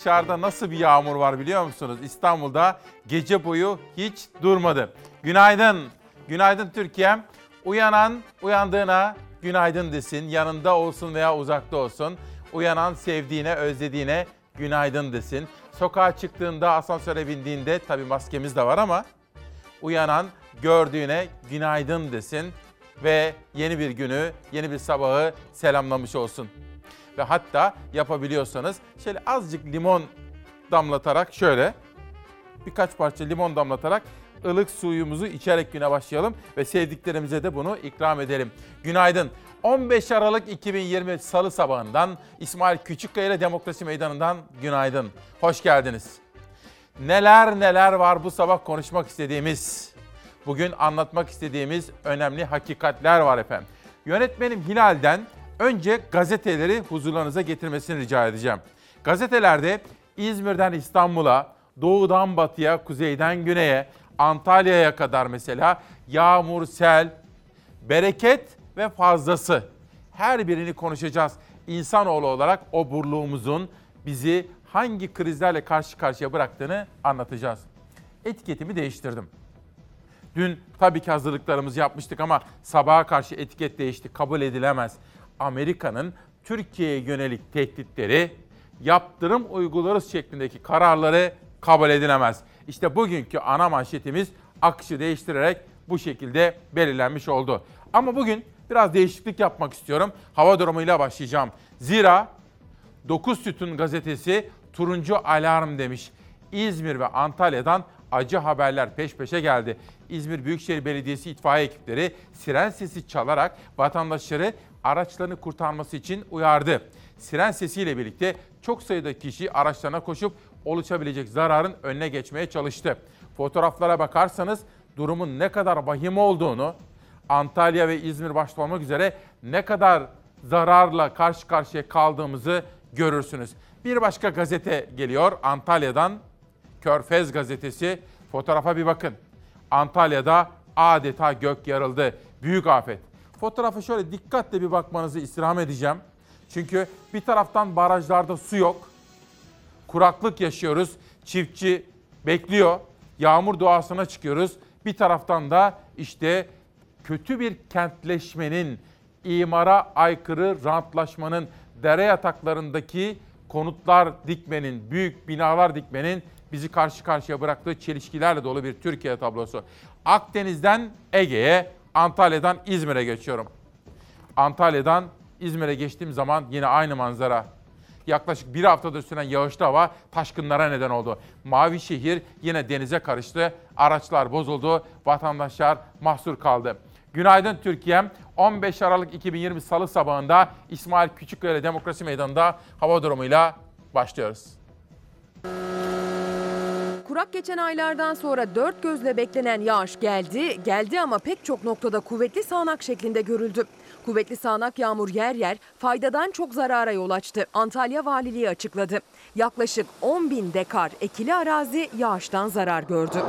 Dışarıda nasıl bir yağmur var biliyor musunuz? İstanbul'da gece boyu hiç durmadı. Günaydın. Günaydın Türkiye'm. Uyanan uyandığına günaydın desin. Yanında olsun veya uzakta olsun. Uyanan sevdiğine, özlediğine günaydın desin. Sokağa çıktığında, asansöre bindiğinde tabii maskemiz de var ama uyanan gördüğüne günaydın desin ve yeni bir günü, yeni bir sabahı selamlamış olsun. Ve hatta yapabiliyorsanız şöyle azıcık limon damlatarak şöyle birkaç parça limon damlatarak ılık suyumuzu içerek güne başlayalım ve sevdiklerimize de bunu ikram edelim. Günaydın. 15 Aralık 2020 Salı sabahından İsmail Küçükkaya ile Demokrasi Meydanı'ndan günaydın. Hoş geldiniz. Neler neler var bu sabah konuşmak istediğimiz, bugün anlatmak istediğimiz önemli hakikatler var efendim. Yönetmenim Hilal'den önce gazeteleri huzurlarınıza getirmesini rica edeceğim. Gazetelerde İzmir'den İstanbul'a, doğudan batıya, kuzeyden güneye, Antalya'ya kadar mesela yağmur, sel, bereket ve fazlası. Her birini konuşacağız. İnsanoğlu olarak o burluğumuzun bizi hangi krizlerle karşı karşıya bıraktığını anlatacağız. Etiketimi değiştirdim. Dün tabii ki hazırlıklarımızı yapmıştık ama sabaha karşı etiket değişti. Kabul edilemez. Amerika'nın Türkiye'ye yönelik tehditleri, yaptırım uygularız şeklindeki kararları kabul edilemez. İşte bugünkü ana manşetimiz akışı değiştirerek bu şekilde belirlenmiş oldu. Ama bugün biraz değişiklik yapmak istiyorum. Hava durumuyla başlayacağım. Zira 9 Sütun gazetesi turuncu alarm demiş. İzmir ve Antalya'dan acı haberler peş peşe geldi. İzmir Büyükşehir Belediyesi itfaiye ekipleri siren sesi çalarak vatandaşları araçlarını kurtarması için uyardı. Siren sesiyle birlikte çok sayıda kişi araçlarına koşup oluşabilecek zararın önüne geçmeye çalıştı. Fotoğraflara bakarsanız durumun ne kadar vahim olduğunu, Antalya ve İzmir başta olmak üzere ne kadar zararla karşı karşıya kaldığımızı görürsünüz. Bir başka gazete geliyor Antalya'dan. Körfez gazetesi. Fotoğrafa bir bakın. Antalya'da adeta gök yarıldı. Büyük afet. Fotoğrafa şöyle dikkatle bir bakmanızı istirham edeceğim. Çünkü bir taraftan barajlarda su yok. Kuraklık yaşıyoruz. Çiftçi bekliyor. Yağmur doğasına çıkıyoruz. Bir taraftan da işte kötü bir kentleşmenin, imara aykırı rantlaşmanın, dere yataklarındaki konutlar dikmenin, büyük binalar dikmenin bizi karşı karşıya bıraktığı çelişkilerle dolu bir Türkiye tablosu. Akdeniz'den Ege'ye, Antalya'dan İzmir'e geçiyorum. Antalya'dan İzmir'e geçtiğim zaman yine aynı manzara. Yaklaşık bir haftadır süren yağışlı hava taşkınlara neden oldu. Mavi şehir yine denize karıştı. Araçlar bozuldu. Vatandaşlar mahsur kaldı. Günaydın Türkiye'm. 15 Aralık 2020 Salı sabahında İsmail Küçükkaya Demokrasi Meydanı'nda hava durumuyla başlıyoruz. Kurak geçen aylardan sonra dört gözle beklenen yağış geldi. Geldi ama pek çok noktada kuvvetli sağanak şeklinde görüldü. Kuvvetli sağanak yağmur yer yer faydadan çok zarara yol açtı. Antalya Valiliği açıkladı. Yaklaşık 10 bin dekar ekili arazi yağıştan zarar gördü.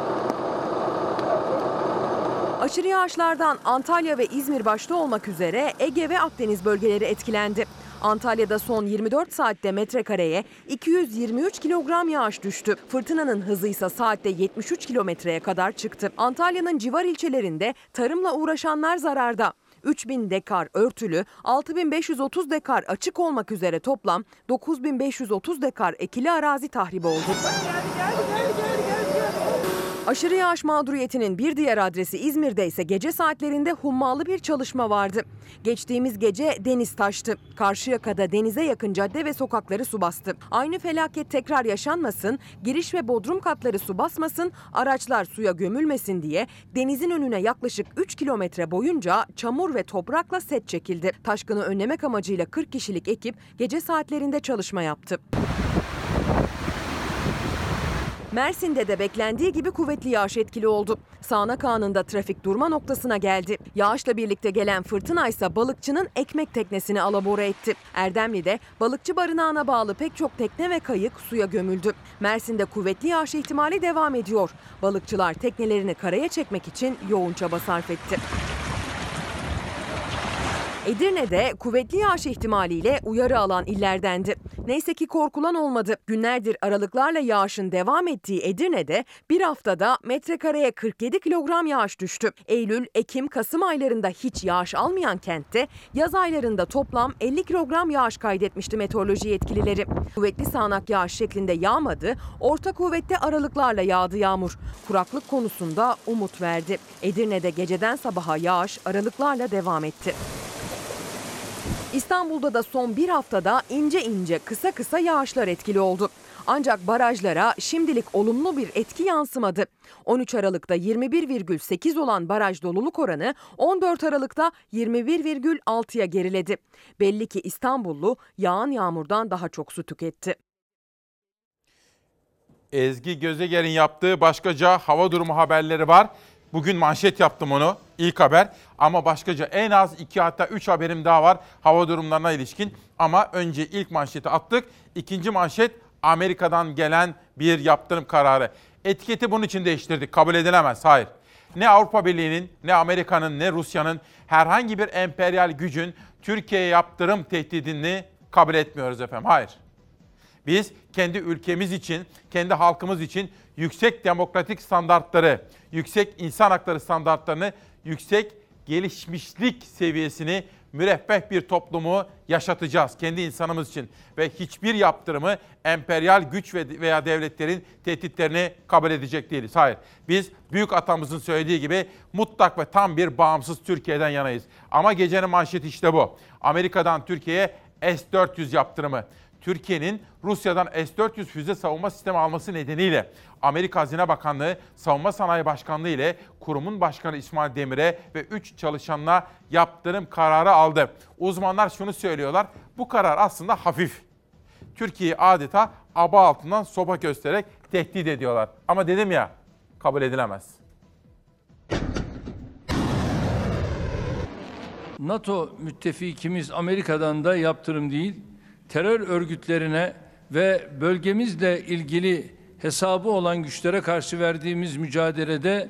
Aşırı yağışlardan Antalya ve İzmir başta olmak üzere Ege ve Akdeniz bölgeleri etkilendi. Antalya'da son 24 saatte metrekareye 223 kilogram yağış düştü. Fırtınanın hızı ise saatte 73 kilometreye kadar çıktı. Antalya'nın civar ilçelerinde tarımla uğraşanlar zararda. 3000 dekar örtülü, 6530 dekar açık olmak üzere toplam 9530 dekar ekili arazi tahrip oldu. Aşırı yağış mağduriyetinin bir diğer adresi İzmir'de ise gece saatlerinde hummalı bir çalışma vardı. Geçtiğimiz gece deniz taştı. Karşıyaka'da denize yakın cadde ve sokakları su bastı. Aynı felaket tekrar yaşanmasın, giriş ve bodrum katları su basmasın, araçlar suya gömülmesin diye denizin önüne yaklaşık 3 kilometre boyunca çamur ve toprakla set çekildi. Taşkını önlemek amacıyla 40 kişilik ekip gece saatlerinde çalışma yaptı. Mersin'de de beklendiği gibi kuvvetli yağış etkili oldu. Sağnak anında trafik durma noktasına geldi. Yağışla birlikte gelen fırtına ise balıkçının ekmek teknesini alabora etti. Erdemli'de balıkçı barınağına bağlı pek çok tekne ve kayık suya gömüldü. Mersin'de kuvvetli yağış ihtimali devam ediyor. Balıkçılar teknelerini karaya çekmek için yoğun çaba sarf etti. Edirne'de kuvvetli yağış ihtimaliyle uyarı alan illerdendi. Neyse ki korkulan olmadı. Günlerdir aralıklarla yağışın devam ettiği Edirne'de bir haftada metrekareye 47 kilogram yağış düştü. Eylül, Ekim, Kasım aylarında hiç yağış almayan kentte yaz aylarında toplam 50 kilogram yağış kaydetmişti meteoroloji yetkilileri. Kuvvetli sağanak yağış şeklinde yağmadı, orta kuvvette aralıklarla yağdı yağmur. Kuraklık konusunda umut verdi. Edirne'de geceden sabaha yağış aralıklarla devam etti. İstanbul'da da son bir haftada ince ince kısa kısa yağışlar etkili oldu. Ancak barajlara şimdilik olumlu bir etki yansımadı. 13 Aralık'ta 21,8 olan baraj doluluk oranı 14 Aralık'ta 21,6'ya geriledi. Belli ki İstanbullu yağan yağmurdan daha çok su tüketti. Ezgi Gözeger'in yaptığı başkaca hava durumu haberleri var. Bugün manşet yaptım onu. ilk haber. Ama başkaca en az iki hatta üç haberim daha var hava durumlarına ilişkin. Ama önce ilk manşeti attık. İkinci manşet Amerika'dan gelen bir yaptırım kararı. Etiketi bunun için değiştirdik. Kabul edilemez. Hayır. Ne Avrupa Birliği'nin, ne Amerika'nın, ne Rusya'nın herhangi bir emperyal gücün Türkiye'ye yaptırım tehdidini kabul etmiyoruz efendim. Hayır. Biz kendi ülkemiz için, kendi halkımız için yüksek demokratik standartları, yüksek insan hakları standartlarını, yüksek gelişmişlik seviyesini müreffeh bir toplumu yaşatacağız kendi insanımız için ve hiçbir yaptırımı emperyal güç ve veya devletlerin tehditlerini kabul edecek değiliz. Hayır. Biz büyük atamızın söylediği gibi mutlak ve tam bir bağımsız Türkiye'den yanayız. Ama gecenin manşeti işte bu. Amerika'dan Türkiye'ye S-400 yaptırımı. Türkiye'nin Rusya'dan S-400 füze savunma sistemi alması nedeniyle Amerika Hazine Bakanlığı Savunma Sanayi Başkanlığı ile kurumun başkanı İsmail Demir'e ve 3 çalışanına yaptırım kararı aldı. Uzmanlar şunu söylüyorlar. Bu karar aslında hafif. Türkiye'yi adeta aba altından sopa göstererek tehdit ediyorlar. Ama dedim ya kabul edilemez. NATO müttefikimiz Amerika'dan da yaptırım değil, terör örgütlerine ve bölgemizle ilgili hesabı olan güçlere karşı verdiğimiz mücadelede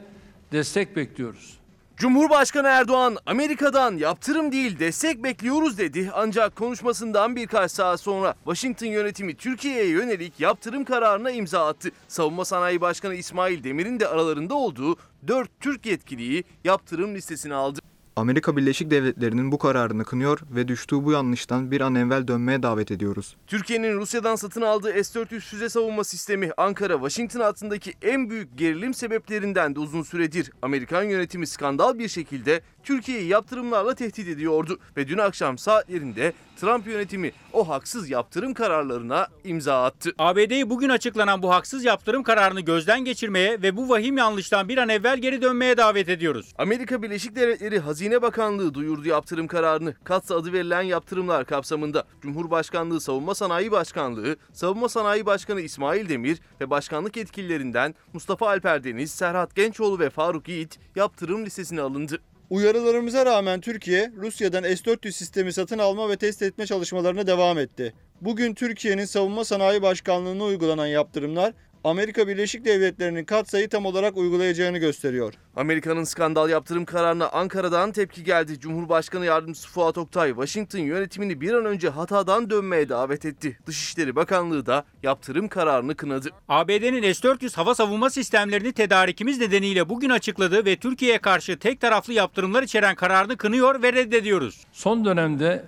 destek bekliyoruz. Cumhurbaşkanı Erdoğan Amerika'dan yaptırım değil destek bekliyoruz dedi. Ancak konuşmasından birkaç saat sonra Washington yönetimi Türkiye'ye yönelik yaptırım kararına imza attı. Savunma Sanayi Başkanı İsmail Demir'in de aralarında olduğu 4 Türk yetkiliyi yaptırım listesine aldı. Amerika Birleşik Devletleri'nin bu kararını kınıyor ve düştüğü bu yanlıştan bir an evvel dönmeye davet ediyoruz. Türkiye'nin Rusya'dan satın aldığı S-400 füze savunma sistemi Ankara-Washington hattındaki en büyük gerilim sebeplerinden de uzun süredir. Amerikan yönetimi skandal bir şekilde Türkiye'yi yaptırımlarla tehdit ediyordu ve dün akşam saatlerinde Trump yönetimi o haksız yaptırım kararlarına imza attı. ABD'yi bugün açıklanan bu haksız yaptırım kararını gözden geçirmeye ve bu vahim yanlıştan bir an evvel geri dönmeye davet ediyoruz. Amerika Birleşik Devletleri Hazine Bakanlığı duyurdu yaptırım kararını. Katsa adı verilen yaptırımlar kapsamında Cumhurbaşkanlığı Savunma Sanayi Başkanlığı, Savunma Sanayi Başkanı İsmail Demir ve başkanlık yetkililerinden Mustafa Alper Deniz, Serhat Gençoğlu ve Faruk Yiğit yaptırım listesine alındı. Uyarılarımıza rağmen Türkiye, Rusya'dan S-400 sistemi satın alma ve test etme çalışmalarına devam etti. Bugün Türkiye'nin Savunma Sanayi Başkanlığı'na uygulanan yaptırımlar, Amerika Birleşik Devletleri'nin katsayı tam olarak uygulayacağını gösteriyor. Amerika'nın skandal yaptırım kararına Ankara'dan tepki geldi. Cumhurbaşkanı Yardımcısı Fuat Oktay, Washington yönetimini bir an önce hatadan dönmeye davet etti. Dışişleri Bakanlığı da yaptırım kararını kınadı. ABD'nin S-400 hava savunma sistemlerini tedarikimiz nedeniyle bugün açıkladı ve Türkiye'ye karşı tek taraflı yaptırımlar içeren kararını kınıyor ve reddediyoruz. Son dönemde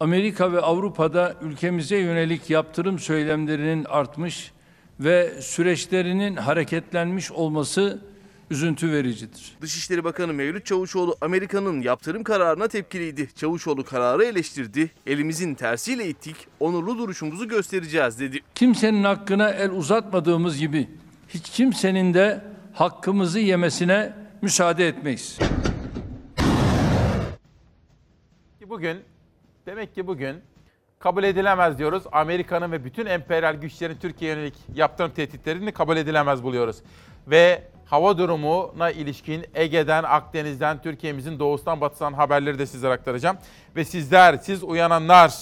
Amerika ve Avrupa'da ülkemize yönelik yaptırım söylemlerinin artmış ve süreçlerinin hareketlenmiş olması üzüntü vericidir. Dışişleri Bakanı Mevlüt Çavuşoğlu Amerika'nın yaptırım kararına tepkiliydi. Çavuşoğlu kararı eleştirdi. Elimizin tersiyle ittik, onurlu duruşumuzu göstereceğiz dedi. Kimsenin hakkına el uzatmadığımız gibi hiç kimsenin de hakkımızı yemesine müsaade etmeyiz. Bugün demek ki bugün kabul edilemez diyoruz. Amerika'nın ve bütün emperyal güçlerin Türkiye'ye yönelik yaptırım tehditlerini kabul edilemez buluyoruz. Ve hava durumuna ilişkin Ege'den, Akdeniz'den, Türkiye'mizin doğusundan batısından haberleri de sizlere aktaracağım. Ve sizler, siz uyananlar,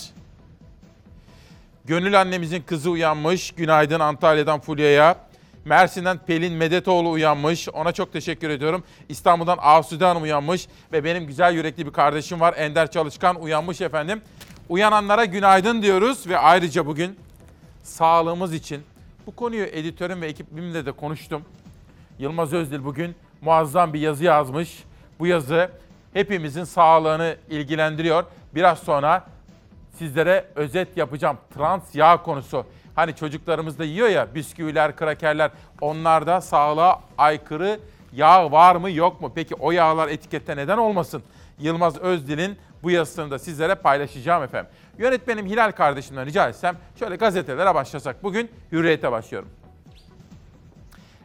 Gönül annemizin kızı uyanmış. Günaydın Antalya'dan Fulya'ya. Mersin'den Pelin Medetoğlu uyanmış. Ona çok teşekkür ediyorum. İstanbul'dan Asude Hanım uyanmış. Ve benim güzel yürekli bir kardeşim var. Ender Çalışkan uyanmış efendim. Uyananlara günaydın diyoruz ve ayrıca bugün sağlığımız için bu konuyu editörüm ve ekibimle de konuştum. Yılmaz Özdil bugün muazzam bir yazı yazmış. Bu yazı hepimizin sağlığını ilgilendiriyor. Biraz sonra sizlere özet yapacağım. Trans yağ konusu. Hani çocuklarımız da yiyor ya bisküviler, krakerler. Onlarda sağlığa aykırı yağ var mı yok mu? Peki o yağlar etikette neden olmasın? Yılmaz Özdil'in bu yazısını da sizlere paylaşacağım efendim. Yönetmenim Hilal kardeşimden rica etsem şöyle gazetelere başlasak. Bugün Hürriyet'e başlıyorum.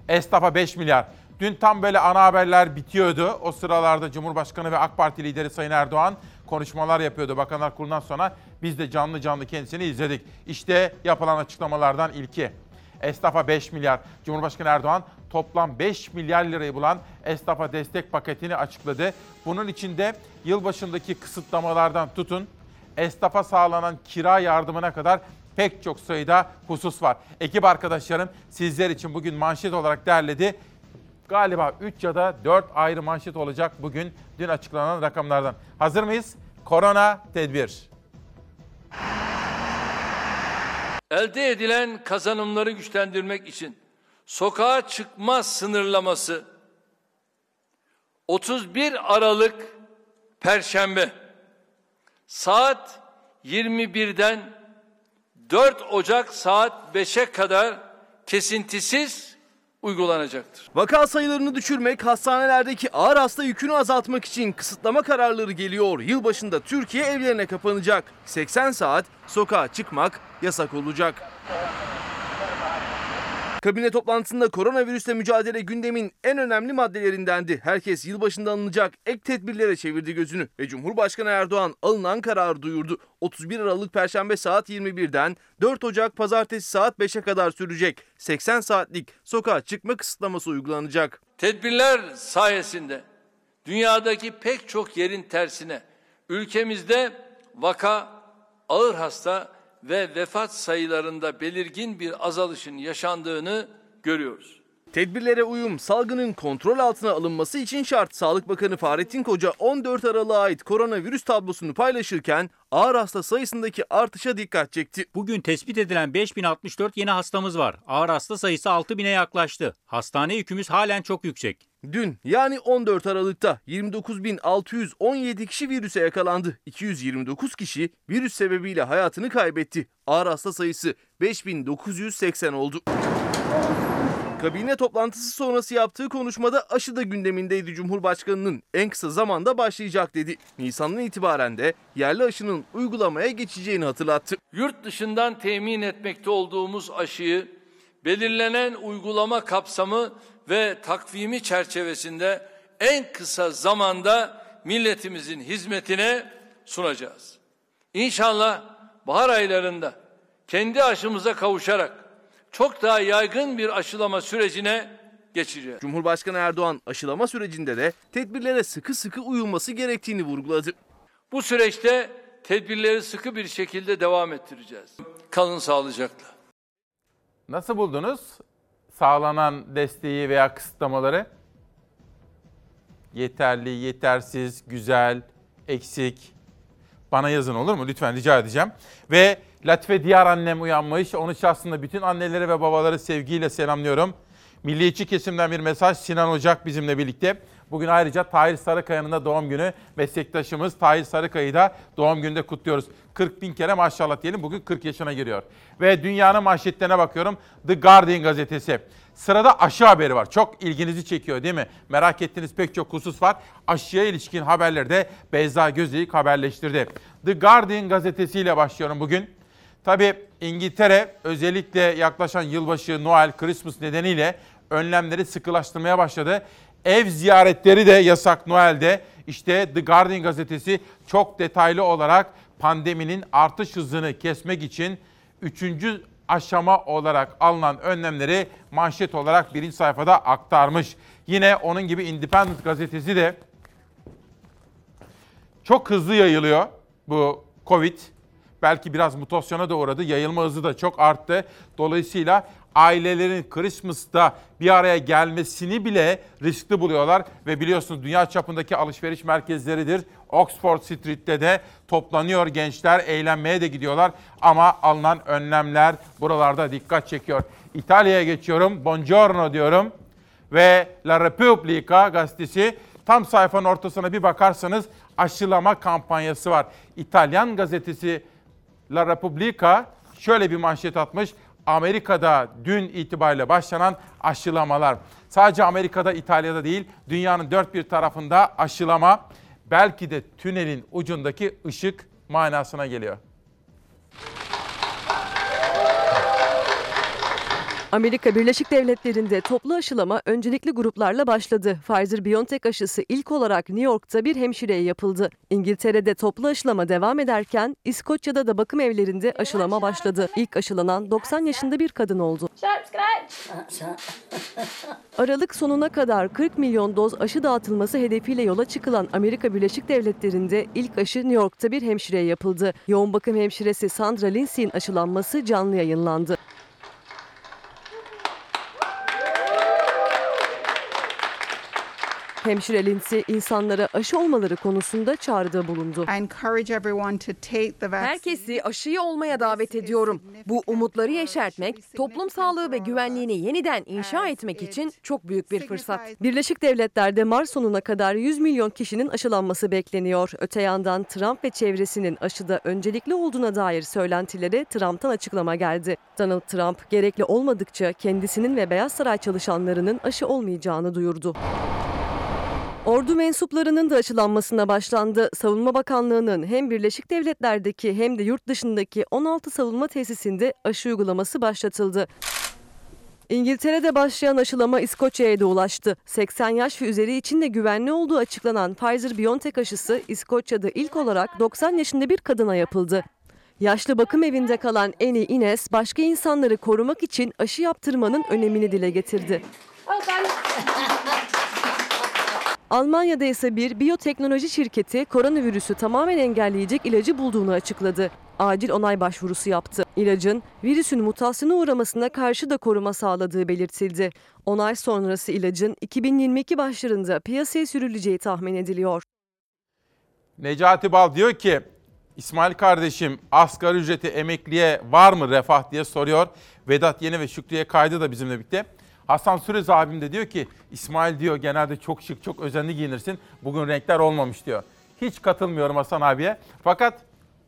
Esnafa 5 milyar. Dün tam böyle ana haberler bitiyordu. O sıralarda Cumhurbaşkanı ve AK Parti lideri Sayın Erdoğan konuşmalar yapıyordu Bakanlar Kurulu'ndan sonra. Biz de canlı canlı kendisini izledik. İşte yapılan açıklamalardan ilki. Esnafa 5 milyar. Cumhurbaşkanı Erdoğan toplam 5 milyar lirayı bulan esnafa destek paketini açıkladı. Bunun içinde yılbaşındaki kısıtlamalardan tutun, esnafa sağlanan kira yardımına kadar pek çok sayıda husus var. Ekip arkadaşlarım sizler için bugün manşet olarak derledi. Galiba 3 ya da 4 ayrı manşet olacak bugün dün açıklanan rakamlardan. Hazır mıyız? Korona tedbir. Elde edilen kazanımları güçlendirmek için sokağa çıkma sınırlaması. 31 Aralık Perşembe. Saat 21'den 4 Ocak saat 5'e kadar kesintisiz uygulanacaktır. Vaka sayılarını düşürmek, hastanelerdeki ağır hasta yükünü azaltmak için kısıtlama kararları geliyor. Yılbaşında Türkiye evlerine kapanacak. 80 saat sokağa çıkmak yasak olacak. Kabine toplantısında koronavirüsle mücadele gündemin en önemli maddelerindendi. Herkes yılbaşında alınacak ek tedbirlere çevirdi gözünü ve Cumhurbaşkanı Erdoğan alınan kararı duyurdu. 31 Aralık Perşembe saat 21'den 4 Ocak Pazartesi saat 5'e kadar sürecek 80 saatlik sokağa çıkma kısıtlaması uygulanacak. Tedbirler sayesinde dünyadaki pek çok yerin tersine ülkemizde vaka, ağır hasta ve vefat sayılarında belirgin bir azalışın yaşandığını görüyoruz. Tedbirlere uyum salgının kontrol altına alınması için şart. Sağlık Bakanı Fahrettin Koca 14 Aralık'a ait koronavirüs tablosunu paylaşırken ağır hasta sayısındaki artışa dikkat çekti. Bugün tespit edilen 5064 yeni hastamız var. Ağır hasta sayısı 6000'e yaklaştı. Hastane yükümüz halen çok yüksek. Dün yani 14 Aralık'ta 29.617 kişi virüse yakalandı. 229 kişi virüs sebebiyle hayatını kaybetti. Ağır hasta sayısı 5980 oldu. Kabine toplantısı sonrası yaptığı konuşmada aşı da gündemindeydi Cumhurbaşkanı'nın. En kısa zamanda başlayacak dedi. Nisan'dan itibaren de yerli aşının uygulamaya geçeceğini hatırlattı. Yurt dışından temin etmekte olduğumuz aşıyı belirlenen uygulama kapsamı ve takvimi çerçevesinde en kısa zamanda milletimizin hizmetine sunacağız. İnşallah bahar aylarında kendi aşımıza kavuşarak çok daha yaygın bir aşılama sürecine geçeceğiz. Cumhurbaşkanı Erdoğan aşılama sürecinde de tedbirlere sıkı sıkı uyulması gerektiğini vurguladı. Bu süreçte tedbirleri sıkı bir şekilde devam ettireceğiz. Kalın sağlıcakla. Nasıl buldunuz sağlanan desteği veya kısıtlamaları? Yeterli, yetersiz, güzel, eksik. Bana yazın olur mu? Lütfen rica edeceğim. Ve Latife Diyar annem uyanmış. Onun şahsında bütün anneleri ve babaları sevgiyle selamlıyorum. Milliyetçi kesimden bir mesaj Sinan Ocak bizimle birlikte. Bugün ayrıca Tahir Sarıkaya'nın da doğum günü. Meslektaşımız Tahir Sarıkaya'yı da doğum gününde kutluyoruz. 40 bin kere maşallah diyelim bugün 40 yaşına giriyor. Ve dünyanın manşetlerine bakıyorum. The Guardian gazetesi. Sırada aşı haberi var. Çok ilginizi çekiyor değil mi? Merak ettiğiniz pek çok husus var. Aşıya ilişkin haberleri de Beyza Gözeyik haberleştirdi. The Guardian gazetesiyle başlıyorum bugün. Tabii İngiltere özellikle yaklaşan yılbaşı, Noel, Christmas nedeniyle önlemleri sıkılaştırmaya başladı. Ev ziyaretleri de yasak Noel'de. İşte The Guardian gazetesi çok detaylı olarak pandeminin artış hızını kesmek için üçüncü aşama olarak alınan önlemleri manşet olarak birinci sayfada aktarmış. Yine onun gibi Independent gazetesi de çok hızlı yayılıyor bu Covid. Belki biraz mutasyona da uğradı. Yayılma hızı da çok arttı. Dolayısıyla ailelerin Christmas'ta bir araya gelmesini bile riskli buluyorlar. Ve biliyorsunuz dünya çapındaki alışveriş merkezleridir. Oxford Street'te de toplanıyor gençler, eğlenmeye de gidiyorlar. Ama alınan önlemler buralarda dikkat çekiyor. İtalya'ya geçiyorum, buongiorno diyorum. Ve La Repubblica gazetesi tam sayfanın ortasına bir bakarsanız aşılama kampanyası var. İtalyan gazetesi La Repubblica şöyle bir manşet atmış. Amerika'da dün itibariyle başlanan aşılamalar. Sadece Amerika'da, İtalya'da değil, dünyanın dört bir tarafında aşılama belki de tünelin ucundaki ışık manasına geliyor. Amerika Birleşik Devletleri'nde toplu aşılama öncelikli gruplarla başladı. Pfizer-BioNTech aşısı ilk olarak New York'ta bir hemşireye yapıldı. İngiltere'de toplu aşılama devam ederken İskoçya'da da bakım evlerinde aşılama başladı. İlk aşılanan 90 yaşında bir kadın oldu. Aralık sonuna kadar 40 milyon doz aşı dağıtılması hedefiyle yola çıkılan Amerika Birleşik Devletleri'nde ilk aşı New York'ta bir hemşireye yapıldı. Yoğun bakım hemşiresi Sandra Lindsay'in aşılanması canlı yayınlandı. Hemşire Lindsay insanlara aşı olmaları konusunda çağrıda bulundu. Herkesi aşıyı olmaya davet ediyorum. Bu umutları yeşertmek, toplum sağlığı ve güvenliğini yeniden inşa etmek için çok büyük bir fırsat. Birleşik Devletler'de Mart sonuna kadar 100 milyon kişinin aşılanması bekleniyor. Öte yandan Trump ve çevresinin aşıda öncelikli olduğuna dair söylentilere Trump'tan açıklama geldi. Donald Trump gerekli olmadıkça kendisinin ve Beyaz Saray çalışanlarının aşı olmayacağını duyurdu. Ordu mensuplarının da aşılanmasına başlandı. Savunma Bakanlığı'nın hem Birleşik Devletler'deki hem de yurt dışındaki 16 savunma tesisinde aşı uygulaması başlatıldı. İngiltere'de başlayan aşılama İskoçya'ya da ulaştı. 80 yaş ve üzeri için de güvenli olduğu açıklanan Pfizer-BioNTech aşısı İskoçya'da ilk olarak 90 yaşında bir kadına yapıldı. Yaşlı bakım evinde kalan Eni Ines başka insanları korumak için aşı yaptırmanın önemini dile getirdi. Almanya'da ise bir biyoteknoloji şirketi koronavirüsü tamamen engelleyecek ilacı bulduğunu açıkladı. Acil onay başvurusu yaptı. İlacın virüsün mutasyona uğramasına karşı da koruma sağladığı belirtildi. Onay sonrası ilacın 2022 başlarında piyasaya sürüleceği tahmin ediliyor. Necati Bal diyor ki İsmail kardeşim asgari ücreti emekliye var mı refah diye soruyor. Vedat Yeni ve Şükrü'ye kaydı da bizimle birlikte. Hasan Sürez abim de diyor ki İsmail diyor genelde çok şık çok özenli giyinirsin. Bugün renkler olmamış diyor. Hiç katılmıyorum Hasan abiye. Fakat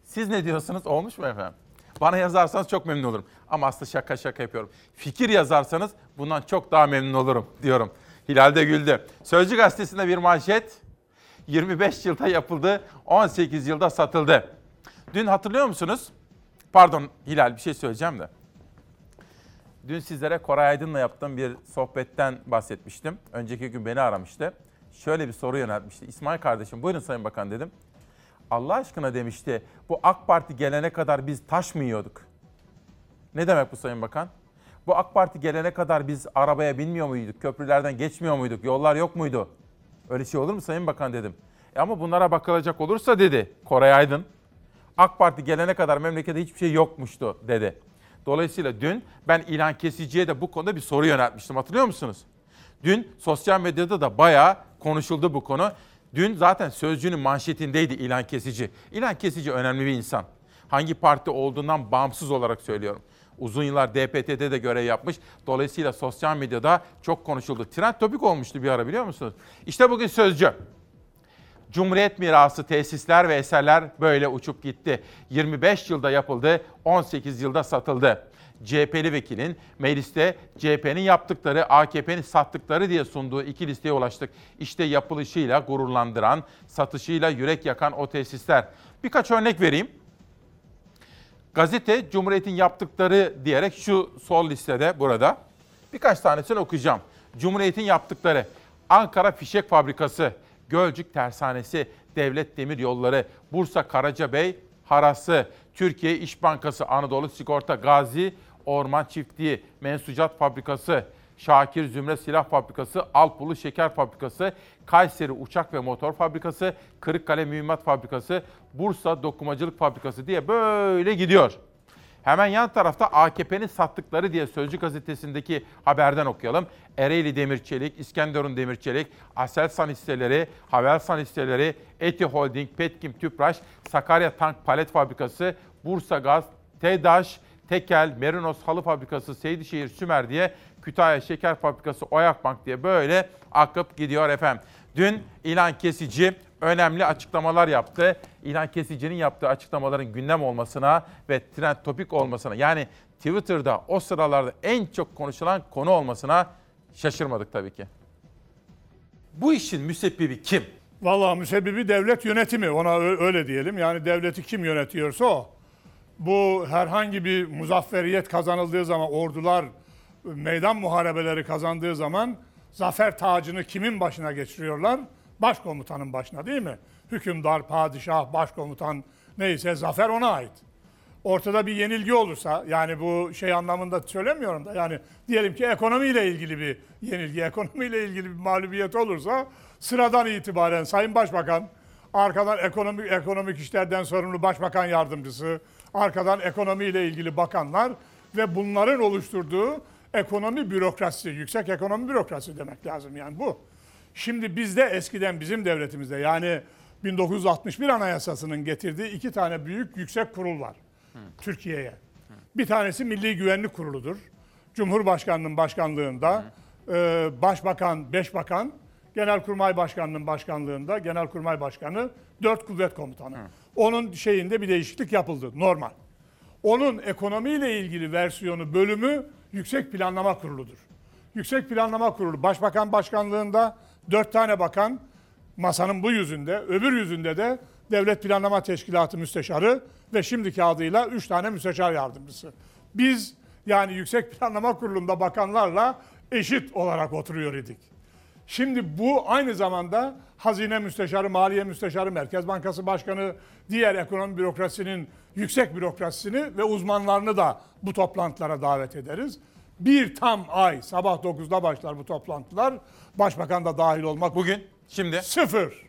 siz ne diyorsunuz? Olmuş mu efendim? Bana yazarsanız çok memnun olurum. Ama aslında şaka şaka yapıyorum. Fikir yazarsanız bundan çok daha memnun olurum diyorum. Hilal de güldü. Sözcü gazetesinde bir manşet. 25 yılda yapıldı, 18 yılda satıldı. Dün hatırlıyor musunuz? Pardon Hilal bir şey söyleyeceğim de. Dün sizlere Koray Aydın'la yaptığım bir sohbetten bahsetmiştim. Önceki gün beni aramıştı. Şöyle bir soru yöneltmişti. İsmail kardeşim buyurun Sayın Bakan dedim. Allah aşkına demişti bu AK Parti gelene kadar biz taş mı yiyorduk? Ne demek bu Sayın Bakan? Bu AK Parti gelene kadar biz arabaya binmiyor muyduk? Köprülerden geçmiyor muyduk? Yollar yok muydu? Öyle şey olur mu Sayın Bakan dedim. E ama bunlara bakılacak olursa dedi Koray Aydın. AK Parti gelene kadar memlekette hiçbir şey yokmuştu dedi. Dolayısıyla dün ben ilan kesiciye de bu konuda bir soru yöneltmiştim hatırlıyor musunuz? Dün sosyal medyada da bayağı konuşuldu bu konu. Dün zaten Sözcü'nün manşetindeydi ilan kesici. İlan kesici önemli bir insan. Hangi parti olduğundan bağımsız olarak söylüyorum. Uzun yıllar DPT'de de görev yapmış. Dolayısıyla sosyal medyada çok konuşuldu. Trend topik olmuştu bir ara biliyor musunuz? İşte bugün Sözcü. Cumhuriyet mirası tesisler ve eserler böyle uçup gitti. 25 yılda yapıldı, 18 yılda satıldı. CHP'li vekilin mecliste CHP'nin yaptıkları, AKP'nin sattıkları diye sunduğu iki listeye ulaştık. İşte yapılışıyla gururlandıran, satışıyla yürek yakan o tesisler. Birkaç örnek vereyim. Gazete Cumhuriyet'in yaptıkları diyerek şu sol listede burada. Birkaç tanesini okuyacağım. Cumhuriyet'in yaptıkları. Ankara Fişek Fabrikası, Gölcük Tersanesi, Devlet Demir Yolları, Bursa Karacabey Harası, Türkiye İş Bankası, Anadolu Sigorta, Gazi Orman Çiftliği, Mensucat Fabrikası, Şakir Zümre Silah Fabrikası, Alpulu Şeker Fabrikası, Kayseri Uçak ve Motor Fabrikası, Kırıkkale Mühimmat Fabrikası, Bursa Dokumacılık Fabrikası diye böyle gidiyor. Hemen yan tarafta AKP'nin sattıkları diye Sözcü gazetesindeki haberden okuyalım. Ereğli Demirçelik, İskenderun Demirçelik, Aselsan hisseleri, Havelsan hisseleri, Eti Holding, Petkim Tüpraş, Sakarya Tank Palet Fabrikası, Bursa Gaz, TEDAŞ, Tekel, Merinos Halı Fabrikası, Seydişehir Sümer diye Kütahya Şeker Fabrikası, Oyak Bank diye böyle akıp gidiyor efendim. Dün ilan kesici önemli açıklamalar yaptı. İlan kesicinin yaptığı açıklamaların gündem olmasına ve trend topik olmasına yani Twitter'da o sıralarda en çok konuşulan konu olmasına şaşırmadık tabii ki. Bu işin müsebbibi kim? Vallahi müsebbibi devlet yönetimi ona öyle diyelim. Yani devleti kim yönetiyorsa o. Bu herhangi bir muzafferiyet kazanıldığı zaman ordular meydan muharebeleri kazandığı zaman zafer tacını kimin başına geçiriyorlar? Başkomutanın başına değil mi? Hükümdar, padişah, başkomutan neyse zafer ona ait. Ortada bir yenilgi olursa yani bu şey anlamında söylemiyorum da yani diyelim ki ekonomiyle ilgili bir yenilgi, ekonomiyle ilgili bir mağlubiyet olursa sıradan itibaren Sayın Başbakan, arkadan ekonomik ekonomik işlerden sorumlu Başbakan Yardımcısı, arkadan ekonomiyle ilgili bakanlar ve bunların oluşturduğu ekonomi bürokrasisi, yüksek ekonomi bürokrasisi demek lazım yani bu. Şimdi bizde eskiden bizim devletimizde yani 1961 Anayasası'nın getirdiği iki tane büyük yüksek kurul var Türkiye'ye. Bir tanesi Milli Güvenlik Kurulu'dur. Cumhurbaşkanının başkanlığında e, başbakan, beş bakan, Genelkurmay Başkanı'nın başkanlığında Genelkurmay Başkanı, dört kuvvet komutanı. Onun şeyinde bir değişiklik yapıldı normal. Onun ekonomiyle ilgili versiyonu, bölümü Yüksek Planlama Kurulu'dur. Yüksek Planlama Kurulu Başbakan Başkanlığında dört tane bakan masanın bu yüzünde, öbür yüzünde de Devlet Planlama Teşkilatı Müsteşarı ve şimdiki adıyla üç tane müsteşar yardımcısı. Biz yani Yüksek Planlama Kurulu'nda bakanlarla eşit olarak oturuyor idik. Şimdi bu aynı zamanda Hazine Müsteşarı, Maliye Müsteşarı, Merkez Bankası Başkanı, diğer ekonomi bürokrasinin yüksek bürokrasisini ve uzmanlarını da bu toplantılara davet ederiz. Bir tam ay sabah 9'da başlar bu toplantılar. Başbakan da dahil olmak Bugün, şimdi Sıfır.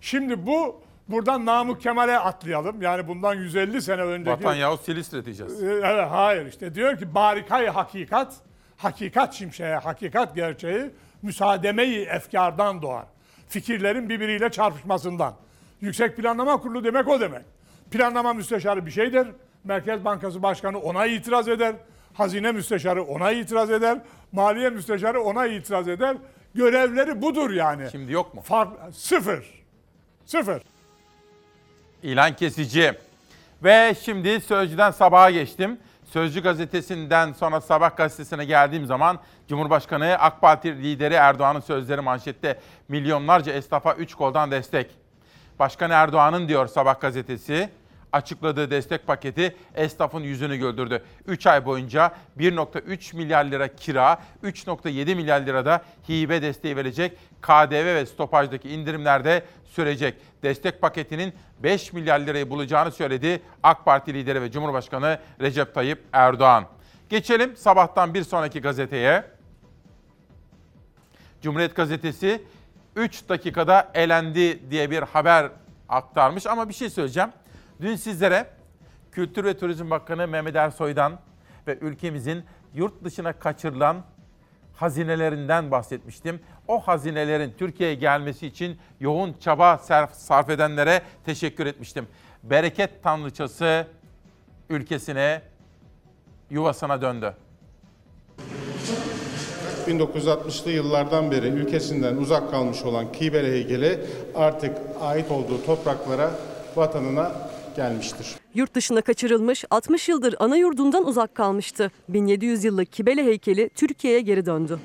Şimdi bu buradan Namık Kemal'e atlayalım. Yani bundan 150 sene önceki... vatan yahut Silistri diyeceğiz. Ee, Evet, hayır işte diyor ki barikay hakikat, hakikat şimşeğe, hakikat gerçeği müsaademeyi efkardan doğar. Fikirlerin birbiriyle çarpışmasından. Yüksek Planlama Kurulu demek o demek. Planlama müsteşarı bir şeydir. Merkez Bankası Başkanı ona itiraz eder. Hazine müsteşarı ona itiraz eder. Maliye müsteşarı ona itiraz eder. Görevleri budur yani. Şimdi yok mu? Fark, sıfır. Sıfır. İlan kesici. Ve şimdi Sözcü'den sabaha geçtim. Sözcü gazetesinden sonra Sabah gazetesine geldiğim zaman Cumhurbaşkanı AK Parti lideri Erdoğan'ın sözleri manşette milyonlarca esnafa 3 koldan destek. Başkan Erdoğan'ın diyor Sabah gazetesi açıkladığı destek paketi esnafın yüzünü güldürdü. 3 ay boyunca 1.3 milyar lira kira, 3.7 milyar lirada hibe desteği verecek. KDV ve stopajdaki indirimler de sürecek. Destek paketinin 5 milyar lirayı bulacağını söyledi AK Parti lideri ve Cumhurbaşkanı Recep Tayyip Erdoğan. Geçelim sabahtan bir sonraki gazeteye. Cumhuriyet Gazetesi 3 dakikada elendi diye bir haber aktarmış ama bir şey söyleyeceğim. Dün sizlere Kültür ve Turizm Bakanı Mehmet Ersoy'dan ve ülkemizin yurt dışına kaçırılan hazinelerinden bahsetmiştim. O hazinelerin Türkiye'ye gelmesi için yoğun çaba sarf, edenlere teşekkür etmiştim. Bereket tanrıçası ülkesine, yuvasına döndü. 1960'lı yıllardan beri ülkesinden uzak kalmış olan Kibele heykeli artık ait olduğu topraklara, vatanına gelmiştir. Yurt dışına kaçırılmış 60 yıldır ana yurdundan uzak kalmıştı. 1700 yıllık Kibele heykeli Türkiye'ye geri döndü.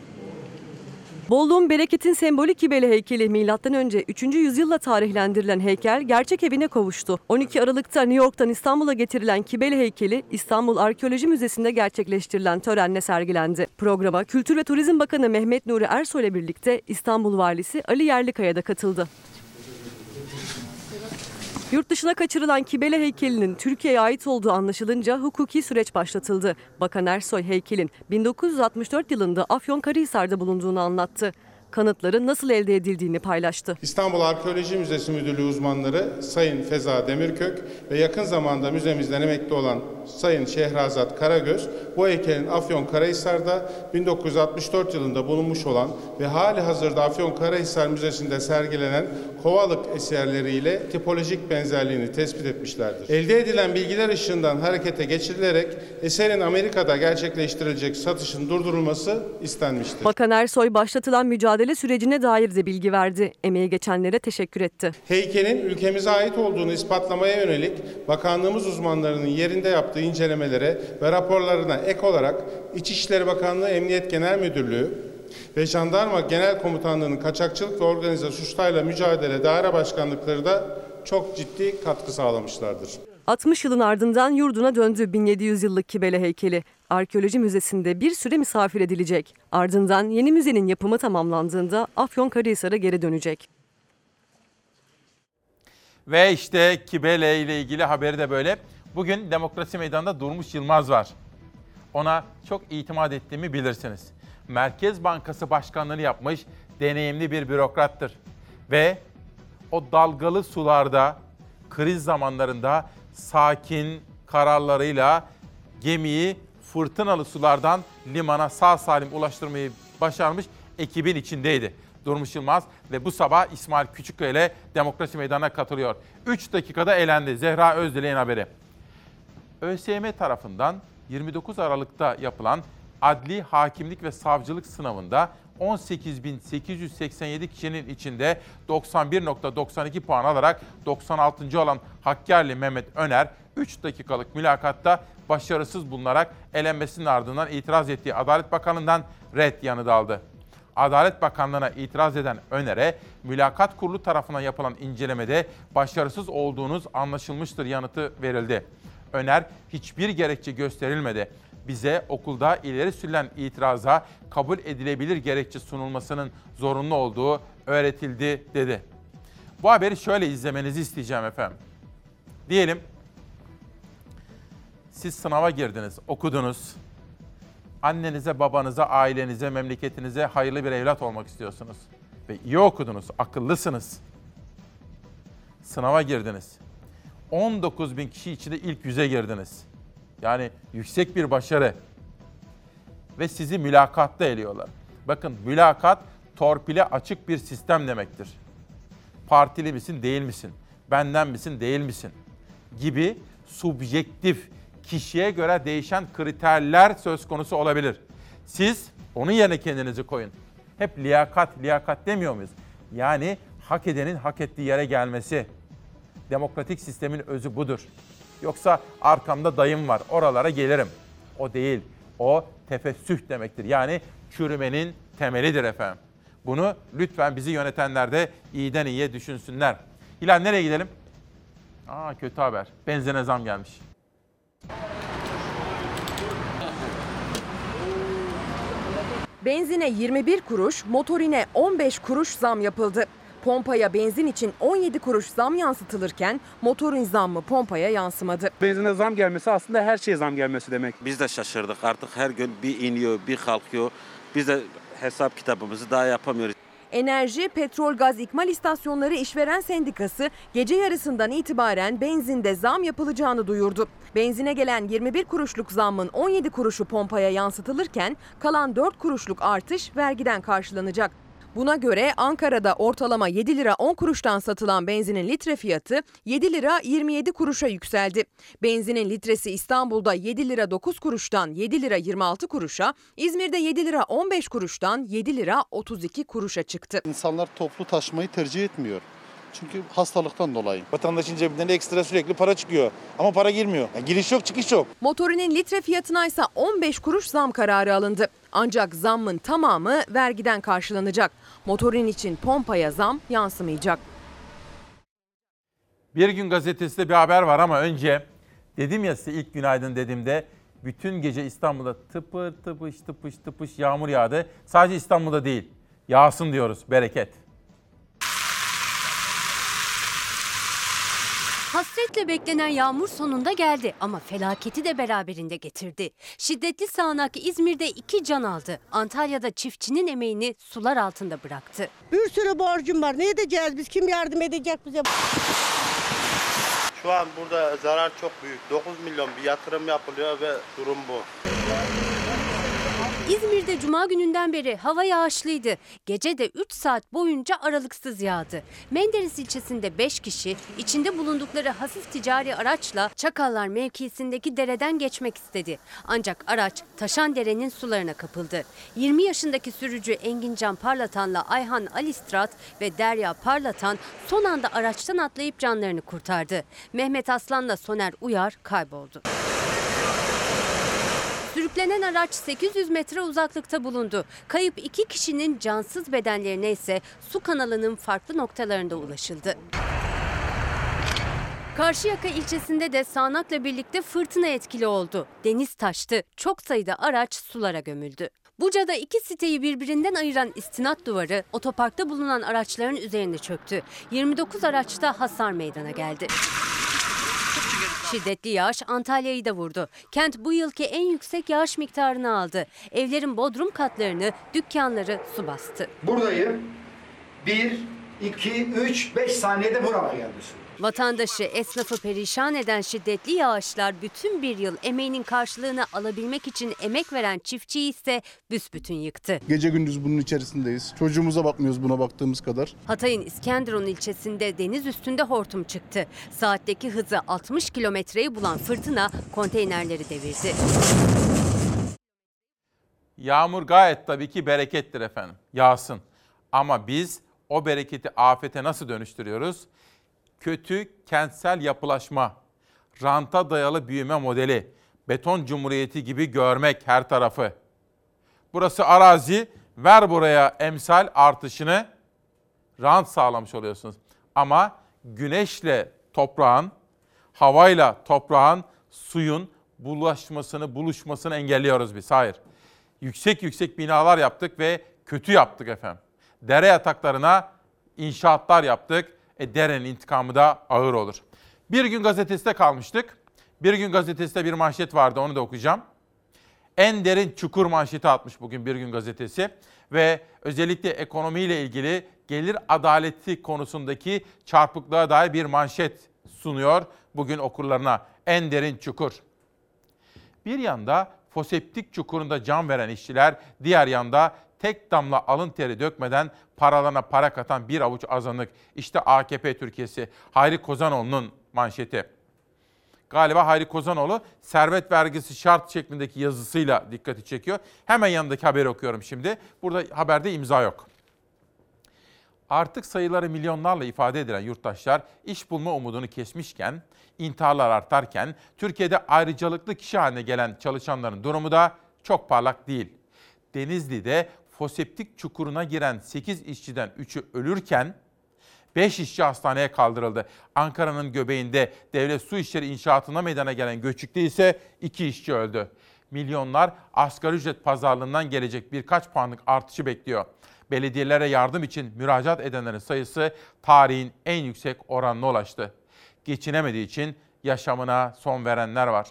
Bolluğun bereketin sembolü Kibele heykeli M.Ö. 3. yüzyılla tarihlendirilen heykel gerçek evine kavuştu. 12 Aralık'ta New York'tan İstanbul'a getirilen Kibele heykeli İstanbul Arkeoloji Müzesi'nde gerçekleştirilen törenle sergilendi. Programa Kültür ve Turizm Bakanı Mehmet Nuri Ersoy ile birlikte İstanbul Valisi Ali Yerlikaya da katıldı. Yurt dışına kaçırılan Kibele heykelinin Türkiye'ye ait olduğu anlaşılınca hukuki süreç başlatıldı. Bakan Ersoy heykelin 1964 yılında Afyonkarahisar'da bulunduğunu anlattı. Kanıtların nasıl elde edildiğini paylaştı. İstanbul Arkeoloji Müzesi Müdürlüğü uzmanları Sayın Feza Demirkök ve yakın zamanda müzemizden emekli olan Sayın Şehrazat Karagöz bu heykelin Afyonkarahisar'da 1964 yılında bulunmuş olan ve hali hazırda Afyonkarahisar Müzesi'nde sergilenen kovalık eserleriyle tipolojik benzerliğini tespit etmişlerdir. Elde edilen bilgiler ışığından harekete geçirilerek eserin Amerika'da gerçekleştirilecek satışın durdurulması istenmiştir. Bakan Ersoy başlatılan mücadele sürecine dair de bilgi verdi. Emeği geçenlere teşekkür etti. Heykelin ülkemize ait olduğunu ispatlamaya yönelik bakanlığımız uzmanlarının yerinde yaptığı incelemelere ve raporlarına ek olarak İçişleri Bakanlığı Emniyet Genel Müdürlüğü ve Jandarma Genel Komutanlığı'nın kaçakçılık ve organize suçlarla mücadele daire başkanlıkları da çok ciddi katkı sağlamışlardır. 60 yılın ardından yurduna döndü 1700 yıllık Kibele heykeli. Arkeoloji Müzesi'nde bir süre misafir edilecek. Ardından yeni müzenin yapımı tamamlandığında Afyonkarahisar'a geri dönecek. Ve işte Kibele ile ilgili haberi de böyle. Bugün Demokrasi Meydanı'nda Durmuş Yılmaz var. Ona çok itimat ettiğimi bilirsiniz. Merkez Bankası Başkanlığı'nı yapmış deneyimli bir bürokrattır. Ve o dalgalı sularda, kriz zamanlarında sakin kararlarıyla gemiyi fırtınalı sulardan limana sağ salim ulaştırmayı başarmış ekibin içindeydi. Durmuş Yılmaz ve bu sabah İsmail Küçükkaya ile Demokrasi Meydanı'na katılıyor. 3 dakikada elendi. Zehra Özdilek'in haberi. ÖSYM tarafından 29 Aralık'ta yapılan adli hakimlik ve savcılık sınavında 18.887 kişinin içinde 91.92 puan alarak 96. olan Hakkari Mehmet Öner 3 dakikalık mülakatta başarısız bulunarak elenmesinin ardından itiraz ettiği Adalet Bakanlığı'ndan red yanıtı aldı. Adalet Bakanlığı'na itiraz eden Öner'e mülakat kurulu tarafından yapılan incelemede başarısız olduğunuz anlaşılmıştır yanıtı verildi. Öner hiçbir gerekçe gösterilmedi. Bize okulda ileri sürülen itiraza kabul edilebilir gerekçe sunulmasının zorunlu olduğu öğretildi dedi. Bu haberi şöyle izlemenizi isteyeceğim efendim. Diyelim siz sınava girdiniz, okudunuz. Annenize, babanıza, ailenize, memleketinize hayırlı bir evlat olmak istiyorsunuz. Ve iyi okudunuz, akıllısınız. Sınava girdiniz. 19 bin kişi içinde ilk yüze girdiniz. Yani yüksek bir başarı. Ve sizi mülakatta eliyorlar. Bakın mülakat torpile açık bir sistem demektir. Partili misin değil misin? Benden misin değil misin? Gibi subjektif, kişiye göre değişen kriterler söz konusu olabilir. Siz onun yerine kendinizi koyun. Hep liyakat, liyakat demiyor muyuz? Yani hak edenin hak ettiği yere gelmesi. Demokratik sistemin özü budur. Yoksa arkamda dayım var, oralara gelirim. O değil. O tefessüh demektir. Yani çürümenin temelidir efendim. Bunu lütfen bizi yönetenler de iyiden iyiye düşünsünler. Hilal nereye gidelim? Aa kötü haber. Benzine zam gelmiş. Benzine 21 kuruş, motorine 15 kuruş zam yapıldı. Pompaya benzin için 17 kuruş zam yansıtılırken motorun zammı pompaya yansımadı. Benzine zam gelmesi aslında her şeye zam gelmesi demek. Biz de şaşırdık artık her gün bir iniyor bir kalkıyor. Biz de hesap kitabımızı daha yapamıyoruz. Enerji, Petrol Gaz İkmal İstasyonları İşveren Sendikası gece yarısından itibaren benzinde zam yapılacağını duyurdu. Benzine gelen 21 kuruşluk zammın 17 kuruşu pompaya yansıtılırken kalan 4 kuruşluk artış vergiden karşılanacak. Buna göre Ankara'da ortalama 7 lira 10 kuruştan satılan benzinin litre fiyatı 7 lira 27 kuruşa yükseldi. Benzinin litresi İstanbul'da 7 lira 9 kuruştan 7 lira 26 kuruşa, İzmir'de 7 lira 15 kuruştan 7 lira 32 kuruşa çıktı. İnsanlar toplu taşımayı tercih etmiyor. Çünkü hastalıktan dolayı. Vatandaşın cebinden ekstra sürekli para çıkıyor ama para girmiyor. Yani giriş yok çıkış yok. Motorinin litre fiyatına ise 15 kuruş zam kararı alındı. Ancak zammın tamamı vergiden karşılanacak. Motorin için pompaya zam yansımayacak. Bir gün gazetesinde bir haber var ama önce dedim ya size ilk günaydın dediğimde bütün gece İstanbul'da tıpır tıpış tıpış tıpış yağmur yağdı. Sadece İstanbul'da değil. Yağsın diyoruz bereket. Hasretle beklenen yağmur sonunda geldi ama felaketi de beraberinde getirdi. Şiddetli sağanak İzmir'de iki can aldı. Antalya'da çiftçinin emeğini sular altında bıraktı. Bir sürü borcum var. Ne edeceğiz biz? Kim yardım edecek bize? Şu an burada zarar çok büyük. 9 milyon bir yatırım yapılıyor ve durum bu. İzmir'de cuma gününden beri hava yağışlıydı. Gece de 3 saat boyunca aralıksız yağdı. Menderes ilçesinde 5 kişi içinde bulundukları hafif ticari araçla Çakallar mevkisindeki dereden geçmek istedi. Ancak araç taşan derenin sularına kapıldı. 20 yaşındaki sürücü Engincan Parlatan'la Ayhan Alistrat ve Derya Parlatan son anda araçtan atlayıp canlarını kurtardı. Mehmet Aslan'la Soner Uyar kayboldu. Sürüklenen araç 800 metre uzaklıkta bulundu. Kayıp iki kişinin cansız bedenlerine ise su kanalının farklı noktalarında ulaşıldı. Karşıyaka ilçesinde de sağanakla birlikte fırtına etkili oldu. Deniz taştı, çok sayıda araç sulara gömüldü. Buca'da iki siteyi birbirinden ayıran istinat duvarı otoparkta bulunan araçların üzerine çöktü. 29 araçta hasar meydana geldi. Şiddetli yağış Antalya'yı da vurdu. Kent bu yılki en yüksek yağış miktarını aldı. Evlerin bodrum katlarını, dükkanları su bastı. Buradayım. Bir, iki, üç, beş saniyede burama geldi su. Vatandaşı, esnafı perişan eden şiddetli yağışlar bütün bir yıl emeğinin karşılığını alabilmek için emek veren çiftçiyi ise büsbütün yıktı. Gece gündüz bunun içerisindeyiz. Çocuğumuza bakmıyoruz buna baktığımız kadar. Hatay'ın İskenderun ilçesinde deniz üstünde hortum çıktı. Saatteki hızı 60 kilometreyi bulan fırtına konteynerleri devirdi. Yağmur gayet tabii ki berekettir efendim. Yağsın. Ama biz o bereketi afete nasıl dönüştürüyoruz? Kötü kentsel yapılaşma, ranta dayalı büyüme modeli, beton cumhuriyeti gibi görmek her tarafı. Burası arazi, ver buraya emsal artışını rant sağlamış oluyorsunuz. Ama güneşle toprağın, havayla toprağın, suyun bulaşmasını, buluşmasını engelliyoruz biz. Hayır. Yüksek yüksek binalar yaptık ve kötü yaptık efendim. Dere yataklarına inşaatlar yaptık. E derenin intikamı da ağır olur. Bir gün gazetesinde kalmıştık. Bir gün gazetesinde bir manşet vardı onu da okuyacağım. En derin çukur manşeti atmış bugün Bir Gün Gazetesi ve özellikle ekonomiyle ilgili gelir adaleti konusundaki çarpıklığa dair bir manşet sunuyor bugün okurlarına. En derin çukur. Bir yanda foseptik çukurunda can veren işçiler, diğer yanda tek damla alın teri dökmeden paralarına para katan bir avuç azınlık. İşte AKP Türkiye'si. Hayri Kozanoğlu'nun manşeti. Galiba Hayri Kozanoğlu servet vergisi şart şeklindeki yazısıyla dikkati çekiyor. Hemen yanındaki haberi okuyorum şimdi. Burada haberde imza yok. Artık sayıları milyonlarla ifade edilen yurttaşlar iş bulma umudunu kesmişken, intiharlar artarken Türkiye'de ayrıcalıklı kişi haline gelen çalışanların durumu da çok parlak değil. Denizli'de foseptik çukuruna giren 8 işçiden 3'ü ölürken 5 işçi hastaneye kaldırıldı. Ankara'nın göbeğinde devlet su işleri inşaatına meydana gelen göçükte ise 2 işçi öldü. Milyonlar asgari ücret pazarlığından gelecek birkaç puanlık artışı bekliyor. Belediyelere yardım için müracaat edenlerin sayısı tarihin en yüksek oranına ulaştı. Geçinemediği için yaşamına son verenler var.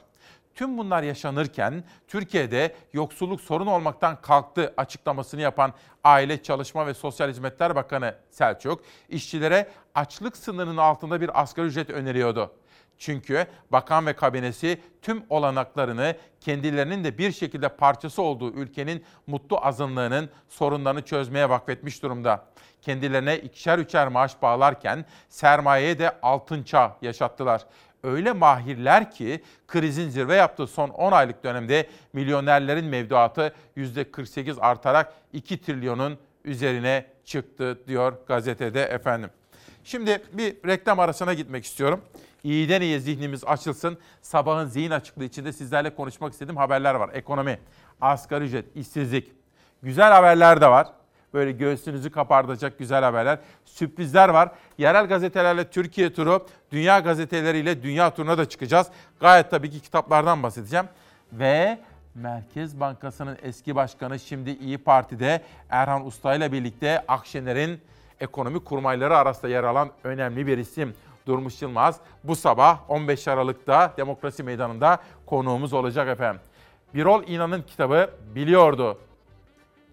Tüm bunlar yaşanırken Türkiye'de yoksulluk sorun olmaktan kalktı açıklamasını yapan Aile Çalışma ve Sosyal Hizmetler Bakanı Selçuk, işçilere açlık sınırının altında bir asgari ücret öneriyordu. Çünkü bakan ve kabinesi tüm olanaklarını kendilerinin de bir şekilde parçası olduğu ülkenin mutlu azınlığının sorunlarını çözmeye vakfetmiş durumda. Kendilerine ikişer üçer maaş bağlarken sermayeye de altın çağ yaşattılar öyle mahirler ki krizin zirve yaptığı son 10 aylık dönemde milyonerlerin mevduatı %48 artarak 2 trilyonun üzerine çıktı diyor gazetede efendim. Şimdi bir reklam arasına gitmek istiyorum. İyiden iyiye zihnimiz açılsın. Sabahın zihin açıklığı içinde sizlerle konuşmak istediğim haberler var. Ekonomi, asgari ücret, işsizlik. Güzel haberler de var. Böyle göğsünüzü kapardacak güzel haberler. Sürprizler var. Yerel gazetelerle Türkiye turu, dünya gazeteleriyle dünya turuna da çıkacağız. Gayet tabii ki kitaplardan bahsedeceğim. Ve Merkez Bankası'nın eski başkanı şimdi İyi Parti'de Erhan Usta ile birlikte Akşener'in ekonomi kurmayları arasında yer alan önemli bir isim. Durmuş Yılmaz bu sabah 15 Aralık'ta Demokrasi Meydanı'nda konuğumuz olacak efendim. Birol İnan'ın kitabı biliyordu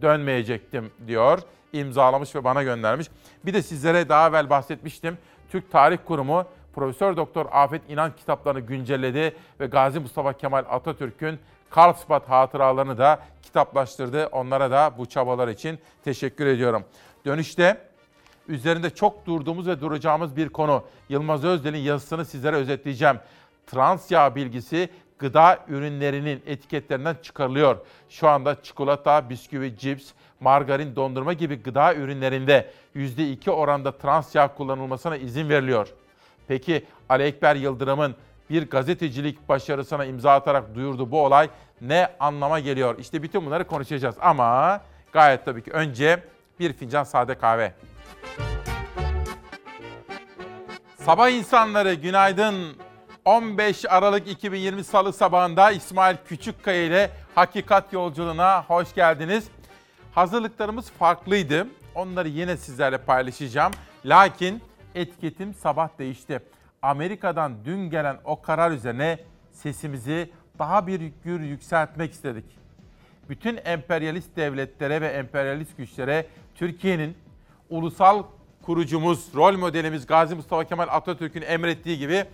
dönmeyecektim diyor. İmzalamış ve bana göndermiş. Bir de sizlere daha evvel bahsetmiştim. Türk Tarih Kurumu Profesör Doktor Afet İnan kitaplarını güncelledi ve Gazi Mustafa Kemal Atatürk'ün Karlsbad hatıralarını da kitaplaştırdı. Onlara da bu çabalar için teşekkür ediyorum. Dönüşte üzerinde çok durduğumuz ve duracağımız bir konu. Yılmaz Özdel'in yazısını sizlere özetleyeceğim. Trans yağ bilgisi gıda ürünlerinin etiketlerinden çıkarılıyor. Şu anda çikolata, bisküvi, cips, margarin, dondurma gibi gıda ürünlerinde %2 oranda trans yağ kullanılmasına izin veriliyor. Peki Ali Ekber Yıldırım'ın bir gazetecilik başarısına imza atarak duyurduğu bu olay ne anlama geliyor? İşte bütün bunları konuşacağız ama gayet tabii ki önce bir fincan sade kahve. Sabah insanları günaydın. 15 Aralık 2020 Salı sabahında İsmail Küçükkaya ile Hakikat Yolculuğuna hoş geldiniz. Hazırlıklarımız farklıydı. Onları yine sizlerle paylaşacağım. Lakin etiketim sabah değişti. Amerika'dan dün gelen o karar üzerine sesimizi daha bir gür yükseltmek istedik. Bütün emperyalist devletlere ve emperyalist güçlere Türkiye'nin ulusal kurucumuz, rol modelimiz Gazi Mustafa Kemal Atatürk'ün emrettiği gibi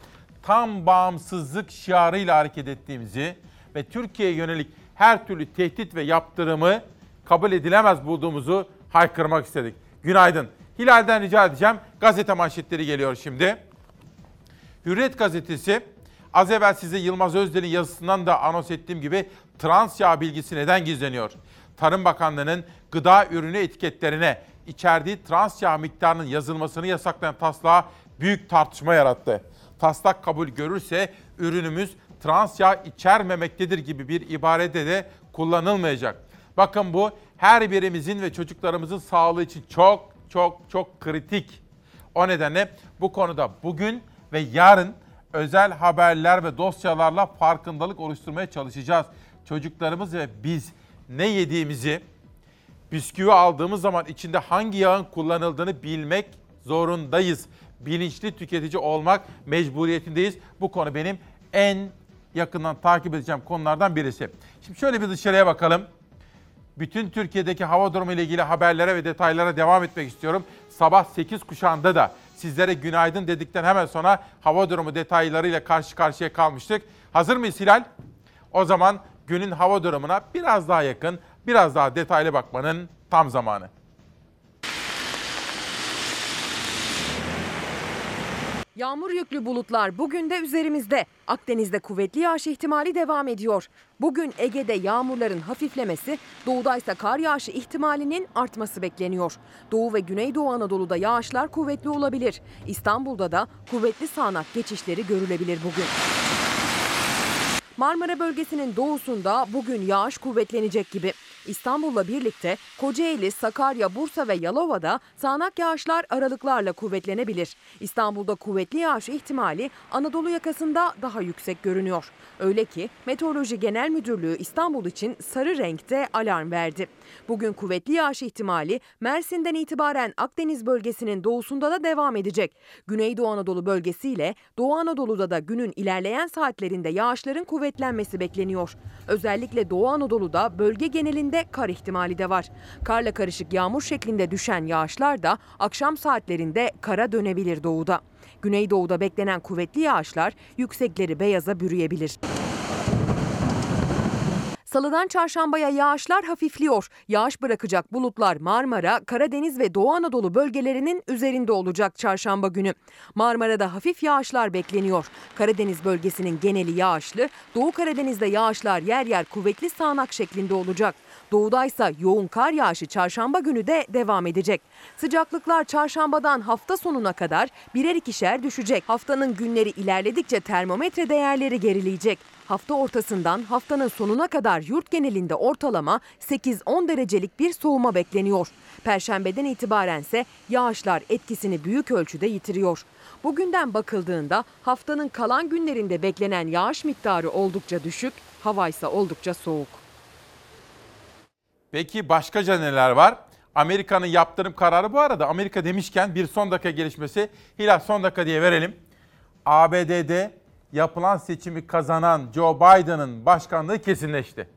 tam bağımsızlık şiarıyla hareket ettiğimizi ve Türkiye'ye yönelik her türlü tehdit ve yaptırımı kabul edilemez bulduğumuzu haykırmak istedik. Günaydın. Hilal'den rica edeceğim. Gazete manşetleri geliyor şimdi. Hürriyet gazetesi az evvel size Yılmaz Özdel'in yazısından da anons ettiğim gibi trans yağ bilgisi neden gizleniyor? Tarım Bakanlığı'nın gıda ürünü etiketlerine içerdiği trans yağ miktarının yazılmasını yasaklayan taslağı büyük tartışma yarattı. Taslak kabul görürse ürünümüz trans yağ içermemektedir gibi bir ibarede de kullanılmayacak. Bakın bu her birimizin ve çocuklarımızın sağlığı için çok çok çok kritik. O nedenle bu konuda bugün ve yarın özel haberler ve dosyalarla farkındalık oluşturmaya çalışacağız. Çocuklarımız ve biz ne yediğimizi, bisküvi aldığımız zaman içinde hangi yağın kullanıldığını bilmek zorundayız. Bilinçli tüketici olmak mecburiyetindeyiz. Bu konu benim en yakından takip edeceğim konulardan birisi. Şimdi şöyle bir dışarıya bakalım. Bütün Türkiye'deki hava durumu ile ilgili haberlere ve detaylara devam etmek istiyorum. Sabah 8 kuşağında da sizlere günaydın dedikten hemen sonra hava durumu detaylarıyla karşı karşıya kalmıştık. Hazır mıyız Hilal? O zaman günün hava durumuna biraz daha yakın, biraz daha detaylı bakmanın tam zamanı. Yağmur yüklü bulutlar bugün de üzerimizde. Akdeniz'de kuvvetli yağış ihtimali devam ediyor. Bugün Ege'de yağmurların hafiflemesi, doğudaysa kar yağışı ihtimalinin artması bekleniyor. Doğu ve Güneydoğu Anadolu'da yağışlar kuvvetli olabilir. İstanbul'da da kuvvetli sağanak geçişleri görülebilir bugün. Marmara bölgesinin doğusunda bugün yağış kuvvetlenecek gibi. İstanbul'la birlikte Kocaeli, Sakarya, Bursa ve Yalova'da sağanak yağışlar aralıklarla kuvvetlenebilir. İstanbul'da kuvvetli yağış ihtimali Anadolu yakasında daha yüksek görünüyor. Öyle ki Meteoroloji Genel Müdürlüğü İstanbul için sarı renkte alarm verdi. Bugün kuvvetli yağış ihtimali Mersin'den itibaren Akdeniz bölgesinin doğusunda da devam edecek. Güneydoğu Anadolu bölgesiyle Doğu Anadolu'da da günün ilerleyen saatlerinde yağışların kuvvetlenmesi bekleniyor. Özellikle Doğu Anadolu'da bölge genelinde kar ihtimali de var. Karla karışık yağmur şeklinde düşen yağışlar da akşam saatlerinde kara dönebilir doğuda. Güneydoğu'da beklenen kuvvetli yağışlar yüksekleri beyaza bürüyebilir. Salıdan çarşambaya yağışlar hafifliyor. Yağış bırakacak bulutlar Marmara, Karadeniz ve Doğu Anadolu bölgelerinin üzerinde olacak çarşamba günü. Marmara'da hafif yağışlar bekleniyor. Karadeniz bölgesinin geneli yağışlı, Doğu Karadeniz'de yağışlar yer yer kuvvetli sağanak şeklinde olacak. Doğudaysa yoğun kar yağışı çarşamba günü de devam edecek. Sıcaklıklar çarşambadan hafta sonuna kadar birer ikişer düşecek. Haftanın günleri ilerledikçe termometre değerleri gerileyecek. Hafta ortasından haftanın sonuna kadar yurt genelinde ortalama 8-10 derecelik bir soğuma bekleniyor. Perşembeden itibaren ise yağışlar etkisini büyük ölçüde yitiriyor. Bugünden bakıldığında haftanın kalan günlerinde beklenen yağış miktarı oldukça düşük, hava ise oldukça soğuk. Peki başkaca neler var? Amerika'nın yaptırım kararı bu arada Amerika demişken bir son dakika gelişmesi Hilal son dakika diye verelim. ABD'de yapılan seçimi kazanan Joe Biden'ın başkanlığı kesinleşti.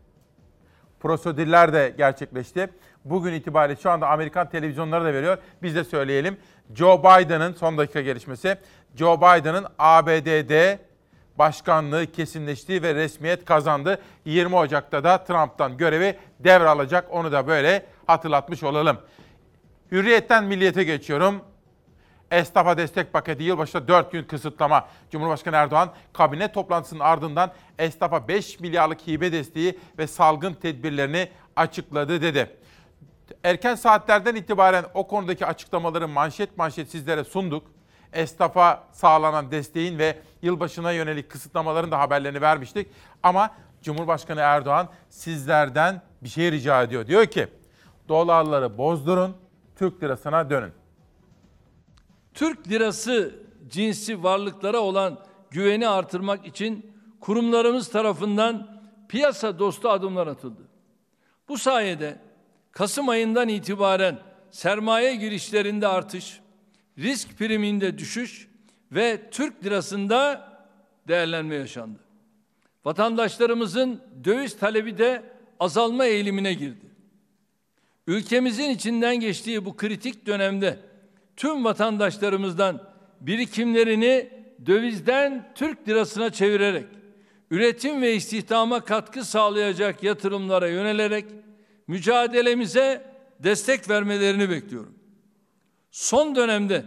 Prosedürler de gerçekleşti. Bugün itibariyle şu anda Amerikan televizyonları da veriyor. Biz de söyleyelim. Joe Biden'ın son dakika gelişmesi. Joe Biden'ın ABD'de başkanlığı kesinleşti ve resmiyet kazandı. 20 Ocak'ta da Trump'tan görevi devralacak. Onu da böyle hatırlatmış olalım. Hürriyetten milliyete geçiyorum. Esnafa destek paketi yılbaşında 4 gün kısıtlama. Cumhurbaşkanı Erdoğan kabine toplantısının ardından esnafa 5 milyarlık hibe desteği ve salgın tedbirlerini açıkladı dedi. Erken saatlerden itibaren o konudaki açıklamaları manşet manşet sizlere sunduk. Esnafa sağlanan desteğin ve yılbaşına yönelik kısıtlamaların da haberlerini vermiştik. Ama Cumhurbaşkanı Erdoğan sizlerden bir şey rica ediyor. Diyor ki dolarları bozdurun, Türk lirasına dönün. Türk lirası cinsi varlıklara olan güveni artırmak için kurumlarımız tarafından piyasa dostu adımlar atıldı. Bu sayede Kasım ayından itibaren sermaye girişlerinde artış, risk priminde düşüş ve Türk lirasında değerlenme yaşandı. Vatandaşlarımızın döviz talebi de azalma eğilimine girdi. Ülkemizin içinden geçtiği bu kritik dönemde tüm vatandaşlarımızdan birikimlerini dövizden Türk lirasına çevirerek üretim ve istihdama katkı sağlayacak yatırımlara yönelerek mücadelemize destek vermelerini bekliyorum. Son dönemde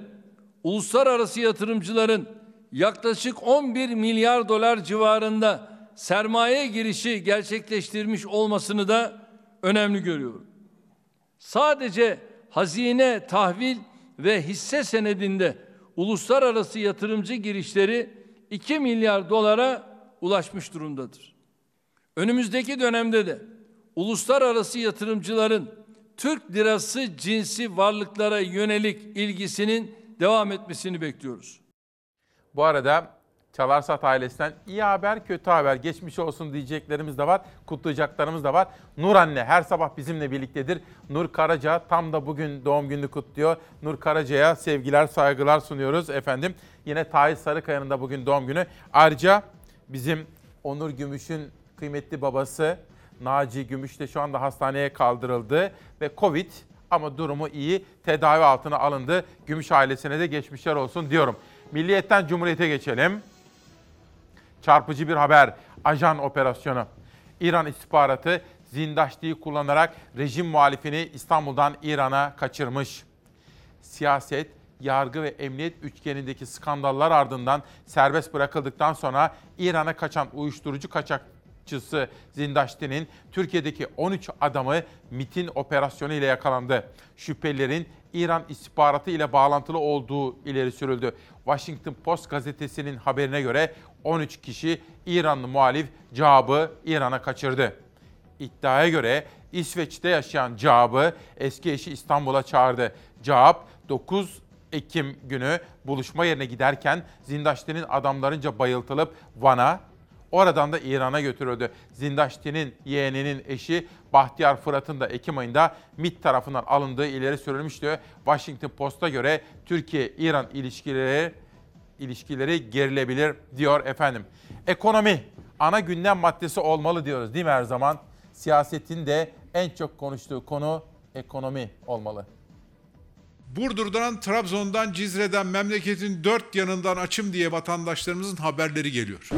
uluslararası yatırımcıların yaklaşık 11 milyar dolar civarında sermaye girişi gerçekleştirmiş olmasını da önemli görüyorum. Sadece hazine, tahvil ve hisse senedinde uluslararası yatırımcı girişleri 2 milyar dolara ulaşmış durumdadır. Önümüzdeki dönemde de uluslararası yatırımcıların Türk lirası cinsi varlıklara yönelik ilgisinin devam etmesini bekliyoruz. Bu arada Çalarsat ailesinden iyi haber, kötü haber, geçmiş olsun diyeceklerimiz de var, kutlayacaklarımız da var. Nur anne her sabah bizimle birliktedir. Nur Karaca tam da bugün doğum gününü kutluyor. Nur Karaca'ya sevgiler, saygılar sunuyoruz efendim. Yine Tahir Sarıkaya'nın da bugün doğum günü. Ayrıca bizim Onur Gümüş'ün kıymetli babası Naci Gümüş de şu anda hastaneye kaldırıldı ve Covid ama durumu iyi tedavi altına alındı. Gümüş ailesine de geçmişler olsun diyorum. Milliyetten Cumhuriyet'e geçelim. Çarpıcı bir haber. Ajan operasyonu. İran istihbaratı Zindaşti'yi kullanarak rejim muhalifini İstanbul'dan İran'a kaçırmış. Siyaset, yargı ve emniyet üçgenindeki skandallar ardından serbest bırakıldıktan sonra İran'a kaçan uyuşturucu kaçakçısı Zindaşti'nin Türkiye'deki 13 adamı MIT'in operasyonu ile yakalandı. Şüphelilerin İran istihbaratı ile bağlantılı olduğu ileri sürüldü. Washington Post gazetesinin haberine göre 13 kişi İranlı muhalif Cab'ı İran'a kaçırdı. İddiaya göre İsveç'te yaşayan Cab'ı eski eşi İstanbul'a çağırdı. Cab 9 Ekim günü buluşma yerine giderken Zindaşti'nin adamlarınca bayıltılıp Van'a, oradan da İran'a götürüldü. Zindaşti'nin yeğeninin eşi Bahtiyar Fırat'ın da Ekim ayında MİT tarafından alındığı ileri sürülmüştü. Washington Post'a göre Türkiye-İran ilişkileri ilişkileri gerilebilir diyor efendim. Ekonomi ana gündem maddesi olmalı diyoruz değil mi her zaman? Siyasetin de en çok konuştuğu konu ekonomi olmalı. Burdur'dan, Trabzon'dan, Cizre'den, memleketin dört yanından açım diye vatandaşlarımızın haberleri geliyor.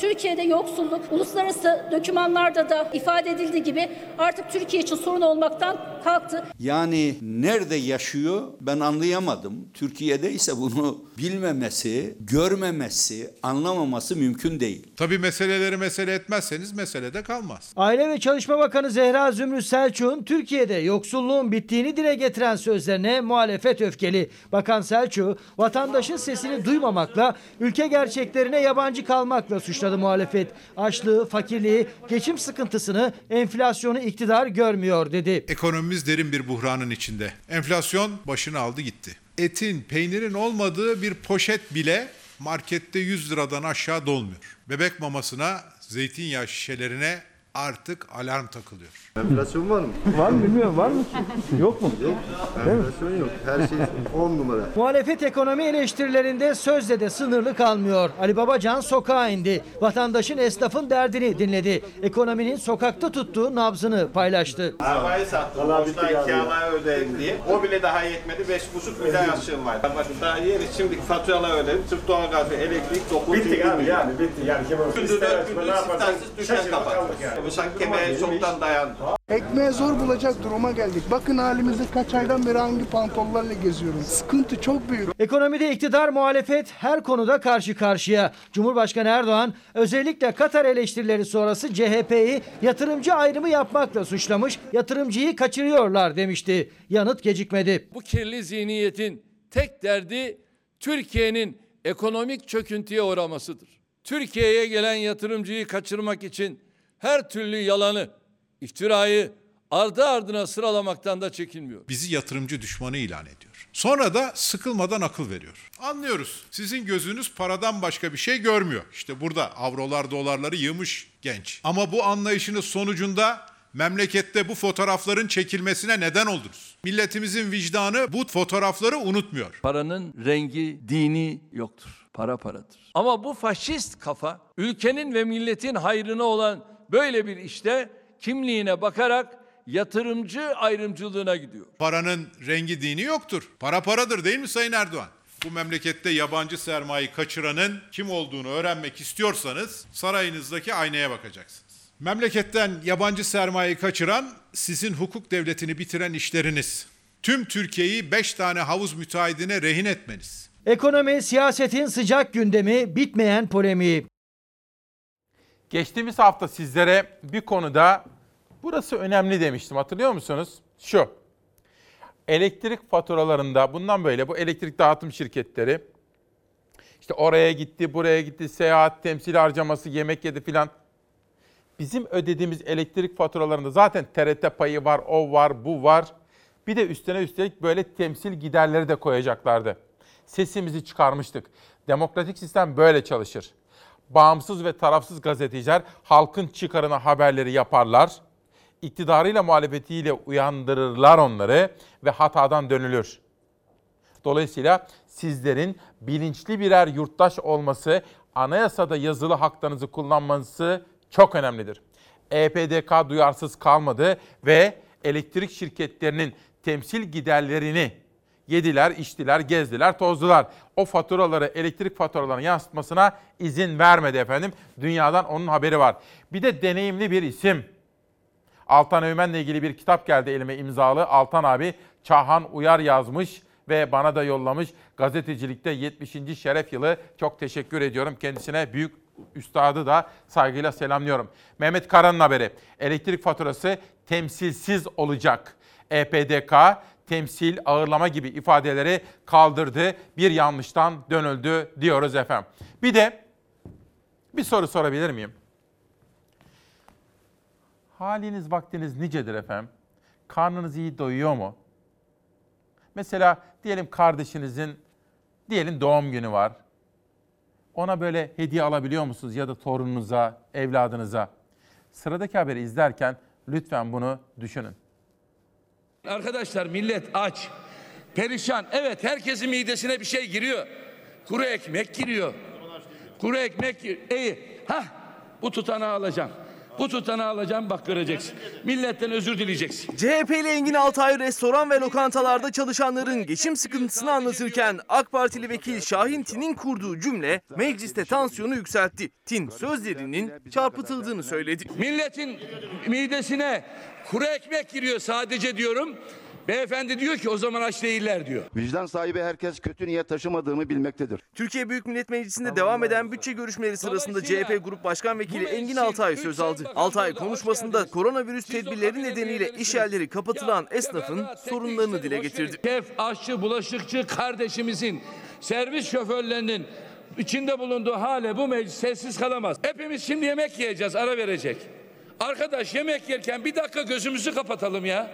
Türkiye'de yoksulluk uluslararası dokümanlarda da ifade edildiği gibi artık Türkiye için sorun olmaktan kalktı. Yani nerede yaşıyor ben anlayamadım. Türkiye'de ise bunu bilmemesi, görmemesi, anlamaması mümkün değil. Tabii meseleleri mesele etmezseniz meselede kalmaz. Aile ve Çalışma Bakanı Zehra Zümrüt Selçuk'un Türkiye'de yoksulluğun bittiğini dile getiren sözlerine muhalefet öfkeli. Bakan Selçuk, vatandaşın sesini duymamakla, ülke gerçeklerine yabancı kalmakla suçladı muhalefet. Açlığı, fakirliği, geçim sıkıntısını, enflasyonu iktidar görmüyor dedi. Ekonomimiz derin bir buhranın içinde. Enflasyon başını aldı gitti. Etin, peynirin olmadığı bir poşet bile markette 100 liradan aşağı dolmuyor. Bebek mamasına, zeytinyağı şişelerine artık alarm takılıyor. Enflasyon var mı? Var mı bilmiyorum var mı ki? Yok mu? Yok. Enflasyon yok. Her şey 10 numara. Muhalefet ekonomi eleştirilerinde sözde de sınırlı kalmıyor. Ali Babacan sokağa indi. Vatandaşın esnafın derdini dinledi. Ekonominin sokakta tuttuğu nabzını paylaştı. Arabayı sattım. Borçlar kiralar ödeyin diye. O bile daha yetmedi. 5,5 milyar açığım var. Bak daha yeri şimdi faturalar ödedim. Sırf doğalgaz ve elektrik 9 Bitti abi yani bitti. Yani kim Gündüz dört gündüz siftahsız düşen kapattık. Bıçak kemiğe çoktan dayandı. Ekmeğe zor bulacak duruma geldik. Bakın halimizde kaç aydan beri hangi pantollarla geziyorum. Sıkıntı çok büyük. Ekonomide iktidar muhalefet her konuda karşı karşıya. Cumhurbaşkanı Erdoğan özellikle Katar eleştirileri sonrası CHP'yi yatırımcı ayrımı yapmakla suçlamış, yatırımcıyı kaçırıyorlar demişti. Yanıt gecikmedi. Bu kirli zihniyetin tek derdi Türkiye'nin ekonomik çöküntüye uğramasıdır. Türkiye'ye gelen yatırımcıyı kaçırmak için her türlü yalanı, iftirayı ardı ardına sıralamaktan da çekinmiyor. Bizi yatırımcı düşmanı ilan ediyor. Sonra da sıkılmadan akıl veriyor. Anlıyoruz. Sizin gözünüz paradan başka bir şey görmüyor. İşte burada avrolar dolarları yığmış genç. Ama bu anlayışınız sonucunda memlekette bu fotoğrafların çekilmesine neden oldunuz. Milletimizin vicdanı bu fotoğrafları unutmuyor. Paranın rengi, dini yoktur. Para paradır. Ama bu faşist kafa ülkenin ve milletin hayrına olan böyle bir işte kimliğine bakarak yatırımcı ayrımcılığına gidiyor. Paranın rengi dini yoktur. Para paradır değil mi Sayın Erdoğan? Bu memlekette yabancı sermayeyi kaçıranın kim olduğunu öğrenmek istiyorsanız sarayınızdaki aynaya bakacaksınız. Memleketten yabancı sermayeyi kaçıran sizin hukuk devletini bitiren işleriniz. Tüm Türkiye'yi 5 tane havuz müteahhidine rehin etmeniz. Ekonomi, siyasetin sıcak gündemi, bitmeyen polemiği. Geçtiğimiz hafta sizlere bir konuda burası önemli demiştim hatırlıyor musunuz? Şu. Elektrik faturalarında bundan böyle bu elektrik dağıtım şirketleri işte oraya gitti, buraya gitti, seyahat, temsil harcaması, yemek yedi filan. Bizim ödediğimiz elektrik faturalarında zaten TRT payı var, o var, bu var. Bir de üstüne üstelik böyle temsil giderleri de koyacaklardı. Sesimizi çıkarmıştık. Demokratik sistem böyle çalışır. Bağımsız ve tarafsız gazeteciler halkın çıkarına haberleri yaparlar. İktidarıyla muhalefetiyle uyandırırlar onları ve hatadan dönülür. Dolayısıyla sizlerin bilinçli birer yurttaş olması, anayasada yazılı haklarınızı kullanması çok önemlidir. EPDK duyarsız kalmadı ve elektrik şirketlerinin temsil giderlerini yediler, içtiler, gezdiler, tozdular. O faturaları, elektrik faturalarını yansıtmasına izin vermedi efendim. Dünyadan onun haberi var. Bir de deneyimli bir isim. Altan Öğmen'le ilgili bir kitap geldi elime imzalı. Altan abi Çahan Uyar yazmış ve bana da yollamış. Gazetecilikte 70. şeref yılı. Çok teşekkür ediyorum kendisine. Büyük üstadı da saygıyla selamlıyorum. Mehmet Karan'ın haberi. Elektrik faturası temsilsiz olacak. EPDK temsil, ağırlama gibi ifadeleri kaldırdı. Bir yanlıştan dönüldü diyoruz efendim. Bir de bir soru sorabilir miyim? Haliniz vaktiniz nicedir efendim? Karnınız iyi doyuyor mu? Mesela diyelim kardeşinizin diyelim doğum günü var. Ona böyle hediye alabiliyor musunuz ya da torununuza, evladınıza? Sıradaki haberi izlerken lütfen bunu düşünün. Arkadaşlar millet aç, perişan. Evet herkesin midesine bir şey giriyor. Kuru ekmek giriyor. Kuru ekmek giriyor. İyi. Hah bu tutanağı alacağım. Bu tutanağı alacağım bak göreceksin. Milletten özür dileyeceksin. CHP'li Engin Altay restoran ve lokantalarda çalışanların geçim sıkıntısını anlatırken AK Partili vekil Şahin Tin'in kurduğu cümle mecliste tansiyonu yükseltti. Tin sözlerinin çarpıtıldığını söyledi. Milletin midesine kuru ekmek giriyor sadece diyorum. Beyefendi diyor ki o zaman aç değiller diyor. Vicdan sahibi herkes kötü niyet taşımadığımı bilmektedir. Türkiye Büyük Millet Meclisi'nde devam eden bütçe görüşmeleri sırasında CHP Grup Başkan Vekili Engin Altay söz aldı. Altay konuşmasında koronavirüs tedbirleri nedeniyle iş yerleri kapatılan esnafın sorunlarını dile getirdi. Şef, aşçı, bulaşıkçı kardeşimizin, servis şoförlerinin içinde bulunduğu hale bu meclis sessiz kalamaz. Hepimiz şimdi yemek yiyeceğiz, ara verecek. Arkadaş yemek yerken bir dakika gözümüzü kapatalım ya.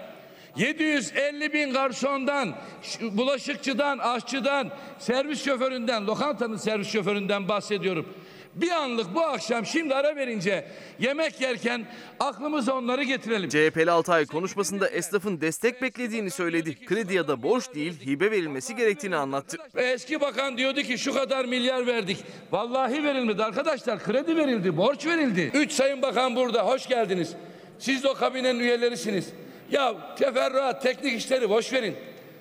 750 bin garsondan, bulaşıkçıdan, aşçıdan, servis şoföründen, lokantanın servis şoföründen bahsediyorum. Bir anlık bu akşam şimdi ara verince yemek yerken aklımıza onları getirelim. CHP'li Altay konuşmasında esnafın destek beklediğini söyledi. Kredi ya da borç değil hibe verilmesi gerektiğini anlattı. Eski bakan diyordu ki şu kadar milyar verdik. Vallahi verilmedi arkadaşlar. Kredi verildi, borç verildi. Üç sayın bakan burada. Hoş geldiniz. Siz de o kabinenin üyelerisiniz. Ya teferruat, teknik işleri boş verin.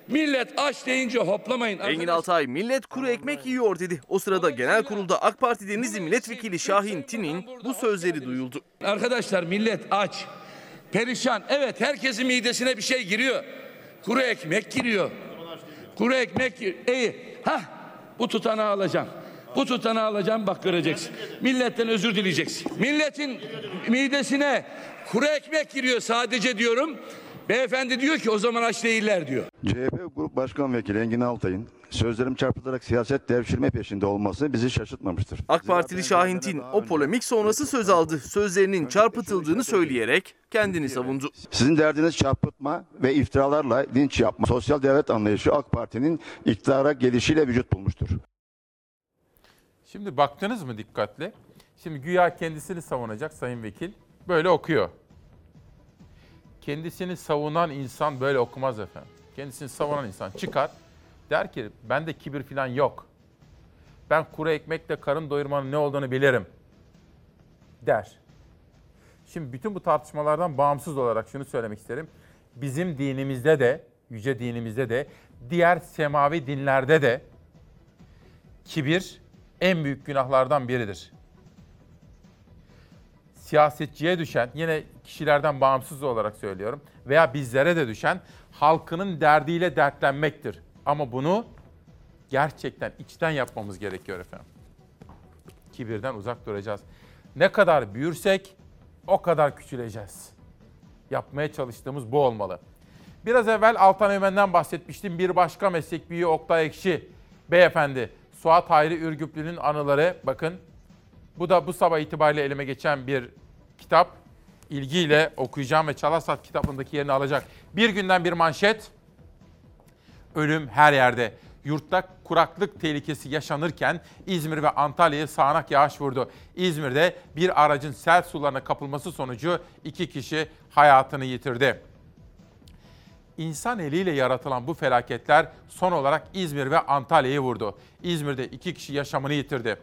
Millet aç deyince hoplamayın. Engin Altay millet kuru ekmek yiyor dedi. O sırada genel kurulda AK Parti Denizli Milletvekili Şahin Tin'in bu sözleri duyuldu. Arkadaşlar millet aç, perişan. Evet herkesin midesine bir şey giriyor. Kuru ekmek giriyor. Kuru ekmek iyi. Hah bu tutanağı alacağım. Bu tutanağı alacağım bak göreceksin. Milletten özür dileyeceksin. Milletin midesine kuru ekmek giriyor sadece diyorum. Beyefendi diyor ki o zaman aç değiller diyor. CHP Grup Başkan Vekili Engin Altay'ın sözlerim çarpıtarak siyaset devşirme peşinde olması bizi şaşırtmamıştır. AK Partili Şahin Tin o polemik sonrası söz aldı. Sözlerinin çarpıtıldığını söyleyerek kendini savundu. Sizin derdiniz çarpıtma ve iftiralarla linç yapma. Sosyal devlet anlayışı AK Parti'nin iktidara gelişiyle vücut bulmuştur. Şimdi baktınız mı dikkatle? Şimdi güya kendisini savunacak sayın vekil böyle okuyor. Kendisini savunan insan böyle okumaz efendim. Kendisini savunan insan çıkar der ki bende kibir falan yok. Ben kuru ekmekle karın doyurmanın ne olduğunu bilirim der. Şimdi bütün bu tartışmalardan bağımsız olarak şunu söylemek isterim. Bizim dinimizde de, yüce dinimizde de, diğer semavi dinlerde de kibir en büyük günahlardan biridir. Siyasetçiye düşen, yine kişilerden bağımsız olarak söylüyorum veya bizlere de düşen halkının derdiyle dertlenmektir. Ama bunu gerçekten içten yapmamız gerekiyor efendim. Kibirden uzak duracağız. Ne kadar büyürsek o kadar küçüleceğiz. Yapmaya çalıştığımız bu olmalı. Biraz evvel Altan Ömen'den bahsetmiştim. Bir başka meslek büyüğü Oktay Ekşi beyefendi. Suat Hayri Ürgüplü'nün anıları bakın. Bu da bu sabah itibariyle elime geçen bir kitap. İlgiyle okuyacağım ve Çalasat kitabındaki yerini alacak. Bir günden bir manşet. Ölüm her yerde. Yurtta kuraklık tehlikesi yaşanırken İzmir ve Antalya'ya sağanak yağış vurdu. İzmir'de bir aracın sel sularına kapılması sonucu iki kişi hayatını yitirdi. İnsan eliyle yaratılan bu felaketler son olarak İzmir ve Antalya'yı vurdu. İzmir'de iki kişi yaşamını yitirdi.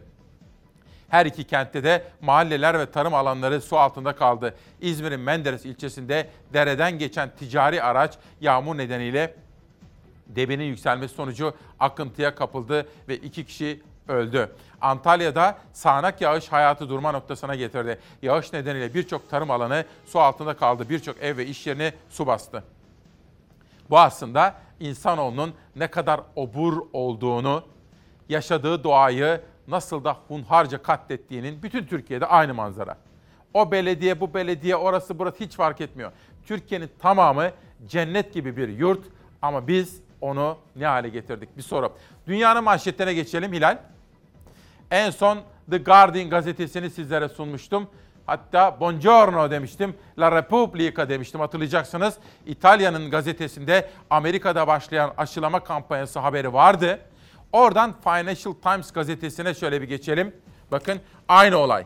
Her iki kentte de mahalleler ve tarım alanları su altında kaldı. İzmir'in Menderes ilçesinde dereden geçen ticari araç yağmur nedeniyle debinin yükselmesi sonucu akıntıya kapıldı ve iki kişi öldü. Antalya'da sağanak yağış hayatı durma noktasına getirdi. Yağış nedeniyle birçok tarım alanı su altında kaldı. Birçok ev ve iş yerini su bastı. Bu aslında insanoğlunun ne kadar obur olduğunu, yaşadığı doğayı nasıl da hunharca katlettiğinin bütün Türkiye'de aynı manzara. O belediye, bu belediye, orası burası hiç fark etmiyor. Türkiye'nin tamamı cennet gibi bir yurt ama biz onu ne hale getirdik? Bir soru. Dünyanın manşetlerine geçelim Hilal. En son The Guardian gazetesini sizlere sunmuştum. Hatta Buongiorno demiştim, La Repubblica demiştim hatırlayacaksınız. İtalya'nın gazetesinde Amerika'da başlayan aşılama kampanyası haberi vardı. Oradan Financial Times gazetesine şöyle bir geçelim. Bakın aynı olay.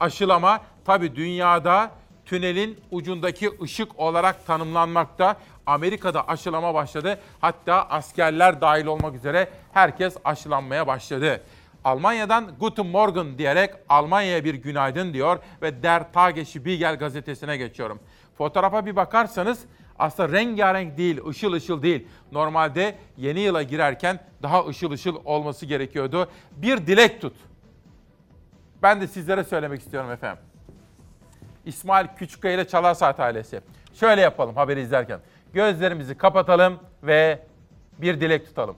Aşılama tabi dünyada tünelin ucundaki ışık olarak tanımlanmakta. Amerika'da aşılama başladı. Hatta askerler dahil olmak üzere herkes aşılanmaya başladı. Almanya'dan Guten Morgen diyerek Almanya'ya bir günaydın diyor ve Der Tagesspiegel gazetesine geçiyorum. Fotoğrafa bir bakarsanız aslında rengarenk değil, ışıl ışıl değil. Normalde yeni yıla girerken daha ışıl ışıl olması gerekiyordu. Bir dilek tut. Ben de sizlere söylemek istiyorum efendim. İsmail Küçükkaya ile Çalar Saat ailesi. Şöyle yapalım haberi izlerken. Gözlerimizi kapatalım ve bir dilek tutalım.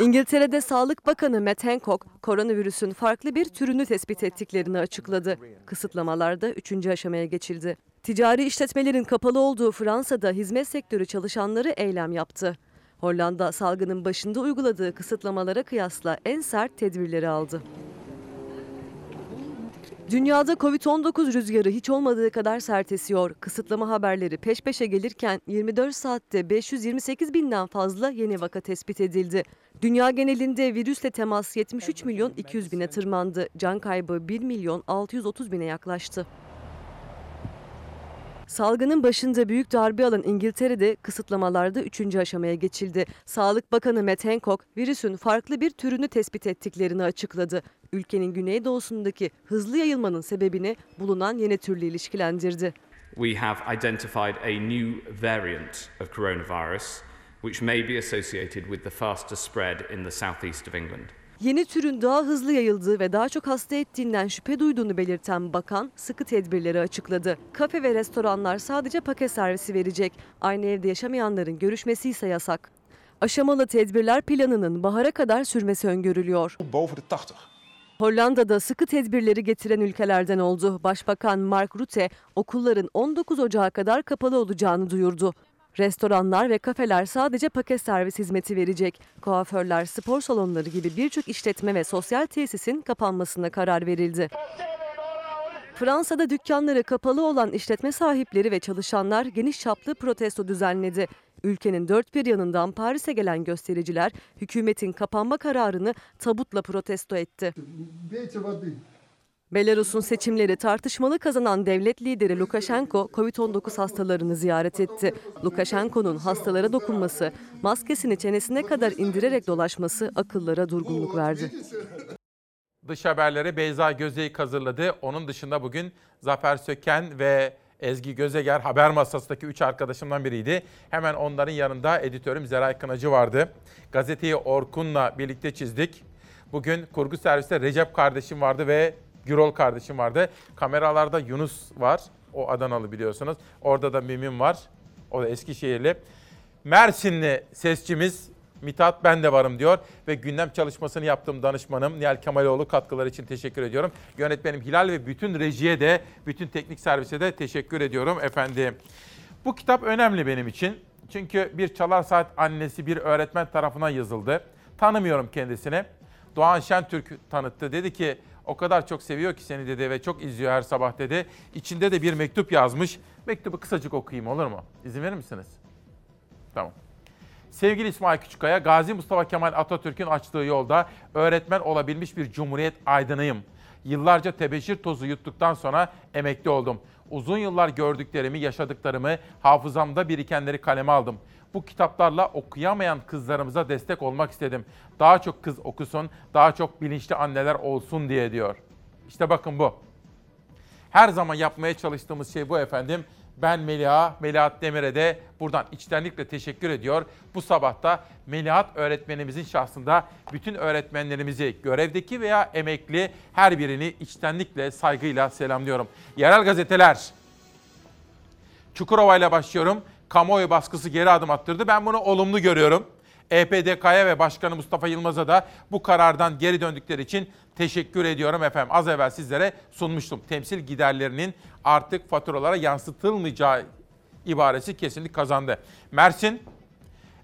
İngiltere'de Sağlık Bakanı Matt Hancock, koronavirüsün farklı bir türünü tespit ettiklerini açıkladı. Kısıtlamalarda üçüncü aşamaya geçildi. Ticari işletmelerin kapalı olduğu Fransa'da hizmet sektörü çalışanları eylem yaptı. Hollanda salgının başında uyguladığı kısıtlamalara kıyasla en sert tedbirleri aldı. Dünyada Covid-19 rüzgarı hiç olmadığı kadar sert esiyor. Kısıtlama haberleri peş peşe gelirken 24 saatte 528 binden fazla yeni vaka tespit edildi. Dünya genelinde virüsle temas 73 milyon 200 bine tırmandı. Can kaybı 1 milyon 630 bine yaklaştı. Salgının başında büyük darbe alan İngiltere'de kısıtlamalarda 3. aşamaya geçildi. Sağlık Bakanı Matt Hancock virüsün farklı bir türünü tespit ettiklerini açıkladı. Ülkenin güneydoğusundaki hızlı yayılmanın sebebini bulunan yeni türle ilişkilendirdi. We have identified a new variant of coronavirus which may be associated with the faster spread in the southeast of England. Yeni türün daha hızlı yayıldığı ve daha çok hasta ettiğinden şüphe duyduğunu belirten bakan sıkı tedbirleri açıkladı. Kafe ve restoranlar sadece paket servisi verecek. Aynı evde yaşamayanların görüşmesi ise yasak. Aşamalı tedbirler planının bahara kadar sürmesi öngörülüyor. Boven de 80. Hollanda'da sıkı tedbirleri getiren ülkelerden oldu. Başbakan Mark Rutte okulların 19 Ocağı kadar kapalı olacağını duyurdu. Restoranlar ve kafeler sadece paket servis hizmeti verecek. Kuaförler, spor salonları gibi birçok işletme ve sosyal tesisin kapanmasına karar verildi. Fransa'da dükkanları kapalı olan işletme sahipleri ve çalışanlar geniş çaplı protesto düzenledi. Ülkenin dört bir yanından Paris'e gelen göstericiler hükümetin kapanma kararını tabutla protesto etti. Belarus'un seçimleri tartışmalı kazanan devlet lideri Lukashenko, Covid-19 hastalarını ziyaret etti. Lukashenko'nun hastalara dokunması, maskesini çenesine kadar indirerek dolaşması akıllara durgunluk verdi. Dış haberleri Beyza Gözeyik hazırladı. Onun dışında bugün Zafer Söken ve Ezgi Gözeger haber masasındaki üç arkadaşımdan biriydi. Hemen onların yanında editörüm Zeray Kınacı vardı. Gazeteyi Orkun'la birlikte çizdik. Bugün kurgu serviste Recep kardeşim vardı ve Gürol kardeşim vardı. Kameralarda Yunus var. O Adanalı biliyorsunuz. Orada da Mimim var. O da Eskişehirli. Mersinli sesçimiz Mithat ben de varım diyor ve gündem çalışmasını yaptığım danışmanım Nihal Kemaloğlu katkıları için teşekkür ediyorum. Yönetmenim Hilal ve bütün rejiye de, bütün teknik servise de teşekkür ediyorum efendim. Bu kitap önemli benim için. Çünkü bir çalar saat annesi bir öğretmen tarafından yazıldı. Tanımıyorum kendisini. Doğan Şentürk tanıttı. Dedi ki o kadar çok seviyor ki seni dedi ve çok izliyor her sabah dedi. İçinde de bir mektup yazmış. Mektubu kısacık okuyayım olur mu? İzin verir misiniz? Tamam. Sevgili İsmail Küçükkaya, Gazi Mustafa Kemal Atatürk'ün açtığı yolda öğretmen olabilmiş bir cumhuriyet aydınıyım. Yıllarca tebeşir tozu yuttuktan sonra emekli oldum. Uzun yıllar gördüklerimi, yaşadıklarımı, hafızamda birikenleri kaleme aldım. Bu kitaplarla okuyamayan kızlarımıza destek olmak istedim. Daha çok kız okusun, daha çok bilinçli anneler olsun diye diyor. İşte bakın bu. Her zaman yapmaya çalıştığımız şey bu efendim. Ben Meliha, Melihat Demir'e de buradan içtenlikle teşekkür ediyor. Bu sabahta Melihat öğretmenimizin şahsında bütün öğretmenlerimizi görevdeki veya emekli her birini içtenlikle, saygıyla selamlıyorum. Yerel gazeteler. Çukurova ile başlıyorum. Kamuoyu baskısı geri adım attırdı. Ben bunu olumlu görüyorum. EPDK'ya ve Başkanı Mustafa Yılmaz'a da bu karardan geri döndükleri için teşekkür ediyorum efendim. Az evvel sizlere sunmuştum. Temsil giderlerinin artık faturalara yansıtılmayacağı ibaresi kesinlik kazandı. Mersin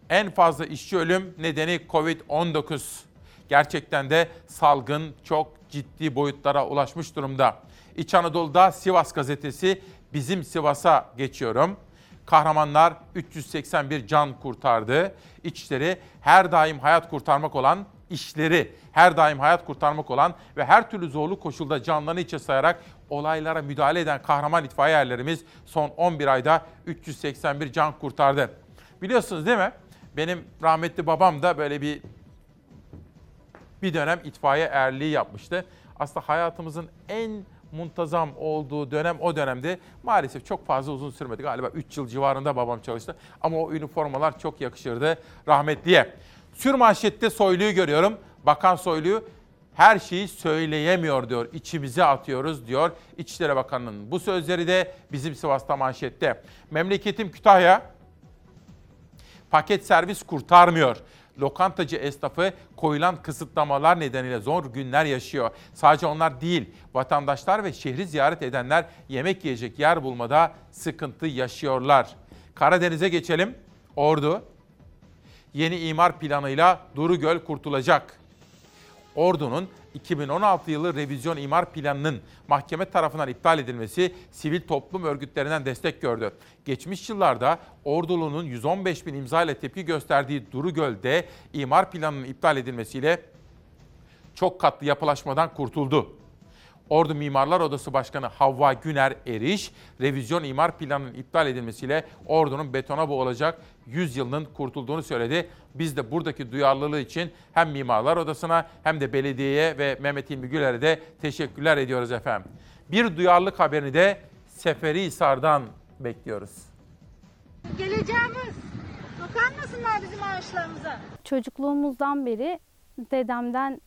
en fazla işçi ölüm nedeni Covid-19. Gerçekten de salgın çok ciddi boyutlara ulaşmış durumda. İç Anadolu'da Sivas gazetesi bizim Sivas'a geçiyorum. Kahramanlar 381 can kurtardı. İçleri her daim hayat kurtarmak olan işleri her daim hayat kurtarmak olan ve her türlü zorlu koşulda canlarını içe sayarak olaylara müdahale eden kahraman itfaiye erlerimiz son 11 ayda 381 can kurtardı. Biliyorsunuz değil mi? Benim rahmetli babam da böyle bir bir dönem itfaiye erliği yapmıştı. Aslında hayatımızın en muntazam olduğu dönem o dönemdi. Maalesef çok fazla uzun sürmedi. Galiba 3 yıl civarında babam çalıştı. Ama o üniformalar çok yakışırdı rahmetliye. Sürmanşette Soylu'yu görüyorum. Bakan Soylu her şeyi söyleyemiyor diyor. İçimize atıyoruz diyor. İçişleri Bakanı'nın bu sözleri de bizim Sivas'ta manşette. Memleketim Kütahya paket servis kurtarmıyor. Lokantacı esnafı koyulan kısıtlamalar nedeniyle zor günler yaşıyor. Sadece onlar değil, vatandaşlar ve şehri ziyaret edenler yemek yiyecek yer bulmada sıkıntı yaşıyorlar. Karadeniz'e geçelim. Ordu yeni imar planıyla Duru Göl kurtulacak. Ordu'nun 2016 yılı revizyon imar planının mahkeme tarafından iptal edilmesi sivil toplum örgütlerinden destek gördü. Geçmiş yıllarda Ordulu'nun 115 bin imza ile tepki gösterdiği Durugöl'de imar planının iptal edilmesiyle çok katlı yapılaşmadan kurtuldu. Ordu Mimarlar Odası Başkanı Havva Güner Eriş, revizyon imar planının iptal edilmesiyle Ordu'nun betona boğulacak 100 yılının kurtulduğunu söyledi. Biz de buradaki duyarlılığı için hem Mimarlar Odası'na hem de belediyeye ve Mehmet İlmi Güler'e de teşekkürler ediyoruz efendim. Bir duyarlılık haberini de Seferihisar'dan bekliyoruz. Geleceğimiz. Dokanmasınlar bizim ağaçlarımıza. Çocukluğumuzdan beri dedemden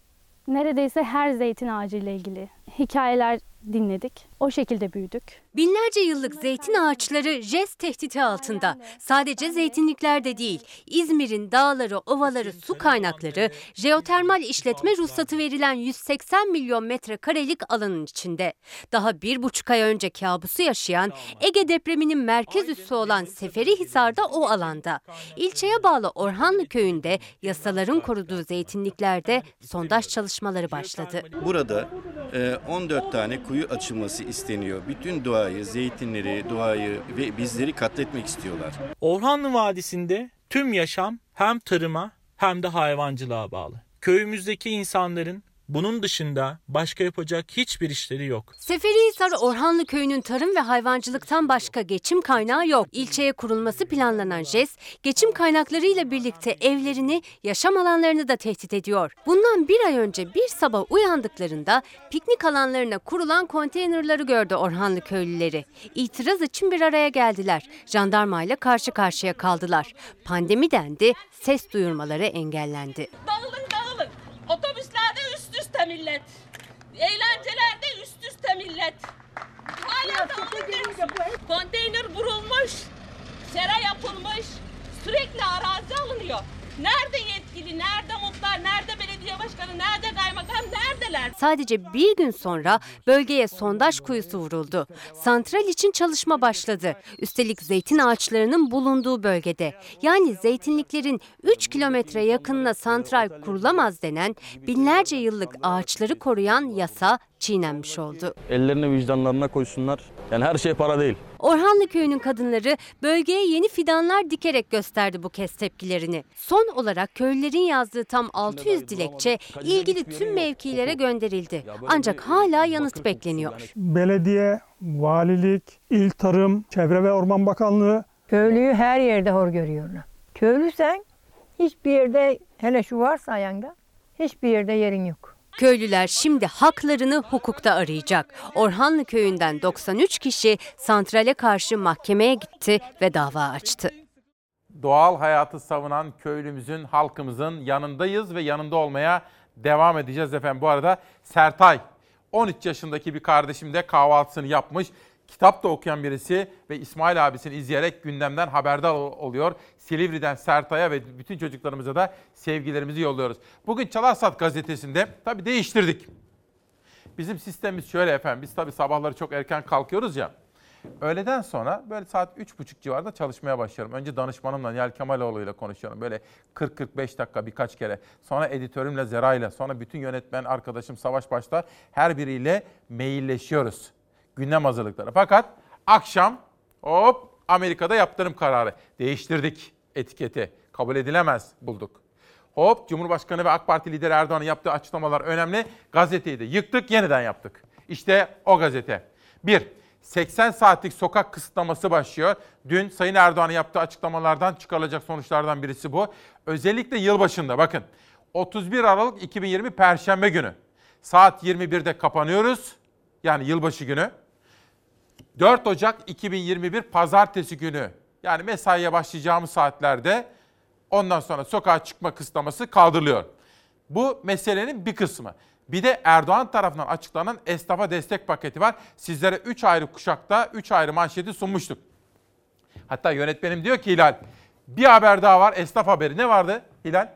neredeyse her zeytin ağacıyla ilgili hikayeler dinledik. O şekilde büyüdük. Binlerce yıllık zeytin ağaçları jest tehdidi altında. Sadece zeytinliklerde değil, İzmir'in dağları, ovaları, su kaynakları, jeotermal işletme ruhsatı verilen 180 milyon metrekarelik alanın içinde. Daha bir buçuk ay önce kabusu yaşayan, Ege depreminin merkez üssü olan Seferihisar'da o alanda. İlçeye bağlı Orhanlı köyünde yasaların koruduğu zeytinliklerde sondaj çalışmaları başladı. Burada e, 14 tane kuyu açılması isteniyor. Bütün doğayı, zeytinleri, doğayı ve bizleri katletmek istiyorlar. Orhanlı Vadisi'nde tüm yaşam hem tarıma hem de hayvancılığa bağlı. Köyümüzdeki insanların bunun dışında başka yapacak hiçbir işleri yok. Seferihisar Orhanlı Köyü'nün tarım ve hayvancılıktan başka geçim kaynağı yok. İlçeye kurulması planlanan JES, geçim kaynaklarıyla birlikte evlerini, yaşam alanlarını da tehdit ediyor. Bundan bir ay önce bir sabah uyandıklarında piknik alanlarına kurulan konteynerları gördü Orhanlı köylüleri. İtiraz için bir araya geldiler. Jandarmayla karşı karşıya kaldılar. Pandemi dendi, ses duyurmaları engellendi. Dağılın üste millet. Eğlencelerde üst üste millet. Hala dağılın diyorsun. Konteyner vurulmuş. Sera yapılmış. Sürekli arazi alınıyor. Nerede yetkili, nerede muhtar, nerede belediye başkanı, nerede kaymakam, neredeler? Sadece bir gün sonra bölgeye sondaj kuyusu vuruldu. Santral için çalışma başladı. Üstelik zeytin ağaçlarının bulunduğu bölgede. Yani zeytinliklerin 3 kilometre yakınına santral kurulamaz denen binlerce yıllık ağaçları koruyan yasa çiğnenmiş oldu. Ellerini vicdanlarına koysunlar. Yani her şey para değil. Orhanlı köyünün kadınları bölgeye yeni fidanlar dikerek gösterdi bu kez tepkilerini. Son olarak köylülerin yazdığı tam 600 dilekçe ilgili tüm mevkilere gönderildi. Ancak hala yanıt bekleniyor. Belediye, valilik, il tarım, çevre ve orman bakanlığı Köylüyü her yerde hor görüyorlar. Köylüsen hiçbir yerde hele şu varsa ayağında hiçbir yerde yerin yok. Köylüler şimdi haklarını hukukta arayacak. Orhanlı köyünden 93 kişi santrale karşı mahkemeye gitti ve dava açtı. Doğal hayatı savunan köylümüzün, halkımızın yanındayız ve yanında olmaya devam edeceğiz efendim. Bu arada Sertay 13 yaşındaki bir kardeşim de kahvaltısını yapmış. Kitap da okuyan birisi ve İsmail abisini izleyerek gündemden haberdar ol- oluyor. Silivri'den Sertay'a ve bütün çocuklarımıza da sevgilerimizi yolluyoruz. Bugün Çalarsat gazetesinde tabii değiştirdik. Bizim sistemimiz şöyle efendim. Biz tabii sabahları çok erken kalkıyoruz ya. Öğleden sonra böyle saat 3.30 civarında çalışmaya başlıyorum. Önce danışmanımla Nihal Kemaloğlu ile konuşuyorum. Böyle 40-45 dakika birkaç kere. Sonra editörümle Zera ile. Sonra bütün yönetmen arkadaşım Savaş Baş'ta her biriyle mailleşiyoruz. Gündem hazırlıkları. Fakat akşam hop Amerika'da yaptırım kararı. Değiştirdik etiketi. Kabul edilemez bulduk. Hop Cumhurbaşkanı ve AK Parti lideri Erdoğan'ın yaptığı açıklamalar önemli. Gazeteyi de yıktık, yeniden yaptık. İşte o gazete. Bir, 80 saatlik sokak kısıtlaması başlıyor. Dün Sayın Erdoğan'ın yaptığı açıklamalardan çıkarılacak sonuçlardan birisi bu. Özellikle yılbaşında bakın 31 Aralık 2020 Perşembe günü saat 21'de kapanıyoruz. Yani yılbaşı günü. 4 Ocak 2021 Pazartesi günü yani mesaiye başlayacağımız saatlerde ondan sonra sokağa çıkma kısıtlaması kaldırılıyor. Bu meselenin bir kısmı. Bir de Erdoğan tarafından açıklanan esnafa destek paketi var. Sizlere 3 ayrı kuşakta 3 ayrı manşeti sunmuştuk. Hatta yönetmenim diyor ki Hilal bir haber daha var esnaf haberi. Ne vardı Hilal?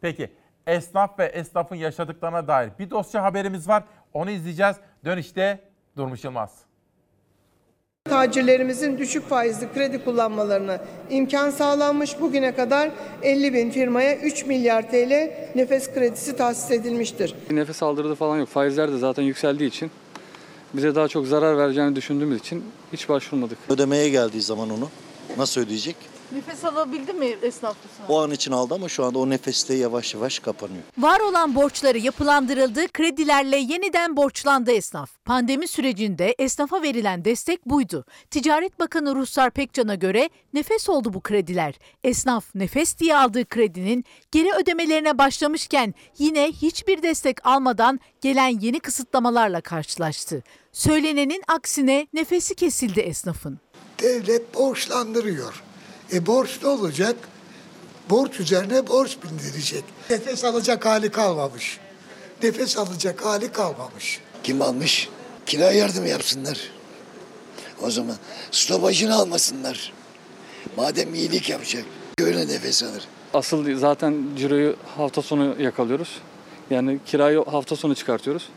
Peki esnaf ve esnafın yaşadıklarına dair bir dosya haberimiz var. Onu izleyeceğiz. Dönüşte Durmuş Yılmaz. Tacirlerimizin düşük faizli kredi kullanmalarına imkan sağlanmış. Bugüne kadar 50 bin firmaya 3 milyar TL nefes kredisi tahsis edilmiştir. Nefes aldırdığı falan yok. Faizler de zaten yükseldiği için bize daha çok zarar vereceğini düşündüğümüz için hiç başvurmadık. Ödemeye geldiği zaman onu nasıl ödeyecek? Nefes alabildi mi esnaf bu sene? O an için aldı ama şu anda o nefeste yavaş yavaş kapanıyor. Var olan borçları yapılandırıldı, kredilerle yeniden borçlandı esnaf. Pandemi sürecinde esnafa verilen destek buydu. Ticaret Bakanı Ruhsar Pekcan'a göre nefes oldu bu krediler. Esnaf nefes diye aldığı kredinin geri ödemelerine başlamışken yine hiçbir destek almadan gelen yeni kısıtlamalarla karşılaştı. Söylenenin aksine nefesi kesildi esnafın. Devlet borçlandırıyor. E borç ne olacak? Borç üzerine borç bindirecek. Nefes alacak hali kalmamış. Nefes alacak hali kalmamış. Kim almış? Kira yardım yapsınlar. O zaman stopajını almasınlar. Madem iyilik yapacak, öyle nefes alır. Asıl zaten ciroyu hafta sonu yakalıyoruz. Yani kirayı hafta sonu çıkartıyoruz.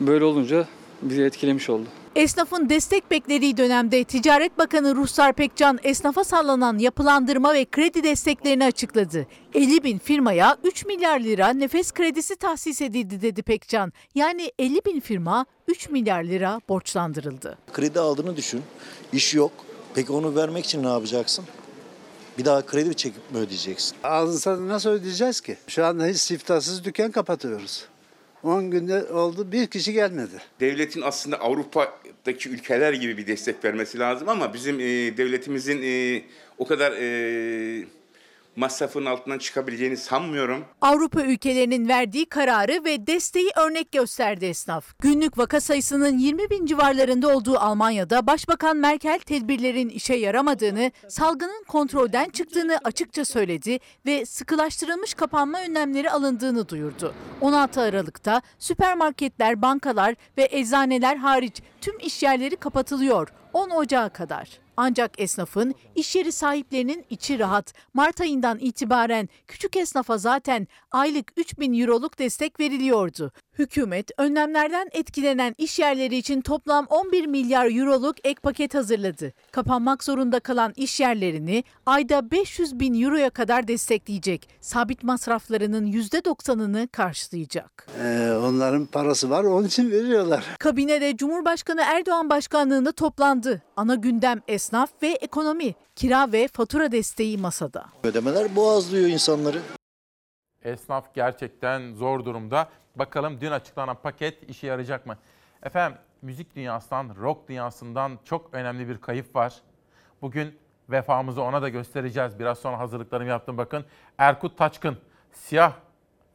Böyle olunca bizi etkilemiş oldu. Esnafın destek beklediği dönemde Ticaret Bakanı Ruhsar Pekcan esnafa sallanan yapılandırma ve kredi desteklerini açıkladı. 50 bin firmaya 3 milyar lira nefes kredisi tahsis edildi dedi Pekcan. Yani 50 bin firma 3 milyar lira borçlandırıldı. Kredi aldığını düşün. İş yok. Peki onu vermek için ne yapacaksın? Bir daha kredi mi çekip mi ödeyeceksin? Alınsa nasıl ödeyeceğiz ki? Şu anda hiç siftahsız dükkan kapatıyoruz. 10 günde oldu bir kişi gelmedi. Devletin aslında Avrupa'daki ülkeler gibi bir destek vermesi lazım ama bizim e, devletimizin e, o kadar e, masrafın altından çıkabileceğini sanmıyorum. Avrupa ülkelerinin verdiği kararı ve desteği örnek gösterdi esnaf. Günlük vaka sayısının 20 bin civarlarında olduğu Almanya'da Başbakan Merkel tedbirlerin işe yaramadığını, salgının kontrolden çıktığını açıkça söyledi ve sıkılaştırılmış kapanma önlemleri alındığını duyurdu. 16 Aralık'ta süpermarketler, bankalar ve eczaneler hariç tüm işyerleri kapatılıyor 10 Ocağı kadar. Ancak esnafın, iş yeri sahiplerinin içi rahat. Mart ayından itibaren küçük esnafa zaten aylık 3 bin euroluk destek veriliyordu. Hükümet önlemlerden etkilenen iş yerleri için toplam 11 milyar euroluk ek paket hazırladı. Kapanmak zorunda kalan iş yerlerini ayda 500 bin euroya kadar destekleyecek. Sabit masraflarının %90'ını karşılayacak. Ee, onların parası var onun için veriyorlar. Kabinede Cumhurbaşkanı Erdoğan başkanlığında toplandı. Ana gündem esnaf ve ekonomi, kira ve fatura desteği masada. Ödemeler boğazlıyor insanları. Esnaf gerçekten zor durumda. Bakalım dün açıklanan paket işe yarayacak mı? Efendim müzik dünyasından, rock dünyasından çok önemli bir kayıp var. Bugün vefamızı ona da göstereceğiz. Biraz sonra hazırlıklarımı yaptım bakın. Erkut Taçkın, siyah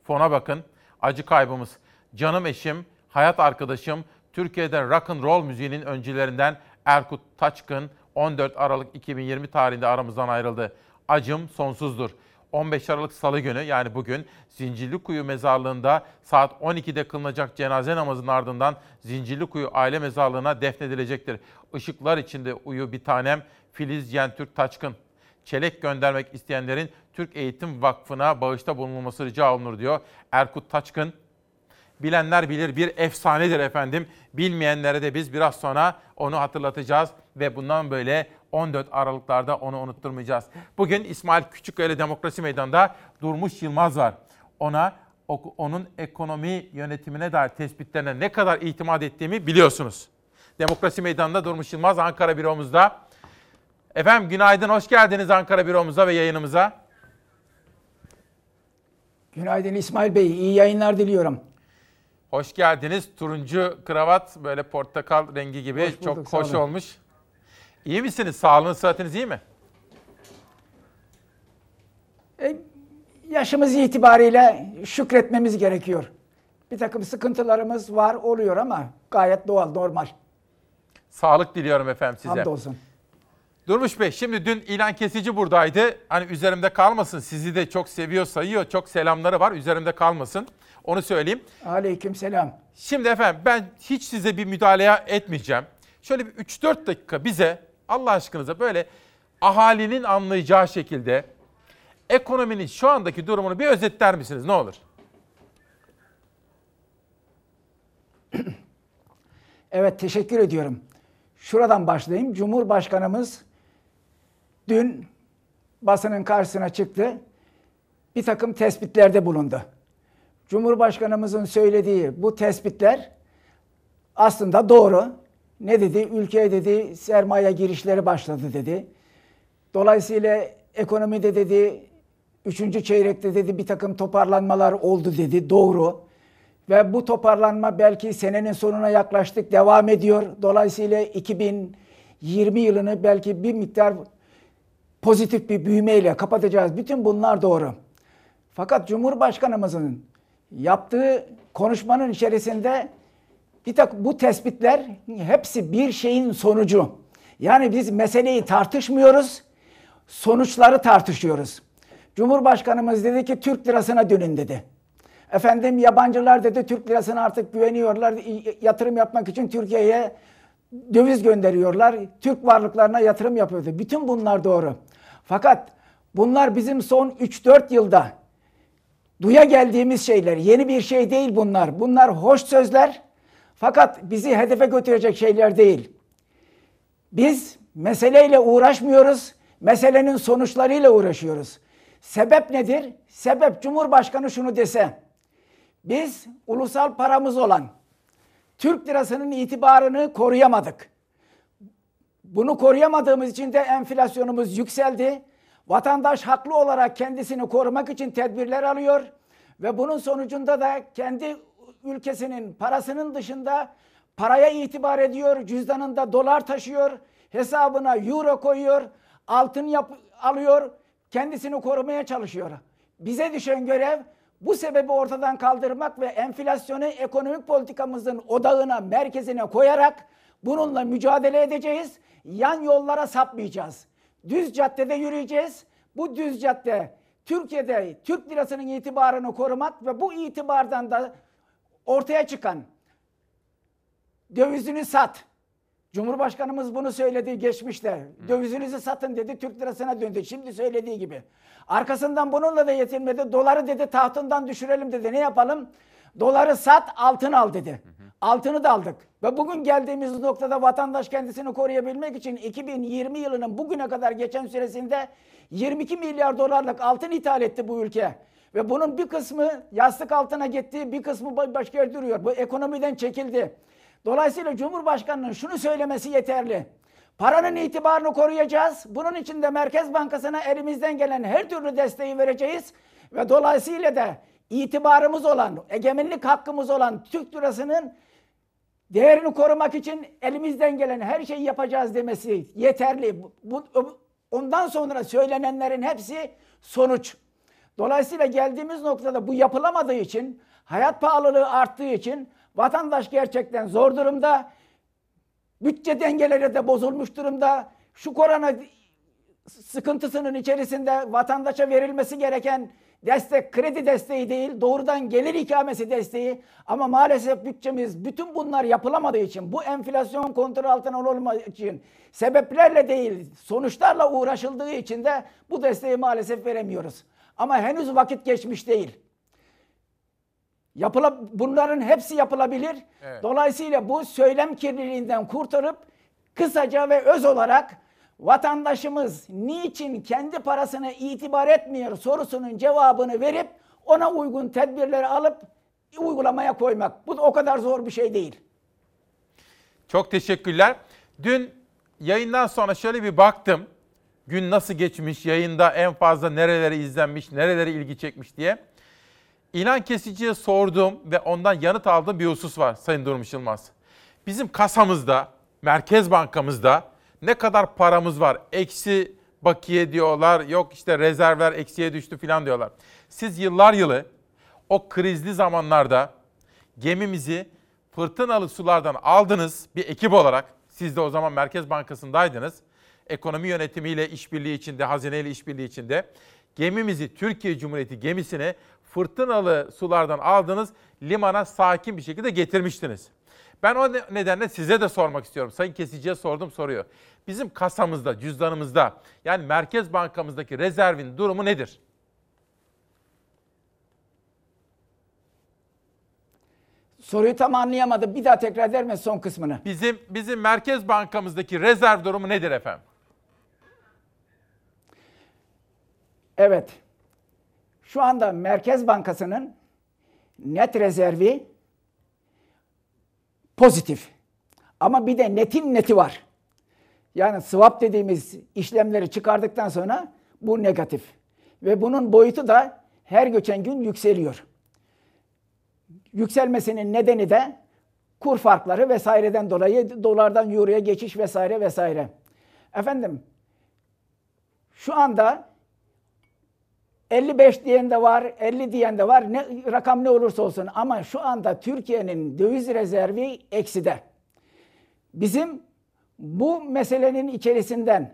fona bakın. Acı kaybımız. Canım eşim, hayat arkadaşım, Türkiye'de rock and roll müziğinin öncülerinden Erkut Taçkın 14 Aralık 2020 tarihinde aramızdan ayrıldı. Acım sonsuzdur. 15 Aralık Salı günü yani bugün Zincirlikuyu mezarlığında saat 12'de kılınacak cenaze namazının ardından Zincirlikuyu aile mezarlığına defnedilecektir. Işıklar içinde uyu bir tanem Filiz Yentürk Taçkın. Çelek göndermek isteyenlerin Türk Eğitim Vakfı'na bağışta bulunulması rica olunur diyor Erkut Taçkın. Bilenler bilir bir efsanedir efendim. Bilmeyenlere de biz biraz sonra onu hatırlatacağız ve bundan böyle 14 Aralıklarda onu unutturmayacağız. Bugün İsmail Küçükkaya Demokrasi Meydanı'nda Durmuş Yılmaz var. Ona onun ekonomi yönetimine dair tespitlerine ne kadar itimat ettiğimi biliyorsunuz. Demokrasi Meydanı'nda Durmuş Yılmaz Ankara büromuzda. Efendim günaydın, hoş geldiniz Ankara büromuza ve yayınımıza. Günaydın İsmail Bey, iyi yayınlar diliyorum. Hoş geldiniz. Turuncu kravat böyle portakal rengi gibi Hoş bulduk, çok hoş olmuş. İyi misiniz? Sağlığınız, sıhhatiniz iyi mi? E, yaşımız itibariyle şükretmemiz gerekiyor. Bir takım sıkıntılarımız var, oluyor ama gayet doğal, normal. Sağlık diliyorum efendim size. Hamdolsun. Durmuş Bey şimdi dün ilan kesici buradaydı. Hani üzerimde kalmasın. Sizi de çok seviyor, sayıyor. Çok selamları var. Üzerimde kalmasın. Onu söyleyeyim. Aleyküm selam. Şimdi efendim ben hiç size bir müdahale etmeyeceğim. Şöyle bir 3-4 dakika bize Allah aşkınıza böyle ahalinin anlayacağı şekilde ekonominin şu andaki durumunu bir özetler misiniz ne olur? Evet, teşekkür ediyorum. şuradan başlayayım. Cumhurbaşkanımız dün basının karşısına çıktı. Bir takım tespitlerde bulundu. Cumhurbaşkanımızın söylediği bu tespitler aslında doğru. Ne dedi? Ülkeye dedi sermaye girişleri başladı dedi. Dolayısıyla ekonomide dedi üçüncü çeyrekte dedi bir takım toparlanmalar oldu dedi. Doğru. Ve bu toparlanma belki senenin sonuna yaklaştık devam ediyor. Dolayısıyla 2020 yılını belki bir miktar pozitif bir büyümeyle kapatacağız. Bütün bunlar doğru. Fakat Cumhurbaşkanımızın yaptığı konuşmanın içerisinde bir tak bu tespitler hepsi bir şeyin sonucu. Yani biz meseleyi tartışmıyoruz, sonuçları tartışıyoruz. Cumhurbaşkanımız dedi ki Türk lirasına dönün dedi. Efendim yabancılar dedi Türk lirasına artık güveniyorlar. Yatırım yapmak için Türkiye'ye döviz gönderiyorlar. Türk varlıklarına yatırım yapıyordu. Bütün bunlar doğru. Fakat bunlar bizim son 3-4 yılda duya geldiğimiz şeyler. Yeni bir şey değil bunlar. Bunlar hoş sözler. Fakat bizi hedefe götürecek şeyler değil. Biz meseleyle uğraşmıyoruz. Meselenin sonuçlarıyla uğraşıyoruz. Sebep nedir? Sebep Cumhurbaşkanı şunu dese. Biz ulusal paramız olan Türk lirasının itibarını koruyamadık. Bunu koruyamadığımız için de enflasyonumuz yükseldi. Vatandaş haklı olarak kendisini korumak için tedbirler alıyor ve bunun sonucunda da kendi ülkesinin parasının dışında paraya itibar ediyor, cüzdanında dolar taşıyor, hesabına euro koyuyor, altın yap alıyor, kendisini korumaya çalışıyor. Bize düşen görev bu sebebi ortadan kaldırmak ve enflasyonu ekonomik politikamızın odağına, merkezine koyarak bununla mücadele edeceğiz. Yan yollara sapmayacağız. Düz caddede yürüyeceğiz. Bu düz cadde Türkiye'de Türk lirasının itibarını korumak ve bu itibardan da ortaya çıkan dövizini sat. Cumhurbaşkanımız bunu söyledi geçmişte. Dövizinizi satın dedi Türk lirasına döndü. Şimdi söylediği gibi. Arkasından bununla da yetinmedi. Doları dedi tahtından düşürelim dedi. Ne yapalım? Doları sat altın al dedi. Altını da aldık. Ve bugün geldiğimiz noktada vatandaş kendisini koruyabilmek için 2020 yılının bugüne kadar geçen süresinde 22 milyar dolarlık altın ithal etti bu ülke. Ve bunun bir kısmı yastık altına gitti, bir kısmı başka yerde duruyor. Bu ekonomiden çekildi. Dolayısıyla Cumhurbaşkanı'nın şunu söylemesi yeterli. Paranın itibarını koruyacağız. Bunun için de Merkez Bankası'na elimizden gelen her türlü desteği vereceğiz. Ve dolayısıyla da itibarımız olan, egemenlik hakkımız olan Türk lirasının değerini korumak için elimizden gelen her şeyi yapacağız demesi yeterli. Bu, ondan sonra söylenenlerin hepsi sonuç. Dolayısıyla geldiğimiz noktada bu yapılamadığı için, hayat pahalılığı arttığı için vatandaş gerçekten zor durumda. Bütçe dengeleri de bozulmuş durumda. Şu korona sıkıntısının içerisinde vatandaşa verilmesi gereken destek kredi desteği değil, doğrudan gelir ikamesi desteği. Ama maalesef bütçemiz bütün bunlar yapılamadığı için, bu enflasyon kontrol altına olmadığı için, sebeplerle değil, sonuçlarla uğraşıldığı için de bu desteği maalesef veremiyoruz. Ama henüz vakit geçmiş değil. Yapıla, bunların hepsi yapılabilir. Evet. Dolayısıyla bu söylem kirliliğinden kurtarıp kısaca ve öz olarak vatandaşımız niçin kendi parasına itibar etmiyor sorusunun cevabını verip ona uygun tedbirleri alıp uygulamaya koymak. Bu o kadar zor bir şey değil. Çok teşekkürler. Dün yayından sonra şöyle bir baktım. Gün nasıl geçmiş, yayında en fazla nereleri izlenmiş, nereleri ilgi çekmiş diye. İnan kesiciye sordum ve ondan yanıt aldığım bir husus var Sayın Durmuş Yılmaz. Bizim kasamızda, Merkez Bankamızda ne kadar paramız var? Eksi bakiye diyorlar, yok işte rezervler eksiye düştü falan diyorlar. Siz yıllar yılı o krizli zamanlarda gemimizi fırtınalı sulardan aldınız bir ekip olarak. Siz de o zaman Merkez Bankası'ndaydınız. Ekonomi yönetimiyle işbirliği içinde, hazineyle işbirliği içinde gemimizi Türkiye Cumhuriyeti gemisini fırtınalı sulardan aldınız, limana sakin bir şekilde getirmiştiniz. Ben o nedenle size de sormak istiyorum. Sayın Kesici'ye sordum soruyor. Bizim kasamızda, cüzdanımızda yani Merkez Bankamızdaki rezervin durumu nedir? Soruyu tam anlayamadım. Bir daha tekrar eder misin son kısmını? Bizim bizim Merkez Bankamızdaki rezerv durumu nedir efendim? Evet. Şu anda Merkez Bankası'nın net rezervi pozitif. Ama bir de netin neti var. Yani swap dediğimiz işlemleri çıkardıktan sonra bu negatif. Ve bunun boyutu da her geçen gün yükseliyor. Yükselmesinin nedeni de kur farkları vesaireden dolayı dolardan euroya geçiş vesaire vesaire. Efendim şu anda 55 diyen de var, 50 diyen de var. Ne, rakam ne olursa olsun ama şu anda Türkiye'nin döviz rezervi ekside. Bizim bu meselenin içerisinden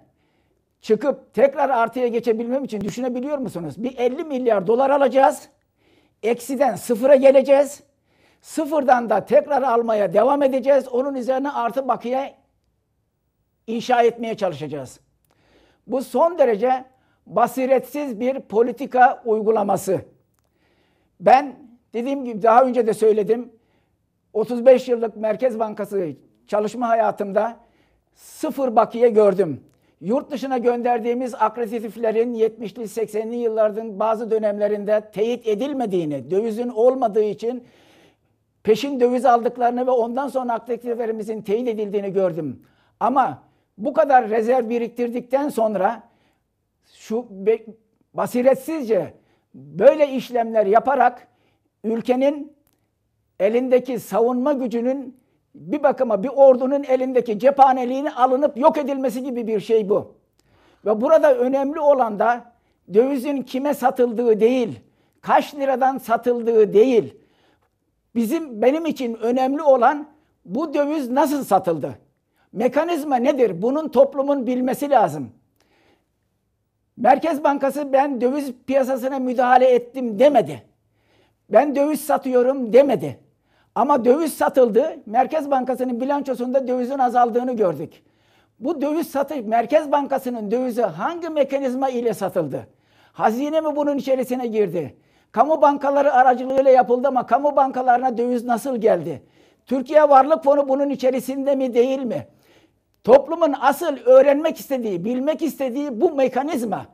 çıkıp tekrar artıya geçebilmem için düşünebiliyor musunuz? Bir 50 milyar dolar alacağız. Eksiden sıfıra geleceğiz. Sıfırdan da tekrar almaya devam edeceğiz. Onun üzerine artı bakiye inşa etmeye çalışacağız. Bu son derece basiretsiz bir politika uygulaması. Ben dediğim gibi daha önce de söyledim. 35 yıllık Merkez Bankası çalışma hayatımda sıfır bakiye gördüm. Yurt dışına gönderdiğimiz akreditiflerin 70'li 80'li yılların bazı dönemlerinde teyit edilmediğini, dövizin olmadığı için peşin döviz aldıklarını ve ondan sonra akreditelerimizin teyit edildiğini gördüm. Ama bu kadar rezerv biriktirdikten sonra şu basiretsizce böyle işlemler yaparak ülkenin elindeki savunma gücünün bir bakıma bir ordunun elindeki cephaneliğini alınıp yok edilmesi gibi bir şey bu. Ve burada önemli olan da dövizin kime satıldığı değil, kaç liradan satıldığı değil. Bizim benim için önemli olan bu döviz nasıl satıldı? Mekanizma nedir? Bunun toplumun bilmesi lazım. Merkez Bankası ben döviz piyasasına müdahale ettim demedi. Ben döviz satıyorum demedi. Ama döviz satıldı. Merkez Bankası'nın bilançosunda dövizin azaldığını gördük. Bu döviz satış, Merkez Bankası'nın dövizi hangi mekanizma ile satıldı? Hazine mi bunun içerisine girdi? Kamu bankaları aracılığıyla yapıldı ama kamu bankalarına döviz nasıl geldi? Türkiye Varlık Fonu bunun içerisinde mi değil mi? Toplumun asıl öğrenmek istediği, bilmek istediği bu mekanizma.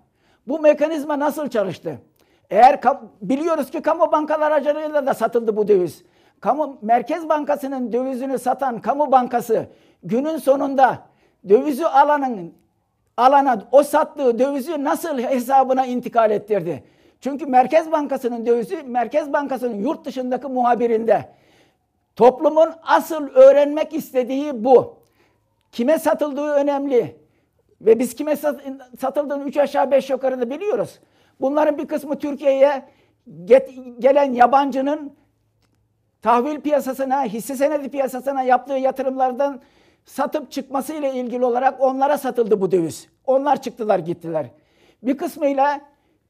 Bu mekanizma nasıl çalıştı? Eğer biliyoruz ki kamu bankalar aracılığıyla da satıldı bu döviz. Kamu Merkez Bankası'nın dövizini satan kamu bankası günün sonunda dövizi alanın alana o sattığı dövizi nasıl hesabına intikal ettirdi? Çünkü Merkez Bankası'nın dövizi Merkez Bankası'nın yurt dışındaki muhabirinde. Toplumun asıl öğrenmek istediği bu. Kime satıldığı önemli. Ve biz kime satıldığını 3 aşağı 5 yukarıda biliyoruz. Bunların bir kısmı Türkiye'ye gelen yabancının tahvil piyasasına, hisse senedi piyasasına yaptığı yatırımlardan satıp çıkması ile ilgili olarak onlara satıldı bu döviz. Onlar çıktılar gittiler. Bir kısmıyla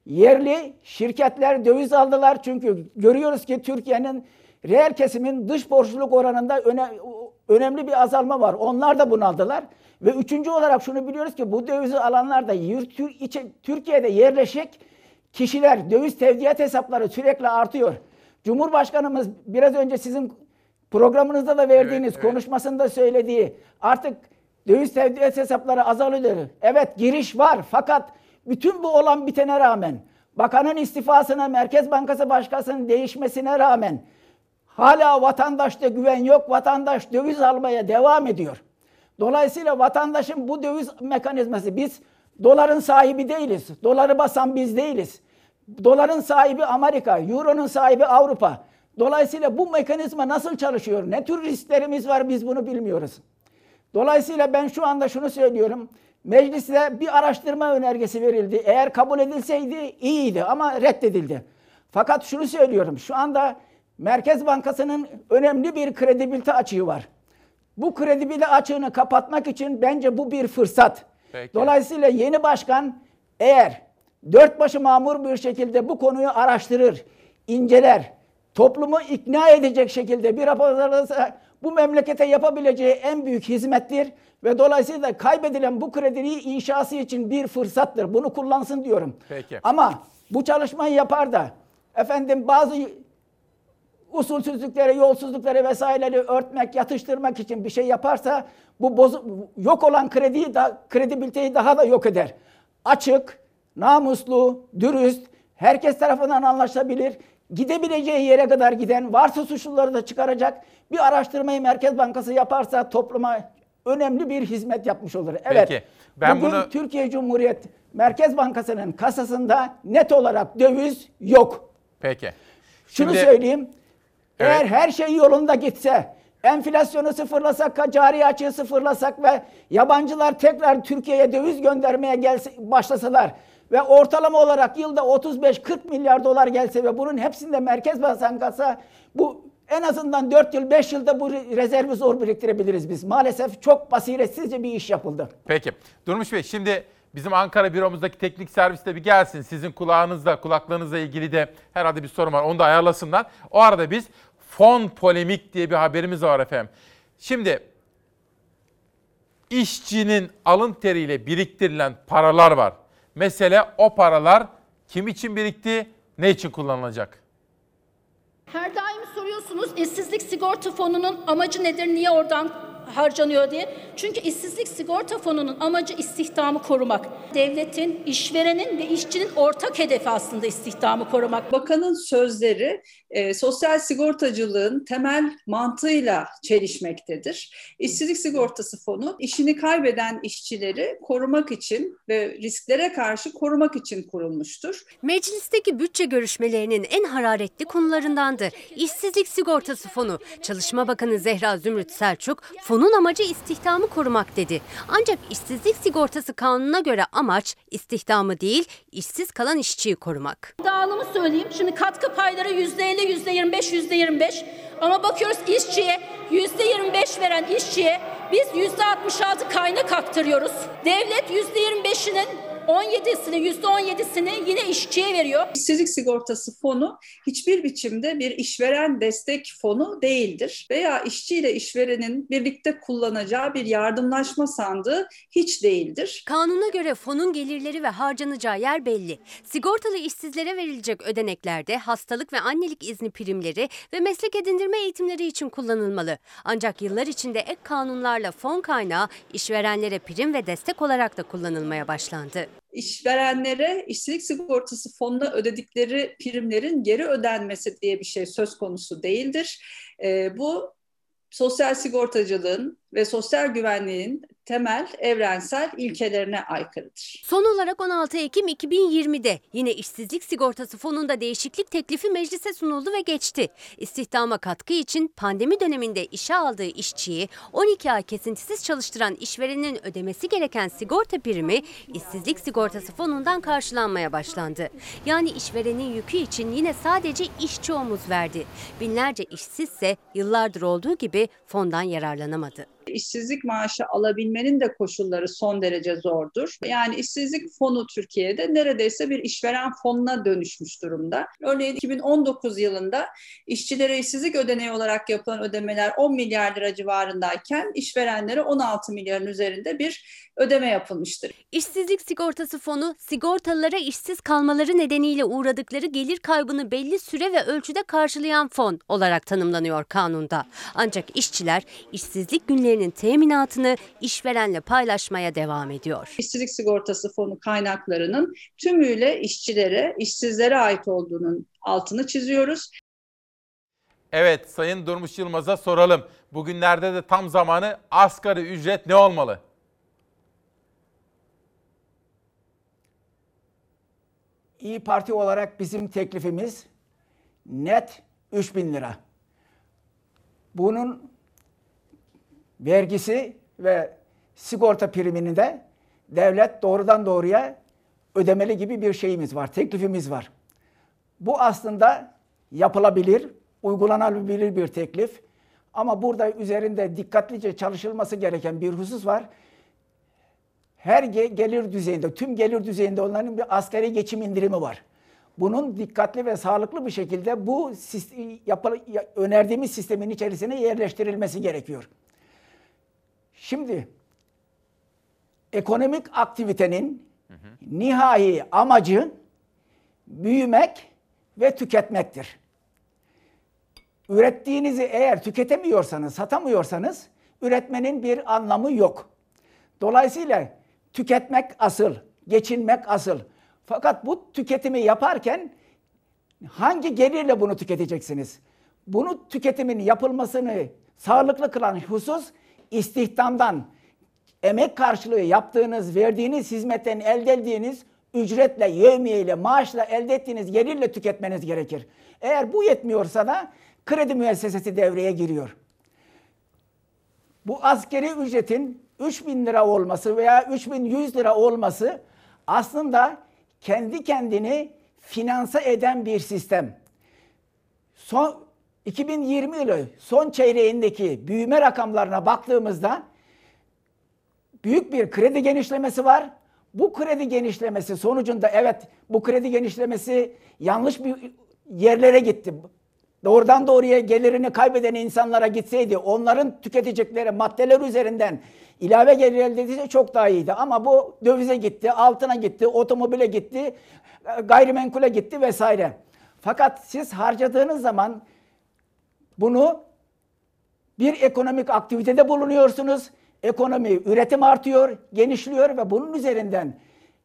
yerli şirketler döviz aldılar çünkü görüyoruz ki Türkiye'nin reel kesimin dış borçluluk oranında öne, önemli bir azalma var. Onlar da bunu aldılar. Ve üçüncü olarak şunu biliyoruz ki bu dövizi alanlar da Türkiye'de yerleşik kişiler, döviz tevdiat hesapları sürekli artıyor. Cumhurbaşkanımız biraz önce sizin programınızda da verdiğiniz evet, evet. konuşmasında söylediği artık döviz tevdiat hesapları azalıyor. Evet giriş var fakat bütün bu olan bitene rağmen bakanın istifasına Merkez Bankası Başkanı'nın değişmesine rağmen hala vatandaşta güven yok. Vatandaş döviz almaya devam ediyor. Dolayısıyla vatandaşın bu döviz mekanizması biz doların sahibi değiliz. Doları basan biz değiliz. Doların sahibi Amerika, Euro'nun sahibi Avrupa. Dolayısıyla bu mekanizma nasıl çalışıyor? Ne tür risklerimiz var biz bunu bilmiyoruz. Dolayısıyla ben şu anda şunu söylüyorum. Mecliste bir araştırma önergesi verildi. Eğer kabul edilseydi iyiydi ama reddedildi. Fakat şunu söylüyorum. Şu anda Merkez Bankası'nın önemli bir kredibilite açığı var. Bu kredibilite açığını kapatmak için bence bu bir fırsat. Peki. Dolayısıyla yeni başkan eğer dört başı mamur bir şekilde bu konuyu araştırır, inceler, toplumu ikna edecek şekilde bir rapor hazırlarsa bu memlekete yapabileceği en büyük hizmettir ve dolayısıyla kaybedilen bu krediyi inşası için bir fırsattır. Bunu kullansın diyorum. Peki. Ama bu çalışmayı yapar da efendim bazı usulsüzlükleri, yolsuzlukları vesaireleri örtmek, yatıştırmak için bir şey yaparsa bu bozu, yok olan krediyi da kredibiliteyi daha da yok eder. Açık, namuslu, dürüst, herkes tarafından anlaşılabilir, gidebileceği yere kadar giden, varsa suçluları da çıkaracak bir araştırmayı Merkez Bankası yaparsa topluma önemli bir hizmet yapmış olur. Evet. Peki, ben bugün bunu- Türkiye Cumhuriyet Merkez Bankası'nın kasasında net olarak döviz yok. Peki. Şunu Şimdi- söyleyeyim. Eğer Evet. her şey yolunda gitse, enflasyonu sıfırlasak, cari açığı sıfırlasak ve yabancılar tekrar Türkiye'ye döviz göndermeye gelse, başlasalar ve ortalama olarak yılda 35-40 milyar dolar gelse ve bunun hepsinde Merkez Bankası bu en azından 4 yıl 5 yılda bu rezervi zor biriktirebiliriz biz. Maalesef çok basiretsizce bir iş yapıldı. Peki. Durmuş Bey şimdi bizim Ankara büromuzdaki teknik servis de bir gelsin. Sizin kulağınızla, kulaklarınızla ilgili de herhalde bir sorun var. Onu da ayarlasınlar. O arada biz fon polemik diye bir haberimiz var efendim. Şimdi işçinin alın teriyle biriktirilen paralar var. Mesele o paralar kim için birikti, ne için kullanılacak? Her daim soruyorsunuz işsizlik sigorta fonunun amacı nedir, niye oradan harcanıyor diye. Çünkü işsizlik sigorta fonunun amacı istihdamı korumak. Devletin, işverenin ve işçinin ortak hedefi aslında istihdamı korumak. Bakanın sözleri e, sosyal sigortacılığın temel mantığıyla çelişmektedir. İşsizlik sigortası fonu işini kaybeden işçileri korumak için ve risklere karşı korumak için kurulmuştur. Meclisteki bütçe görüşmelerinin en hararetli konularındandı. İşsizlik sigortası fonu. Çalışma Bakanı Zehra Zümrüt Selçuk, fonun amacı istihdamı korumak dedi. Ancak işsizlik sigortası kanununa göre amaç istihdamı değil, işsiz kalan işçiyi korumak. Dağılımı söyleyeyim. Şimdi katkı payları %50, %25, %25. Ama bakıyoruz işçiye %25 veren işçiye biz %66 kaynak aktarıyoruz. Devlet %25'inin 17'sini, %17'sini yine işçiye veriyor. İşsizlik sigortası fonu hiçbir biçimde bir işveren destek fonu değildir. Veya işçi ile işverenin birlikte kullanacağı bir yardımlaşma sandığı hiç değildir. Kanuna göre fonun gelirleri ve harcanacağı yer belli. Sigortalı işsizlere verilecek ödeneklerde hastalık ve annelik izni primleri ve meslek edindirme eğitimleri için kullanılmalı. Ancak yıllar içinde ek kanunlarla fon kaynağı işverenlere prim ve destek olarak da kullanılmaya başlandı. İşverenlere işsizlik sigortası fonuna ödedikleri primlerin geri ödenmesi diye bir şey söz konusu değildir. Ee, bu sosyal sigortacılığın ve sosyal güvenliğin temel evrensel ilkelerine aykırıdır. Son olarak 16 Ekim 2020'de yine işsizlik sigortası fonunda değişiklik teklifi meclise sunuldu ve geçti. İstihdama katkı için pandemi döneminde işe aldığı işçiyi 12 ay kesintisiz çalıştıran işverenin ödemesi gereken sigorta primi işsizlik sigortası fonundan karşılanmaya başlandı. Yani işverenin yükü için yine sadece işçi omuz verdi. Binlerce işsizse yıllardır olduğu gibi fondan yararlanamadı. İşsizlik maaşı alabilmenin de koşulları son derece zordur. Yani işsizlik fonu Türkiye'de neredeyse bir işveren fonuna dönüşmüş durumda. Örneğin 2019 yılında işçilere işsizlik ödeneği olarak yapılan ödemeler 10 milyar lira civarındayken işverenlere 16 milyarın üzerinde bir ödeme yapılmıştır. İşsizlik sigortası fonu sigortalılara işsiz kalmaları nedeniyle uğradıkları gelir kaybını belli süre ve ölçüde karşılayan fon olarak tanımlanıyor kanunda. Ancak işçiler işsizlik günlerinin teminatını işverenle paylaşmaya devam ediyor. İşsizlik sigortası fonu kaynaklarının tümüyle işçilere, işsizlere ait olduğunun altını çiziyoruz. Evet Sayın Durmuş Yılmaz'a soralım. Bugünlerde de tam zamanı asgari ücret ne olmalı? İyi Parti olarak bizim teklifimiz net 3000 lira. Bunun vergisi ve sigorta primini de devlet doğrudan doğruya ödemeli gibi bir şeyimiz var, teklifimiz var. Bu aslında yapılabilir, uygulanabilir bir teklif. Ama burada üzerinde dikkatlice çalışılması gereken bir husus var. Her ge- gelir düzeyinde, tüm gelir düzeyinde onların bir asgari geçim indirimi var. Bunun dikkatli ve sağlıklı bir şekilde bu yapı- ya- önerdiğimiz sistemin içerisine yerleştirilmesi gerekiyor. Şimdi ekonomik aktivitenin nihai amacı büyümek ve tüketmektir. Ürettiğinizi eğer tüketemiyorsanız, satamıyorsanız üretmenin bir anlamı yok. Dolayısıyla tüketmek asıl, geçinmek asıl. Fakat bu tüketimi yaparken hangi gelirle bunu tüketeceksiniz? Bunu tüketimin yapılmasını sağlıklı kılan husus istihdamdan, emek karşılığı yaptığınız, verdiğiniz hizmetten elde ettiğiniz ücretle, yevmiyeyle, maaşla elde ettiğiniz gelirle tüketmeniz gerekir. Eğer bu yetmiyorsa da kredi müessesesi devreye giriyor. Bu askeri ücretin 3000 lira olması veya 3100 lira olması aslında kendi kendini finanse eden bir sistem. Son 2020 yılı son çeyreğindeki büyüme rakamlarına baktığımızda büyük bir kredi genişlemesi var. Bu kredi genişlemesi sonucunda evet bu kredi genişlemesi yanlış bir yerlere gitti. Doğrudan doğruya gelirini kaybeden insanlara gitseydi onların tüketecekleri maddeler üzerinden ilave gelir elde edilse çok daha iyiydi. Ama bu dövize gitti, altına gitti, otomobile gitti, gayrimenkule gitti vesaire. Fakat siz harcadığınız zaman bunu bir ekonomik aktivitede bulunuyorsunuz. Ekonomi, üretim artıyor, genişliyor ve bunun üzerinden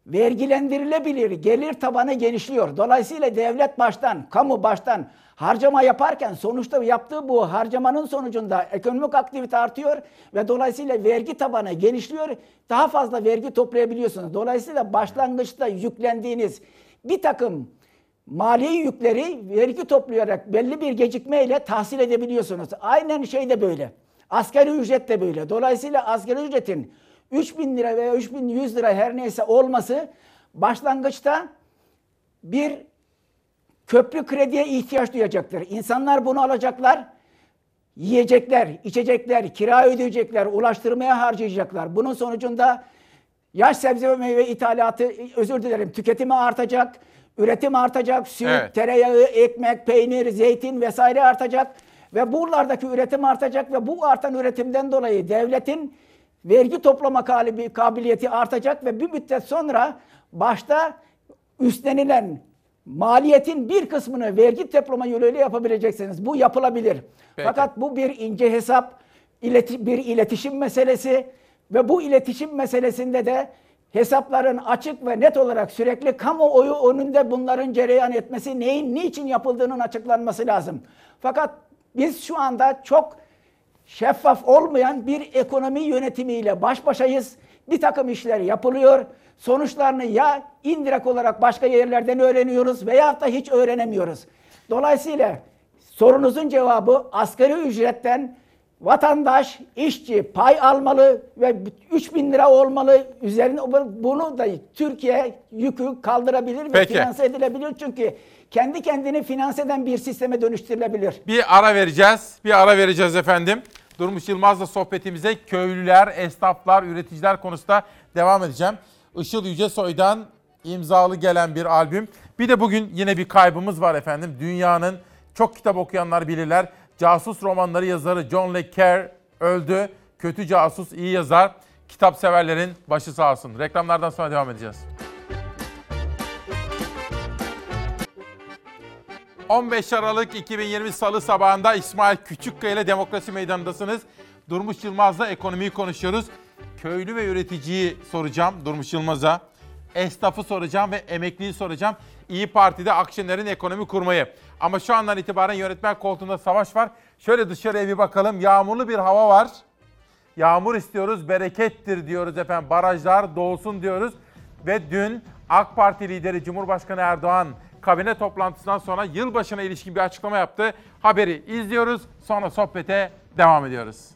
vergilendirilebilir gelir tabanı genişliyor. Dolayısıyla devlet baştan, kamu baştan harcama yaparken sonuçta yaptığı bu harcamanın sonucunda ekonomik aktivite artıyor ve dolayısıyla vergi tabanı genişliyor. Daha fazla vergi toplayabiliyorsunuz. Dolayısıyla başlangıçta yüklendiğiniz bir takım mali yükleri vergi toplayarak belli bir gecikmeyle tahsil edebiliyorsunuz. Aynen şey de böyle. Asgari ücret de böyle. Dolayısıyla asgari ücretin 3000 lira veya 3100 lira her neyse olması başlangıçta bir köprü krediye ihtiyaç duyacaktır. İnsanlar bunu alacaklar, yiyecekler, içecekler, kira ödeyecekler, ulaştırmaya harcayacaklar. Bunun sonucunda yaş sebze ve meyve ithalatı, özür dilerim, tüketimi artacak, üretim artacak, süt, Evet. tereyağı, ekmek, peynir, zeytin vesaire artacak ve buralardaki üretim artacak ve bu artan üretimden dolayı devletin vergi toplama kabiliyeti artacak ve bir müddet sonra başta üstlenilen maliyetin bir kısmını vergi toplama yoluyla yapabileceksiniz. Bu yapılabilir. Peki. Fakat bu bir ince hesap, ileti- bir iletişim meselesi ve bu iletişim meselesinde de hesapların açık ve net olarak sürekli kamuoyu önünde bunların cereyan etmesi, neyin niçin yapıldığının açıklanması lazım. Fakat biz şu anda çok şeffaf olmayan bir ekonomi yönetimiyle baş başayız. Bir takım işler yapılıyor. Sonuçlarını ya indirek olarak başka yerlerden öğreniyoruz veya da hiç öğrenemiyoruz. Dolayısıyla sorunuzun cevabı asgari ücretten vatandaş, işçi pay almalı ve 3000 lira olmalı. Üzerine bunu da Türkiye yükü kaldırabilir ve Peki. finanse edilebilir. Çünkü kendi kendini finanse eden bir sisteme dönüştürülebilir. Bir ara vereceğiz. Bir ara vereceğiz efendim. Durmuş Yılmaz'la sohbetimize köylüler, esnaflar, üreticiler konusunda devam edeceğim. Işıl Yücesoy'dan imzalı gelen bir albüm. Bir de bugün yine bir kaybımız var efendim. Dünyanın çok kitap okuyanlar bilirler. Casus romanları yazarı John le Carre öldü. Kötü casus, iyi yazar. Kitap severlerin başı sağ olsun. Reklamlardan sonra devam edeceğiz. 15 Aralık 2020 Salı sabahında İsmail Küçükkaya ile Demokrasi Meydanı'ndasınız. Durmuş Yılmaz'la ekonomiyi konuşuyoruz. Köylü ve üreticiyi soracağım Durmuş Yılmaz'a. Esnafı soracağım ve emekliyi soracağım. İyi Parti'de Akşener'in ekonomi kurmayı. Ama şu andan itibaren yönetmen koltuğunda savaş var. Şöyle dışarıya bir bakalım. Yağmurlu bir hava var. Yağmur istiyoruz, berekettir diyoruz efendim. Barajlar dolsun diyoruz. Ve dün AK Parti lideri Cumhurbaşkanı Erdoğan kabine toplantısından sonra yılbaşına ilişkin bir açıklama yaptı. Haberi izliyoruz, sonra sohbete devam ediyoruz.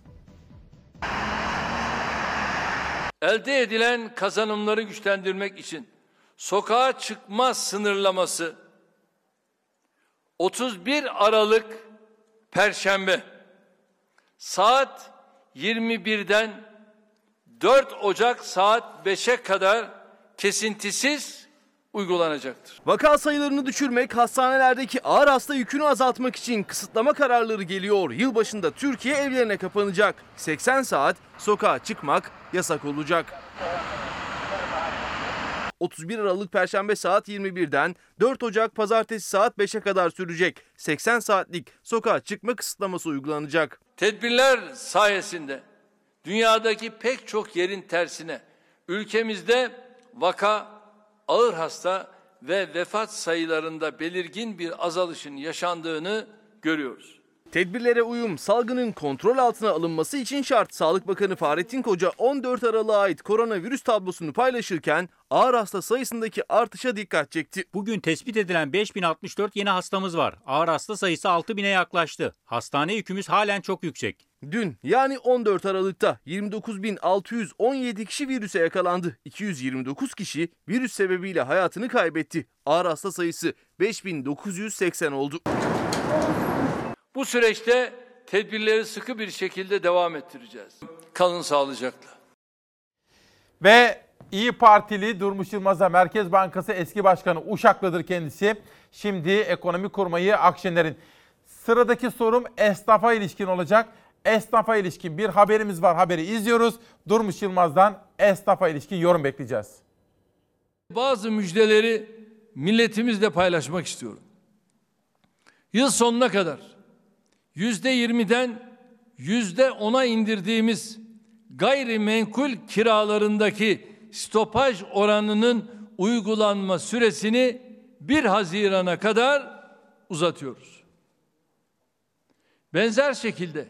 Elde edilen kazanımları güçlendirmek için sokağa çıkma sınırlaması 31 Aralık Perşembe saat 21'den 4 Ocak saat 5'e kadar kesintisiz uygulanacaktır. Vaka sayılarını düşürmek, hastanelerdeki ağır hasta yükünü azaltmak için kısıtlama kararları geliyor. Yılbaşında Türkiye evlerine kapanacak. 80 saat sokağa çıkmak yasak olacak. 31 Aralık Perşembe saat 21'den 4 Ocak Pazartesi saat 5'e kadar sürecek. 80 saatlik sokağa çıkma kısıtlaması uygulanacak. Tedbirler sayesinde dünyadaki pek çok yerin tersine ülkemizde vaka, ağır hasta ve vefat sayılarında belirgin bir azalışın yaşandığını görüyoruz. Tedbirlere uyum salgının kontrol altına alınması için şart. Sağlık Bakanı Fahrettin Koca 14 Aralık'a ait koronavirüs tablosunu paylaşırken ağır hasta sayısındaki artışa dikkat çekti. Bugün tespit edilen 5064 yeni hastamız var. Ağır hasta sayısı 6000'e yaklaştı. Hastane yükümüz halen çok yüksek. Dün yani 14 Aralık'ta 29.617 kişi virüse yakalandı. 229 kişi virüs sebebiyle hayatını kaybetti. Ağır hasta sayısı 5980 oldu. Bu süreçte tedbirleri sıkı bir şekilde devam ettireceğiz. Kalın sağlıcakla. Ve İyi Partili Durmuş Yılmaz'a Merkez Bankası eski başkanı Uşaklıdır kendisi. Şimdi ekonomi kurmayı Akşener'in. Sıradaki sorum esnafa ilişkin olacak. Esnafa ilişkin bir haberimiz var. Haberi izliyoruz. Durmuş Yılmaz'dan esnafa ilişkin yorum bekleyeceğiz. Bazı müjdeleri milletimizle paylaşmak istiyorum. Yıl sonuna kadar yüzde yirmiden yüzde ona indirdiğimiz gayrimenkul kiralarındaki stopaj oranının uygulanma süresini 1 Haziran'a kadar uzatıyoruz. Benzer şekilde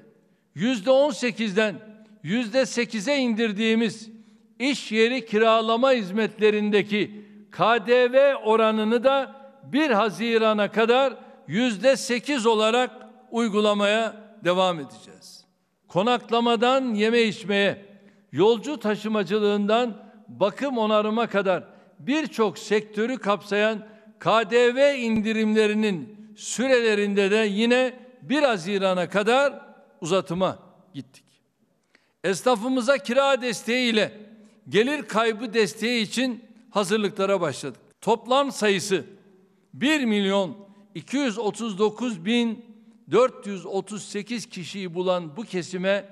yüzde on sekizden yüzde sekize indirdiğimiz iş yeri kiralama hizmetlerindeki KDV oranını da 1 Haziran'a kadar yüzde sekiz olarak uygulamaya devam edeceğiz. Konaklamadan yeme içmeye, yolcu taşımacılığından bakım onarıma kadar birçok sektörü kapsayan KDV indirimlerinin sürelerinde de yine 1 Haziran'a kadar uzatıma gittik. Esnafımıza kira desteği ile gelir kaybı desteği için hazırlıklara başladık. Toplam sayısı 1 milyon 239 bin 438 kişiyi bulan bu kesime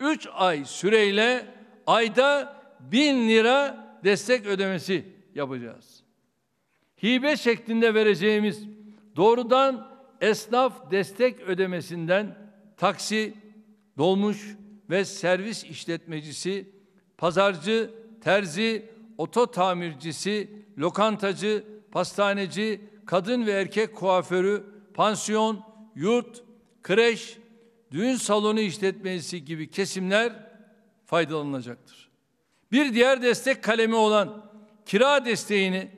3 ay süreyle ayda 1000 lira destek ödemesi yapacağız. Hibe şeklinde vereceğimiz doğrudan esnaf destek ödemesinden taksi, dolmuş ve servis işletmecisi, pazarcı, terzi, oto tamircisi, lokantacı, pastaneci, kadın ve erkek kuaförü, pansiyon, yurt, kreş, düğün salonu işletmecisi gibi kesimler faydalanacaktır. Bir diğer destek kalemi olan kira desteğini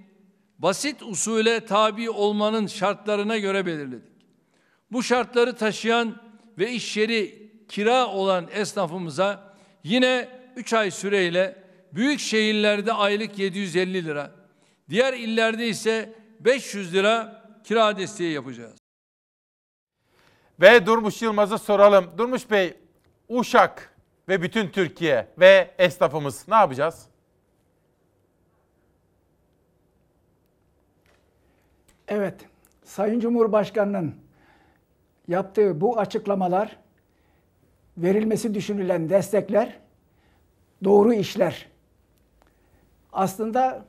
basit usule tabi olmanın şartlarına göre belirledik. Bu şartları taşıyan ve iş yeri kira olan esnafımıza yine 3 ay süreyle büyük şehirlerde aylık 750 lira, diğer illerde ise 500 lira kira desteği yapacağız. Ve Durmuş Yılmaz'a soralım. Durmuş Bey, Uşak ve bütün Türkiye ve esnafımız ne yapacağız? Evet, Sayın Cumhurbaşkanı'nın yaptığı bu açıklamalar, verilmesi düşünülen destekler doğru işler. Aslında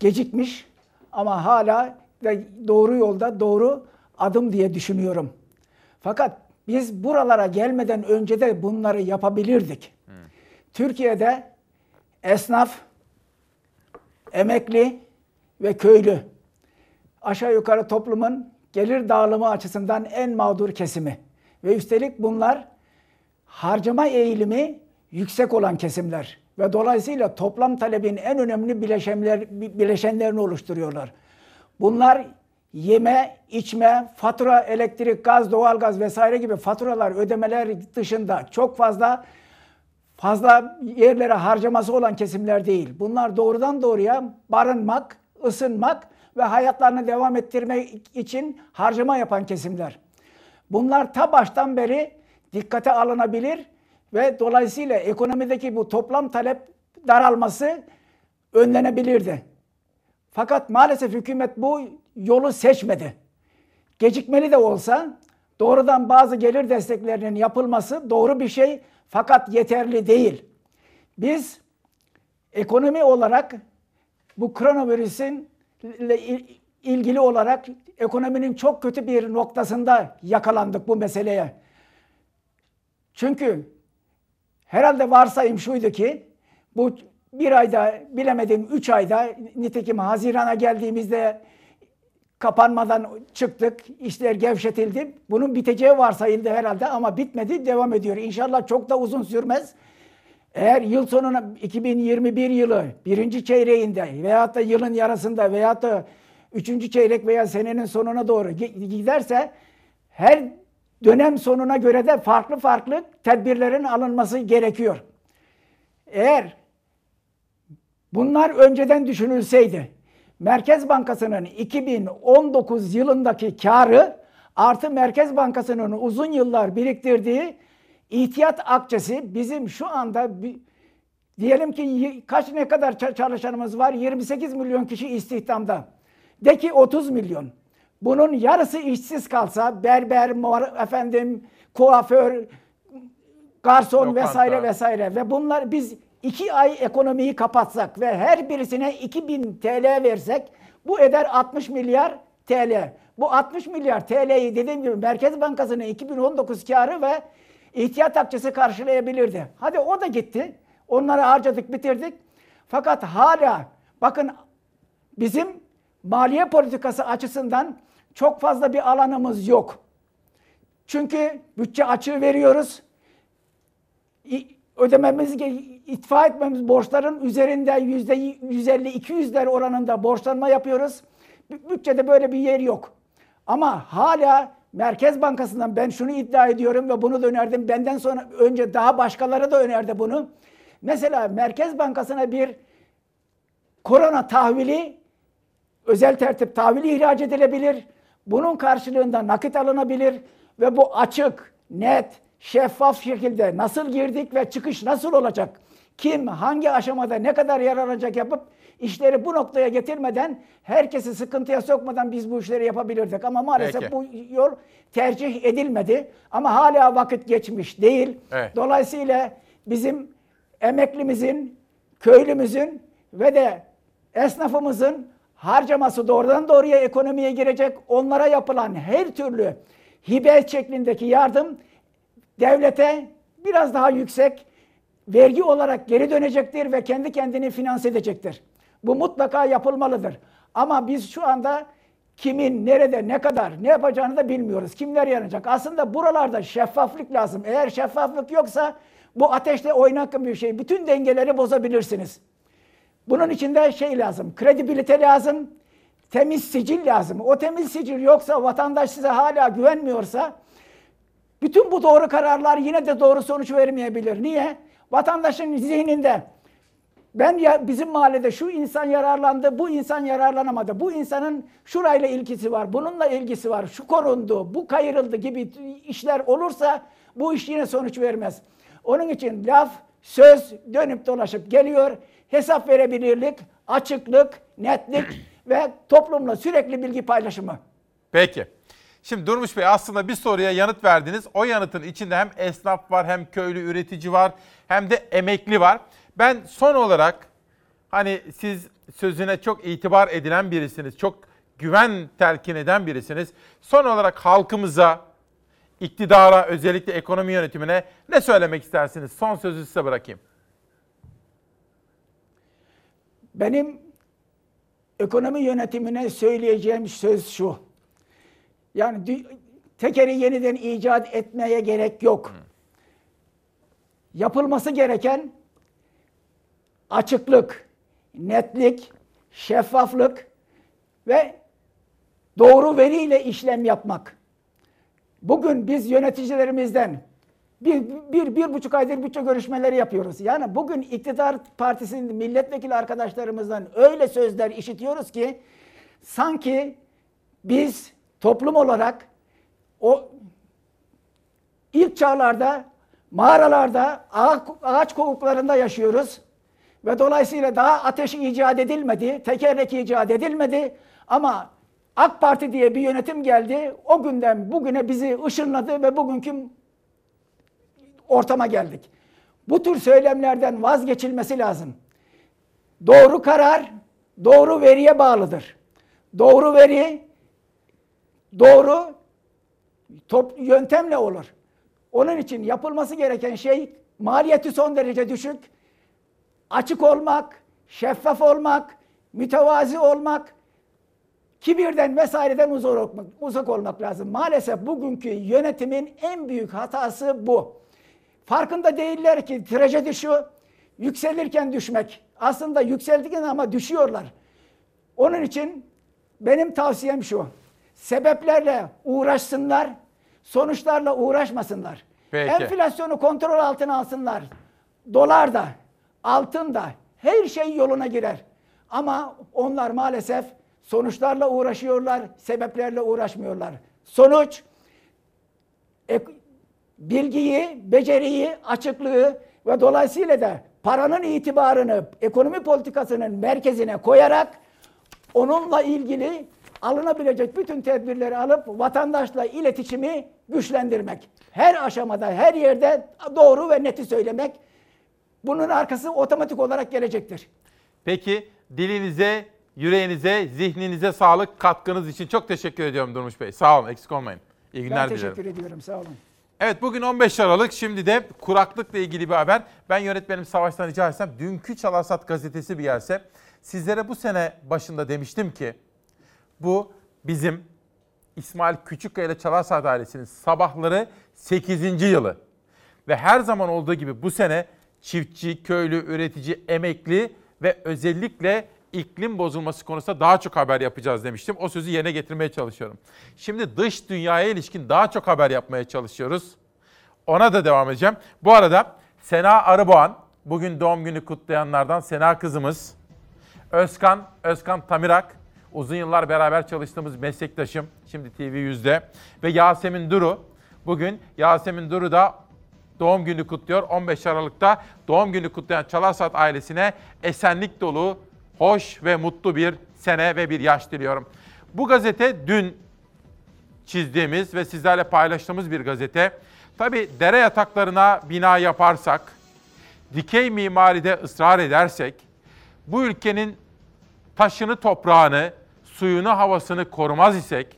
gecikmiş ama hala doğru yolda doğru adım diye düşünüyorum. Fakat biz buralara gelmeden önce de bunları yapabilirdik. Türkiye'de esnaf, emekli ve köylü aşağı yukarı toplumun gelir dağılımı açısından en mağdur kesimi. Ve üstelik bunlar harcama eğilimi yüksek olan kesimler ve dolayısıyla toplam talebin en önemli bileşenler, bileşenlerini oluşturuyorlar. Bunlar yeme, içme, fatura, elektrik, gaz, doğalgaz vesaire gibi faturalar, ödemeler dışında çok fazla fazla yerlere harcaması olan kesimler değil. Bunlar doğrudan doğruya barınmak, ısınmak ve hayatlarını devam ettirmek için harcama yapan kesimler. Bunlar ta baştan beri dikkate alınabilir ve dolayısıyla ekonomideki bu toplam talep daralması önlenebilirdi. Fakat maalesef hükümet bu yolu seçmedi. Gecikmeli de olsa doğrudan bazı gelir desteklerinin yapılması doğru bir şey fakat yeterli değil. Biz ekonomi olarak bu koronavirüsün ilgili olarak ekonominin çok kötü bir noktasında yakalandık bu meseleye. Çünkü herhalde varsayım şuydu ki bu bir ayda bilemedim üç ayda nitekim Haziran'a geldiğimizde kapanmadan çıktık. işler gevşetildi. Bunun biteceği varsayıldı herhalde ama bitmedi. Devam ediyor. İnşallah çok da uzun sürmez. Eğer yıl sonuna 2021 yılı birinci çeyreğinde veyahut da yılın yarısında veyahut da üçüncü çeyrek veya senenin sonuna doğru gi- giderse her dönem sonuna göre de farklı farklı tedbirlerin alınması gerekiyor. Eğer bunlar önceden düşünülseydi Merkez Bankası'nın 2019 yılındaki karı artı Merkez Bankası'nın uzun yıllar biriktirdiği ihtiyat akçesi bizim şu anda diyelim ki kaç ne kadar ça- çalışanımız var? 28 milyon kişi istihdamda. De ki 30 milyon. Bunun yarısı işsiz kalsa berber, efendim kuaför, garson Lokanta. vesaire vesaire ve bunlar biz iki ay ekonomiyi kapatsak ve her birisine 2000 TL versek bu eder 60 milyar TL. Bu 60 milyar TL'yi dediğim gibi Merkez Bankası'nın 2019 karı ve ihtiyat akçesi karşılayabilirdi. Hadi o da gitti. Onları harcadık, bitirdik. Fakat hala bakın bizim maliye politikası açısından çok fazla bir alanımız yok. Çünkü bütçe açığı veriyoruz. Ödememiz, itfa etmemiz borçların üzerinde yüzde 150-200'ler oranında borçlanma yapıyoruz. Bü- Bütçede böyle bir yer yok. Ama hala Merkez Bankası'ndan ben şunu iddia ediyorum ve bunu da önerdim. Benden sonra önce daha başkaları da önerdi bunu. Mesela Merkez Bankası'na bir korona tahvili özel tertip tahvili ihraç edilebilir. Bunun karşılığında nakit alınabilir ve bu açık, net, şeffaf şekilde nasıl girdik ve çıkış nasıl olacak? Kim hangi aşamada ne kadar yararlanacak yapıp işleri bu noktaya getirmeden herkesi sıkıntıya sokmadan biz bu işleri yapabilirdik. Ama maalesef Peki. bu yol tercih edilmedi. Ama hala vakit geçmiş değil. Evet. Dolayısıyla bizim emeklimizin, köylümüzün ve de esnafımızın harcaması doğrudan doğruya ekonomiye girecek. Onlara yapılan her türlü hibe şeklindeki yardım devlete biraz daha yüksek vergi olarak geri dönecektir ve kendi kendini finanse edecektir. Bu mutlaka yapılmalıdır. Ama biz şu anda kimin, nerede, ne kadar, ne yapacağını da bilmiyoruz. Kimler yanacak? Aslında buralarda şeffaflık lazım. Eğer şeffaflık yoksa bu ateşle oynakın bir şey. Bütün dengeleri bozabilirsiniz. Bunun için de şey lazım, kredibilite lazım, temiz sicil lazım. O temiz sicil yoksa, vatandaş size hala güvenmiyorsa, bütün bu doğru kararlar yine de doğru sonuç vermeyebilir. Niye? Vatandaşın zihninde ben ya bizim mahallede şu insan yararlandı, bu insan yararlanamadı. Bu insanın şurayla ilgisi var, bununla ilgisi var. Şu korundu, bu kayırıldı gibi işler olursa bu iş yine sonuç vermez. Onun için laf, söz dönüp dolaşıp geliyor. Hesap verebilirlik, açıklık, netlik ve toplumla sürekli bilgi paylaşımı. Peki. Şimdi Durmuş Bey aslında bir soruya yanıt verdiniz. O yanıtın içinde hem esnaf var, hem köylü üretici var, hem de emekli var. Ben son olarak hani siz sözüne çok itibar edilen birisiniz. Çok güven telkin eden birisiniz. Son olarak halkımıza, iktidara, özellikle ekonomi yönetimine ne söylemek istersiniz? Son sözü size bırakayım. Benim ekonomi yönetimine söyleyeceğim söz şu. Yani tekeri yeniden icat etmeye gerek yok. Yapılması gereken açıklık, netlik, şeffaflık ve doğru veriyle işlem yapmak. Bugün biz yöneticilerimizden bir, bir, bir buçuk aydır bütçe görüşmeleri yapıyoruz. Yani bugün iktidar partisinin milletvekili arkadaşlarımızdan öyle sözler işitiyoruz ki sanki biz toplum olarak o ilk çağlarda mağaralarda ağaç, kovuklarında yaşıyoruz ve dolayısıyla daha ateş icat edilmedi, tekerlek icat edilmedi ama AK Parti diye bir yönetim geldi. O günden bugüne bizi ışınladı ve bugünkü ortama geldik. Bu tür söylemlerden vazgeçilmesi lazım. Doğru karar, doğru veriye bağlıdır. Doğru veri doğru top yöntemle olur. Onun için yapılması gereken şey maliyeti son derece düşük, açık olmak, şeffaf olmak, mütevazi olmak, kibirden vesaireden uzak olmak, uzak olmak lazım. Maalesef bugünkü yönetimin en büyük hatası bu. Farkında değiller ki trajedi şu, yükselirken düşmek. Aslında yükselirken ama düşüyorlar. Onun için benim tavsiyem şu. Sebeplerle uğraşsınlar, sonuçlarla uğraşmasınlar. Peki. Enflasyonu kontrol altına alsınlar. Dolar da, altın da her şey yoluna girer. Ama onlar maalesef sonuçlarla uğraşıyorlar, sebeplerle uğraşmıyorlar. Sonuç bilgiyi, beceriyi, açıklığı ve dolayısıyla da paranın itibarını ekonomi politikasının merkezine koyarak onunla ilgili alınabilecek bütün tedbirleri alıp vatandaşla iletişimi güçlendirmek. Her aşamada, her yerde doğru ve neti söylemek. Bunun arkası otomatik olarak gelecektir. Peki dilinize, yüreğinize, zihninize sağlık katkınız için çok teşekkür ediyorum Durmuş Bey. Sağ olun, eksik olmayın. İyi günler ben dilerim. teşekkür ediyorum. Sağ olun. Evet bugün 15 Aralık. Şimdi de kuraklıkla ilgili bir haber. Ben yönetmenim Savaş'tan rica etsem dünkü Çalarsat gazetesi bir gelse sizlere bu sene başında demiştim ki bu bizim İsmail Küçükkaya ile Çalarsat ailesinin sabahları 8. yılı. Ve her zaman olduğu gibi bu sene çiftçi, köylü, üretici, emekli ve özellikle iklim bozulması konusunda daha çok haber yapacağız demiştim. O sözü yerine getirmeye çalışıyorum. Şimdi dış dünyaya ilişkin daha çok haber yapmaya çalışıyoruz. Ona da devam edeceğim. Bu arada Sena Arıboğan, bugün doğum günü kutlayanlardan Sena kızımız. Özkan, Özkan Tamirak, uzun yıllar beraber çalıştığımız meslektaşım, şimdi TV yüzde ve Yasemin Duru. Bugün Yasemin Duru da doğum günü kutluyor. 15 Aralık'ta doğum günü kutlayan Çalarsat ailesine esenlik dolu, hoş ve mutlu bir sene ve bir yaş diliyorum. Bu gazete dün çizdiğimiz ve sizlerle paylaştığımız bir gazete. Tabi dere yataklarına bina yaparsak, dikey mimaride ısrar edersek, bu ülkenin taşını, toprağını, suyunu, havasını korumaz isek,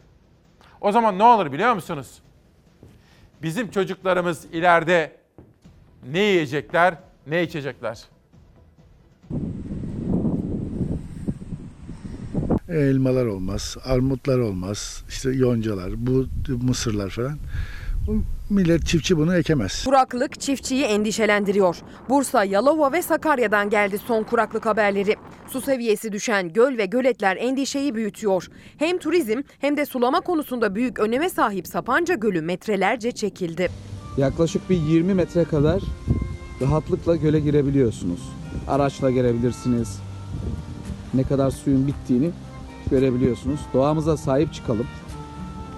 o zaman ne olur biliyor musunuz? Bizim çocuklarımız ileride ne yiyecekler, ne içecekler? elmalar olmaz, armutlar olmaz, işte yoncalar, bu mısırlar falan. Bu millet çiftçi bunu ekemez. Kuraklık çiftçiyi endişelendiriyor. Bursa, Yalova ve Sakarya'dan geldi son kuraklık haberleri. Su seviyesi düşen göl ve göletler endişeyi büyütüyor. Hem turizm hem de sulama konusunda büyük öneme sahip Sapanca Gölü metrelerce çekildi. Yaklaşık bir 20 metre kadar rahatlıkla göle girebiliyorsunuz. Araçla girebilirsiniz. Ne kadar suyun bittiğini görebiliyorsunuz. Doğamıza sahip çıkalım.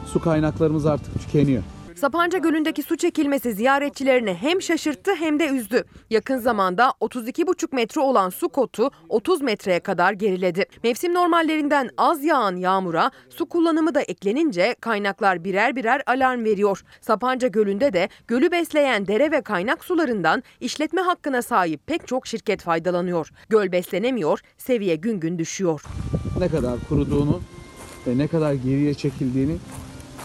Su kaynaklarımız artık tükeniyor. Sapanca Gölü'ndeki su çekilmesi ziyaretçilerini hem şaşırttı hem de üzdü. Yakın zamanda 32,5 metre olan su kotu 30 metreye kadar geriledi. Mevsim normallerinden az yağan yağmura su kullanımı da eklenince kaynaklar birer birer alarm veriyor. Sapanca Gölü'nde de gölü besleyen dere ve kaynak sularından işletme hakkına sahip pek çok şirket faydalanıyor. Göl beslenemiyor, seviye gün gün düşüyor. Ne kadar kuruduğunu ve ne kadar geriye çekildiğini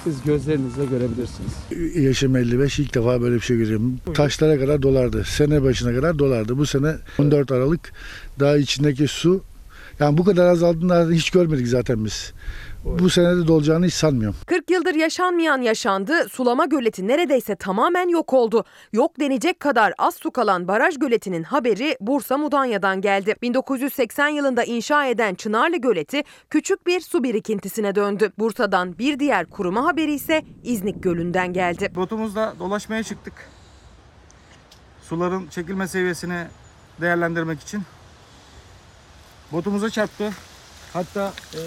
siz gözlerinizle görebilirsiniz. Yaşım 55 ilk defa böyle bir şey görüyorum. Taşlara kadar dolardı. Sene başına kadar dolardı. Bu sene 14 Aralık daha içindeki su yani bu kadar azaldığını hiç görmedik zaten biz. Bu sene de dolacağını hiç sanmıyorum. 40 yıldır yaşanmayan yaşandı. Sulama göleti neredeyse tamamen yok oldu. Yok denecek kadar az su kalan baraj göletinin haberi Bursa Mudanya'dan geldi. 1980 yılında inşa eden Çınarlı Göleti küçük bir su birikintisine döndü. Bursa'dan bir diğer kuruma haberi ise İznik Gölü'nden geldi. Botumuzla dolaşmaya çıktık. Suların çekilme seviyesini değerlendirmek için. Botumuza çarptı. Hatta eee,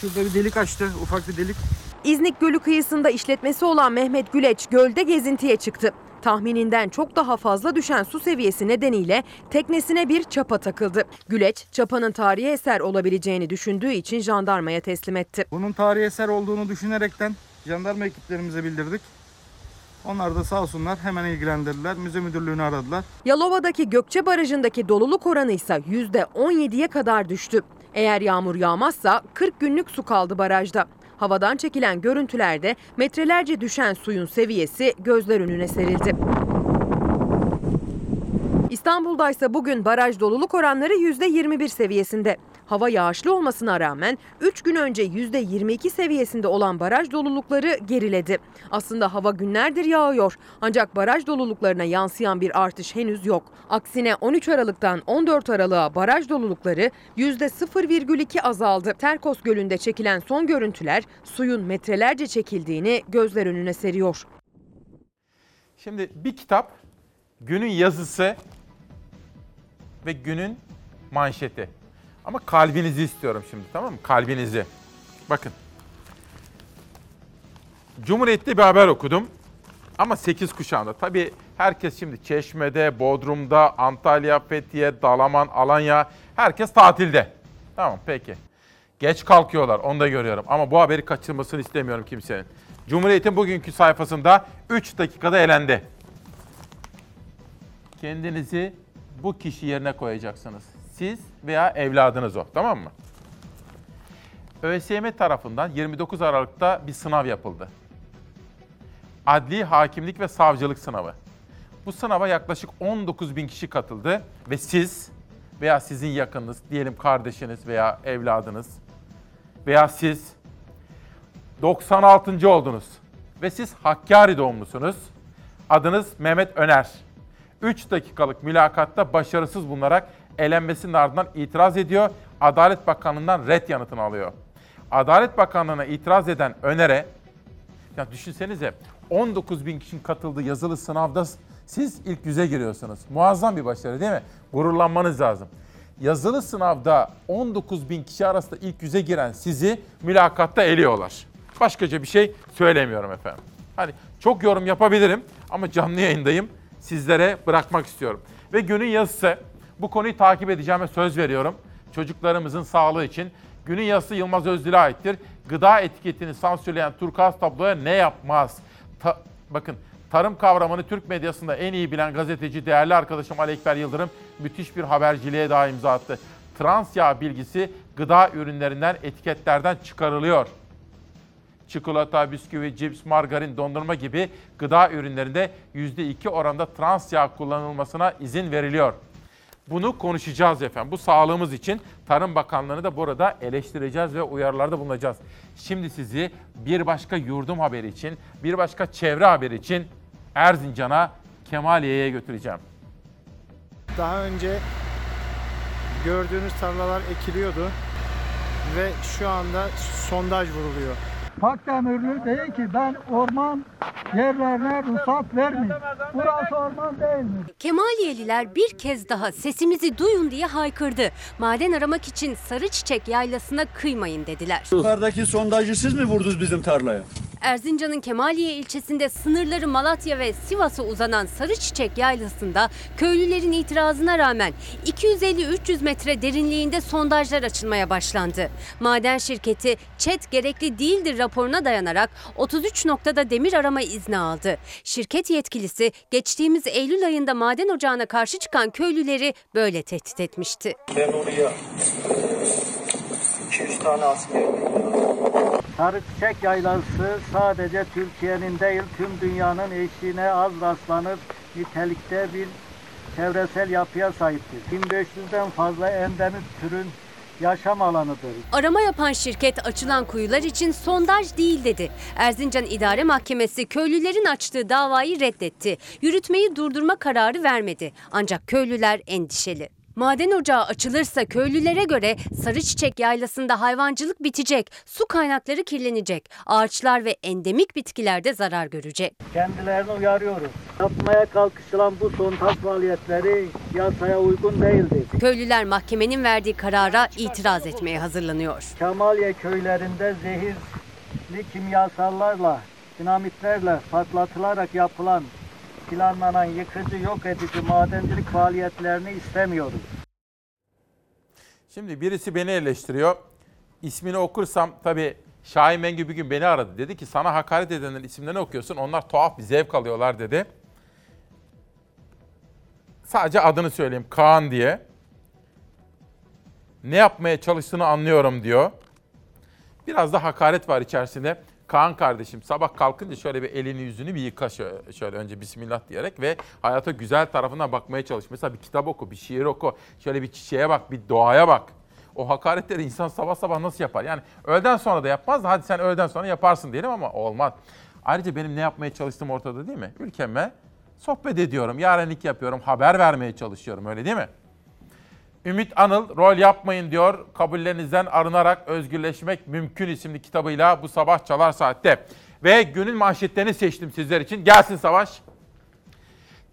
şurada bir delik açtı, ufak bir delik. İznik Gölü kıyısında işletmesi olan Mehmet Güleç gölde gezintiye çıktı. Tahmininden çok daha fazla düşen su seviyesi nedeniyle teknesine bir çapa takıldı. Güleç, çapanın tarihi eser olabileceğini düşündüğü için jandarmaya teslim etti. Bunun tarihi eser olduğunu düşünerekten jandarma ekiplerimize bildirdik. Onlar da sağ olsunlar hemen ilgilendirdiler. Müze müdürlüğünü aradılar. Yalova'daki Gökçe Barajı'ndaki doluluk oranı ise %17'ye kadar düştü. Eğer yağmur yağmazsa 40 günlük su kaldı barajda. Havadan çekilen görüntülerde metrelerce düşen suyun seviyesi gözler önüne serildi. İstanbul'da ise bugün baraj doluluk oranları %21 seviyesinde. Hava yağışlı olmasına rağmen 3 gün önce %22 seviyesinde olan baraj dolulukları geriledi. Aslında hava günlerdir yağıyor ancak baraj doluluklarına yansıyan bir artış henüz yok. Aksine 13 Aralık'tan 14 Aralık'a baraj dolulukları %0,2 azaldı. Terkos Gölü'nde çekilen son görüntüler suyun metrelerce çekildiğini gözler önüne seriyor. Şimdi bir kitap, günün yazısı ve günün manşeti. Ama kalbinizi istiyorum şimdi tamam mı? Kalbinizi. Bakın. Cumhuriyet'te bir haber okudum. Ama 8 kuşağında. Tabii herkes şimdi Çeşme'de, Bodrum'da, Antalya, Fethiye, Dalaman, Alanya. Herkes tatilde. Tamam peki. Geç kalkıyorlar onu da görüyorum. Ama bu haberi kaçırmasını istemiyorum kimsenin. Cumhuriyet'in bugünkü sayfasında 3 dakikada elendi. Kendinizi bu kişi yerine koyacaksınız. Siz veya evladınız o. Tamam mı? ÖSYM tarafından 29 Aralık'ta bir sınav yapıldı. Adli hakimlik ve savcılık sınavı. Bu sınava yaklaşık 19 bin kişi katıldı ve siz veya sizin yakınınız, diyelim kardeşiniz veya evladınız veya siz 96. oldunuz ve siz Hakkari doğumlusunuz. Adınız Mehmet Öner. 3 dakikalık mülakatta başarısız bulunarak elenmesinin ardından itiraz ediyor. Adalet Bakanlığı'ndan red yanıtını alıyor. Adalet Bakanlığı'na itiraz eden Öner'e, ya düşünsenize 19 bin kişinin katıldığı yazılı sınavda siz ilk yüze giriyorsunuz. Muazzam bir başarı değil mi? Gururlanmanız lazım. Yazılı sınavda 19 bin kişi arasında ilk yüze giren sizi mülakatta eliyorlar. Başkaca bir şey söylemiyorum efendim. Hani çok yorum yapabilirim ama canlı yayındayım. Sizlere bırakmak istiyorum. Ve günün yazısı bu konuyu takip edeceğime söz veriyorum. Çocuklarımızın sağlığı için. Günün yazısı Yılmaz Özdil'e aittir. Gıda etiketini sansürleyen turkuaz tabloya ne yapmaz? Ta- bakın tarım kavramını Türk medyasında en iyi bilen gazeteci değerli arkadaşım Ali Ekber Yıldırım müthiş bir haberciliğe daha imza attı. Trans yağ bilgisi gıda ürünlerinden etiketlerden çıkarılıyor. Çikolata, bisküvi, cips, margarin, dondurma gibi gıda ürünlerinde %2 oranda trans yağ kullanılmasına izin veriliyor. Bunu konuşacağız efendim. Bu sağlığımız için Tarım Bakanlığı'nı da burada eleştireceğiz ve uyarılarda bulunacağız. Şimdi sizi bir başka yurdum haberi için, bir başka çevre haberi için Erzincan'a, Kemaliye'ye götüreceğim. Daha önce gördüğünüz tarlalar ekiliyordu ve şu anda sondaj vuruluyor. Pakdemirli değil ki ben orman yerlerine ruhsat vermeyeyim. Burası orman değil mi? Kemaliyeliler bir kez daha sesimizi duyun diye haykırdı. Maden aramak için sarı çiçek yaylasına kıymayın dediler. Yukarıdaki sondajı siz mi vurdunuz bizim tarlaya? Erzincan'ın Kemaliye ilçesinde sınırları Malatya ve Sivas'a uzanan Sarıçiçek Yaylası'nda köylülerin itirazına rağmen 250-300 metre derinliğinde sondajlar açılmaya başlandı. Maden şirketi ÇED gerekli değildir raporuna dayanarak 33 noktada demir arama izni aldı. Şirket yetkilisi geçtiğimiz Eylül ayında maden ocağına karşı çıkan köylüleri böyle tehdit etmişti. Ben oraya 200 tane asker Sarı çiçek yaylası sadece Türkiye'nin değil tüm dünyanın eşiğine az rastlanır nitelikte bir çevresel yapıya sahiptir. 1500'den fazla endemik türün yaşam alanıdır. Arama yapan şirket açılan kuyular için sondaj değil dedi. Erzincan İdare Mahkemesi köylülerin açtığı davayı reddetti. Yürütmeyi durdurma kararı vermedi. Ancak köylüler endişeli. Maden ocağı açılırsa köylülere göre Sarıçiçek Yaylası'nda hayvancılık bitecek, su kaynakları kirlenecek, ağaçlar ve endemik bitkiler de zarar görecek. Kendilerini uyarıyoruz. Yapmaya kalkışılan bu sondaj faaliyetleri yasaya uygun değildir. Köylüler mahkemenin verdiği karara itiraz etmeye hazırlanıyor. Kemaliye köylerinde zehirli kimyasallarla, dinamitlerle patlatılarak yapılan planlanan yıkıcı yok edici madencilik faaliyetlerini istemiyoruz. Şimdi birisi beni eleştiriyor. İsmini okursam tabii Şahin Mengü bir gün beni aradı. Dedi ki sana hakaret edenlerin isimlerini okuyorsun. Onlar tuhaf bir zevk alıyorlar dedi. Sadece adını söyleyeyim. Kaan diye. ne yapmaya çalıştığını anlıyorum diyor. Biraz da hakaret var içerisinde. Kaan kardeşim sabah kalkınca şöyle bir elini yüzünü bir yıka şöyle, şöyle önce bismillah diyerek ve hayata güzel tarafına bakmaya çalış. Mesela bir kitap oku, bir şiir oku, şöyle bir çiçeğe bak, bir doğaya bak. O hakaretleri insan sabah sabah nasıl yapar? Yani öğleden sonra da yapmaz da hadi sen öğleden sonra yaparsın diyelim ama olmaz. Ayrıca benim ne yapmaya çalıştığım ortada değil mi? Ülkeme sohbet ediyorum, yarenlik yapıyorum, haber vermeye çalışıyorum öyle değil mi? Ümit Anıl rol yapmayın diyor. Kabullerinizden arınarak özgürleşmek mümkün isimli kitabıyla bu sabah çalar saatte. Ve günün manşetlerini seçtim sizler için. Gelsin Savaş.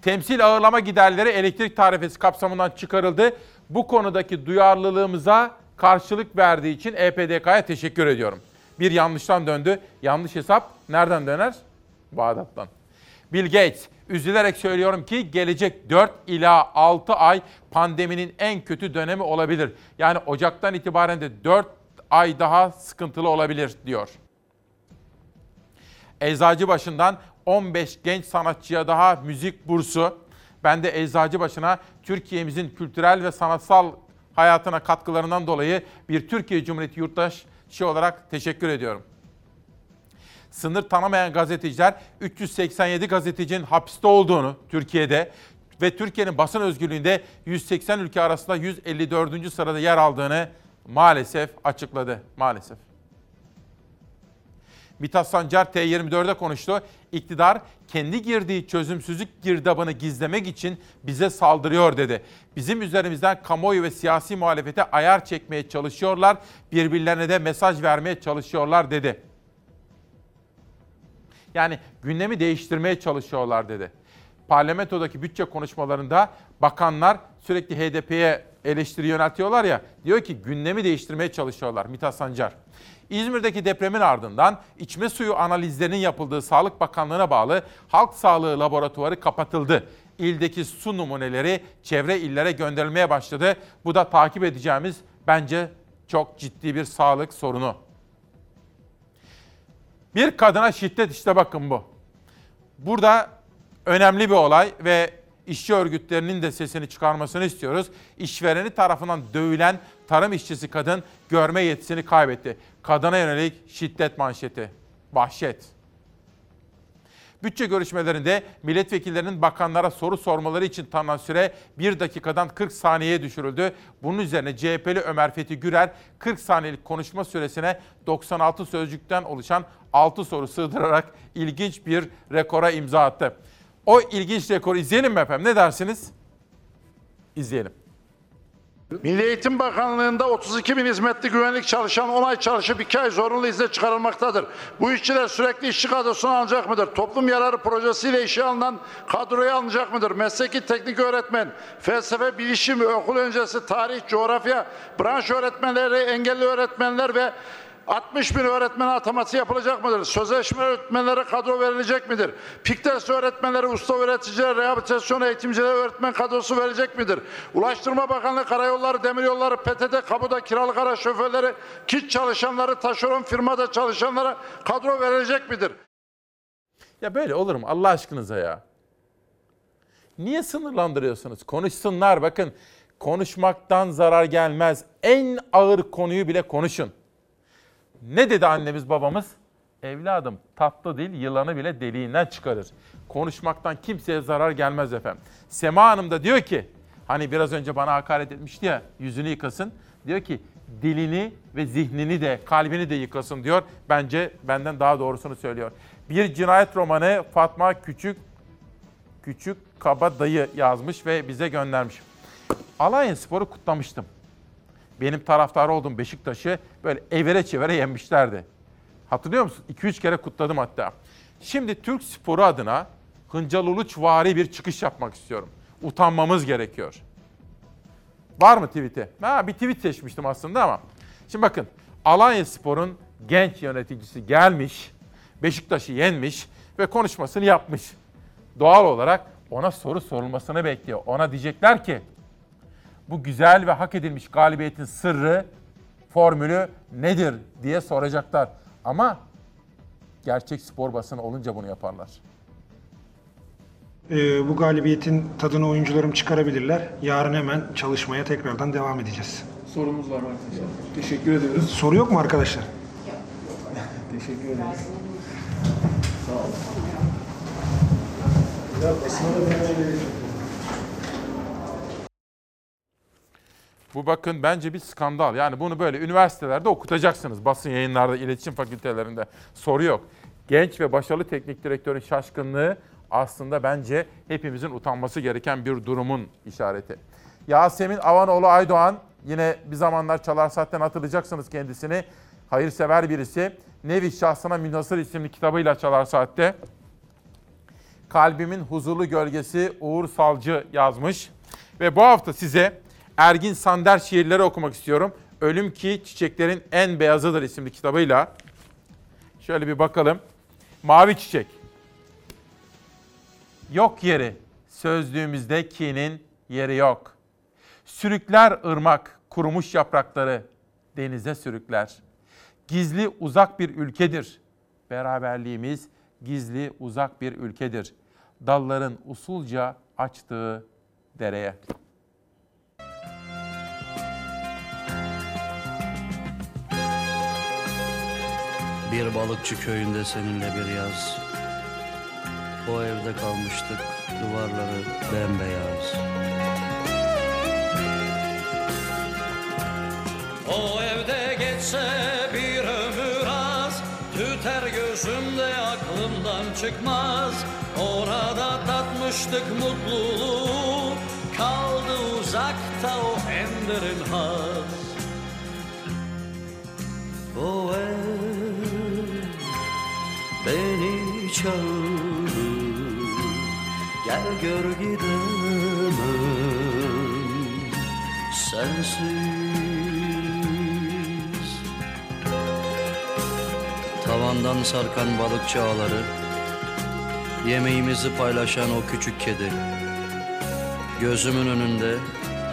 Temsil ağırlama giderleri elektrik tarifesi kapsamından çıkarıldı. Bu konudaki duyarlılığımıza karşılık verdiği için EPDK'ya teşekkür ediyorum. Bir yanlıştan döndü. Yanlış hesap nereden döner? Bağdat'tan. Bill Gates, üzülerek söylüyorum ki gelecek 4 ila 6 ay pandeminin en kötü dönemi olabilir. Yani Ocak'tan itibaren de 4 ay daha sıkıntılı olabilir diyor. Eczacıbaşı'ndan 15 genç sanatçıya daha müzik bursu. Ben de Eczacıbaşı'na Türkiye'mizin kültürel ve sanatsal hayatına katkılarından dolayı bir Türkiye Cumhuriyeti yurttaşı olarak teşekkür ediyorum. Sınır tanımayan gazeteciler 387 gazetecinin hapiste olduğunu Türkiye'de ve Türkiye'nin basın özgürlüğünde 180 ülke arasında 154. sırada yer aldığını maalesef açıkladı. Maalesef. Mithat Sancar T24'de konuştu. İktidar kendi girdiği çözümsüzlük girdabını gizlemek için bize saldırıyor dedi. Bizim üzerimizden kamuoyu ve siyasi muhalefete ayar çekmeye çalışıyorlar, birbirlerine de mesaj vermeye çalışıyorlar dedi. Yani gündemi değiştirmeye çalışıyorlar dedi. Parlamentodaki bütçe konuşmalarında bakanlar sürekli HDP'ye eleştiri yöneltiyorlar ya. Diyor ki gündemi değiştirmeye çalışıyorlar Mithat Sancar. İzmir'deki depremin ardından içme suyu analizlerinin yapıldığı Sağlık Bakanlığı'na bağlı Halk Sağlığı Laboratuvarı kapatıldı. İldeki su numuneleri çevre illere gönderilmeye başladı. Bu da takip edeceğimiz bence çok ciddi bir sağlık sorunu. Bir kadına şiddet işte bakın bu. Burada önemli bir olay ve işçi örgütlerinin de sesini çıkarmasını istiyoruz. İşvereni tarafından dövülen tarım işçisi kadın görme yetisini kaybetti. Kadına yönelik şiddet manşeti. Vahşet. Bütçe görüşmelerinde milletvekillerinin bakanlara soru sormaları için tanınan süre 1 dakikadan 40 saniyeye düşürüldü. Bunun üzerine CHP'li Ömer Fethi Gürel 40 saniyelik konuşma süresine 96 sözcükten oluşan 6 soru sığdırarak ilginç bir rekora imza attı. O ilginç rekoru izleyelim mi efendim? Ne dersiniz? İzleyelim. Milli Eğitim Bakanlığı'nda 32 bin hizmetli güvenlik çalışan 10 ay çalışıp 2 ay zorunlu izne çıkarılmaktadır. Bu işçiler sürekli işçi kadrosuna alınacak mıdır? Toplum yararı projesiyle işe alınan kadroya alınacak mıdır? Mesleki teknik öğretmen, felsefe, bilişim, okul öncesi, tarih, coğrafya, branş öğretmenleri, engelli öğretmenler ve 60 bin öğretmen ataması yapılacak mıdır? Sözleşme öğretmenlere kadro verilecek midir? Piktes öğretmenleri, usta öğreticiler, rehabilitasyon eğitimcileri öğretmen kadrosu verecek midir? Ulaştırma Bakanlığı Karayolları, Demiryolları, PTT, kamuda kiralık araç şoförleri, kit çalışanları, taşeron firmada çalışanlara kadro verilecek midir? Ya böyle olur mu Allah aşkınıza ya? Niye sınırlandırıyorsunuz? Konuşsunlar bakın. Konuşmaktan zarar gelmez. En ağır konuyu bile konuşun. Ne dedi annemiz babamız? Evladım tatlı dil yılanı bile deliğinden çıkarır. Konuşmaktan kimseye zarar gelmez efendim. Sema Hanım da diyor ki, hani biraz önce bana hakaret etmişti ya, yüzünü yıkasın. Diyor ki dilini ve zihnini de kalbini de yıkasın diyor. Bence benden daha doğrusunu söylüyor. Bir cinayet romanı Fatma Küçük Küçük Kaba Dayı yazmış ve bize göndermiş. Alanya Spor'u kutlamıştım benim taraftarı olduğum Beşiktaş'ı böyle evere çevire yenmişlerdi. Hatırlıyor musun? 2-3 kere kutladım hatta. Şimdi Türk sporu adına Hıncal Uluçvari bir çıkış yapmak istiyorum. Utanmamız gerekiyor. Var mı tweet'i? Ha, bir tweet seçmiştim aslında ama. Şimdi bakın Alanya Spor'un genç yöneticisi gelmiş, Beşiktaş'ı yenmiş ve konuşmasını yapmış. Doğal olarak ona soru sorulmasını bekliyor. Ona diyecekler ki bu güzel ve hak edilmiş galibiyetin sırrı, formülü nedir diye soracaklar. Ama gerçek spor basını olunca bunu yaparlar. Ee, bu galibiyetin tadını oyuncularım çıkarabilirler. Yarın hemen çalışmaya tekrardan devam edeceğiz. sorumuz var arkadaşlar. Teşekkür ediyoruz. Soru yok mu arkadaşlar? Teşekkür ederiz. Sağ olun. Bu bakın bence bir skandal. Yani bunu böyle üniversitelerde okutacaksınız. Basın yayınlarda, iletişim fakültelerinde. Soru yok. Genç ve başarılı teknik direktörün şaşkınlığı aslında bence hepimizin utanması gereken bir durumun işareti. Yasemin Avanoğlu Aydoğan yine bir zamanlar Çalar Saat'ten hatırlayacaksınız kendisini. Hayırsever birisi. Nevi Şahsına Münhasır isimli kitabıyla Çalar Saat'te. Kalbimin Huzurlu Gölgesi Uğur Salcı yazmış. Ve bu hafta size Ergin Sander şiirleri okumak istiyorum. Ölüm ki çiçeklerin en beyazıdır isimli kitabıyla. Şöyle bir bakalım. Mavi çiçek. Yok yeri. Sözlüğümüzde kinin yeri yok. Sürükler ırmak, kurumuş yaprakları denize sürükler. Gizli uzak bir ülkedir. Beraberliğimiz gizli uzak bir ülkedir. Dalların usulca açtığı dereye. Bir balıkçı köyünde seninle bir yaz. O evde kalmıştık, duvarları bembeyaz. O evde geçse bir ömür az Tüter gözümde aklımdan çıkmaz Orada tatmıştık mutluluğu Kaldı uzakta o en derin haz O ev beni çağırır Gel gör gidemem. Sensiz. Tavandan sarkan balıkçı ağları Yemeğimizi paylaşan o küçük kedi Gözümün önünde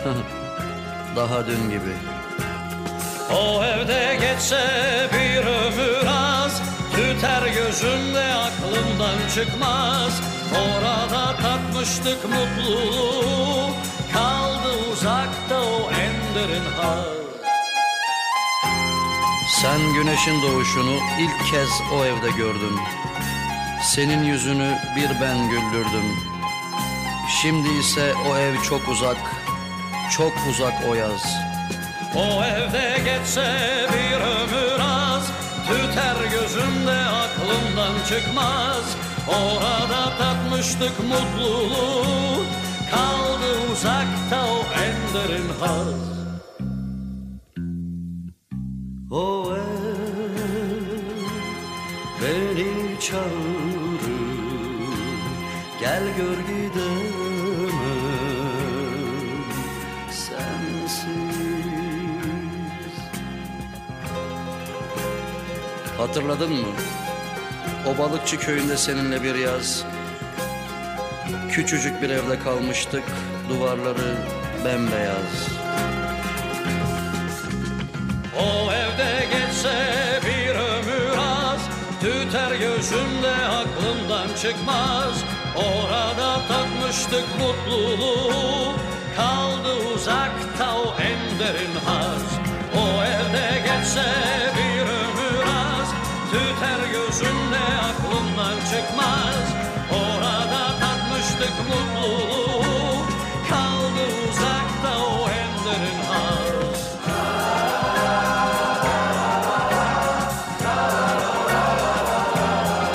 Daha dün gibi. O evde geçse bir ömür az Tüter gözümde aklımdan çıkmaz Orada tatmıştık mutluluğu Kaldı uzakta o en derin haz Sen güneşin doğuşunu ilk kez o evde gördün. Senin yüzünü bir ben güldürdüm. Şimdi ise o ev çok uzak, çok uzak o yaz. O evde geçse bir ömür az Tüter gözümde aklımdan çıkmaz. Orada tatmıştık mutluluğu. Kaldı uzakta o en derin haz. O ev beni çağırır. Gel gör Hatırladın mı? O balıkçı köyünde seninle bir yaz. Küçücük bir evde kalmıştık. Duvarları bembeyaz. O evde geçse bir ömür az. Tüter gözümde aklımdan çıkmaz. Orada tatmıştık mutluluğu. Kaldı uzakta o en derin haz. O evde geçse Tüter gözümde aklımdan çıkmaz.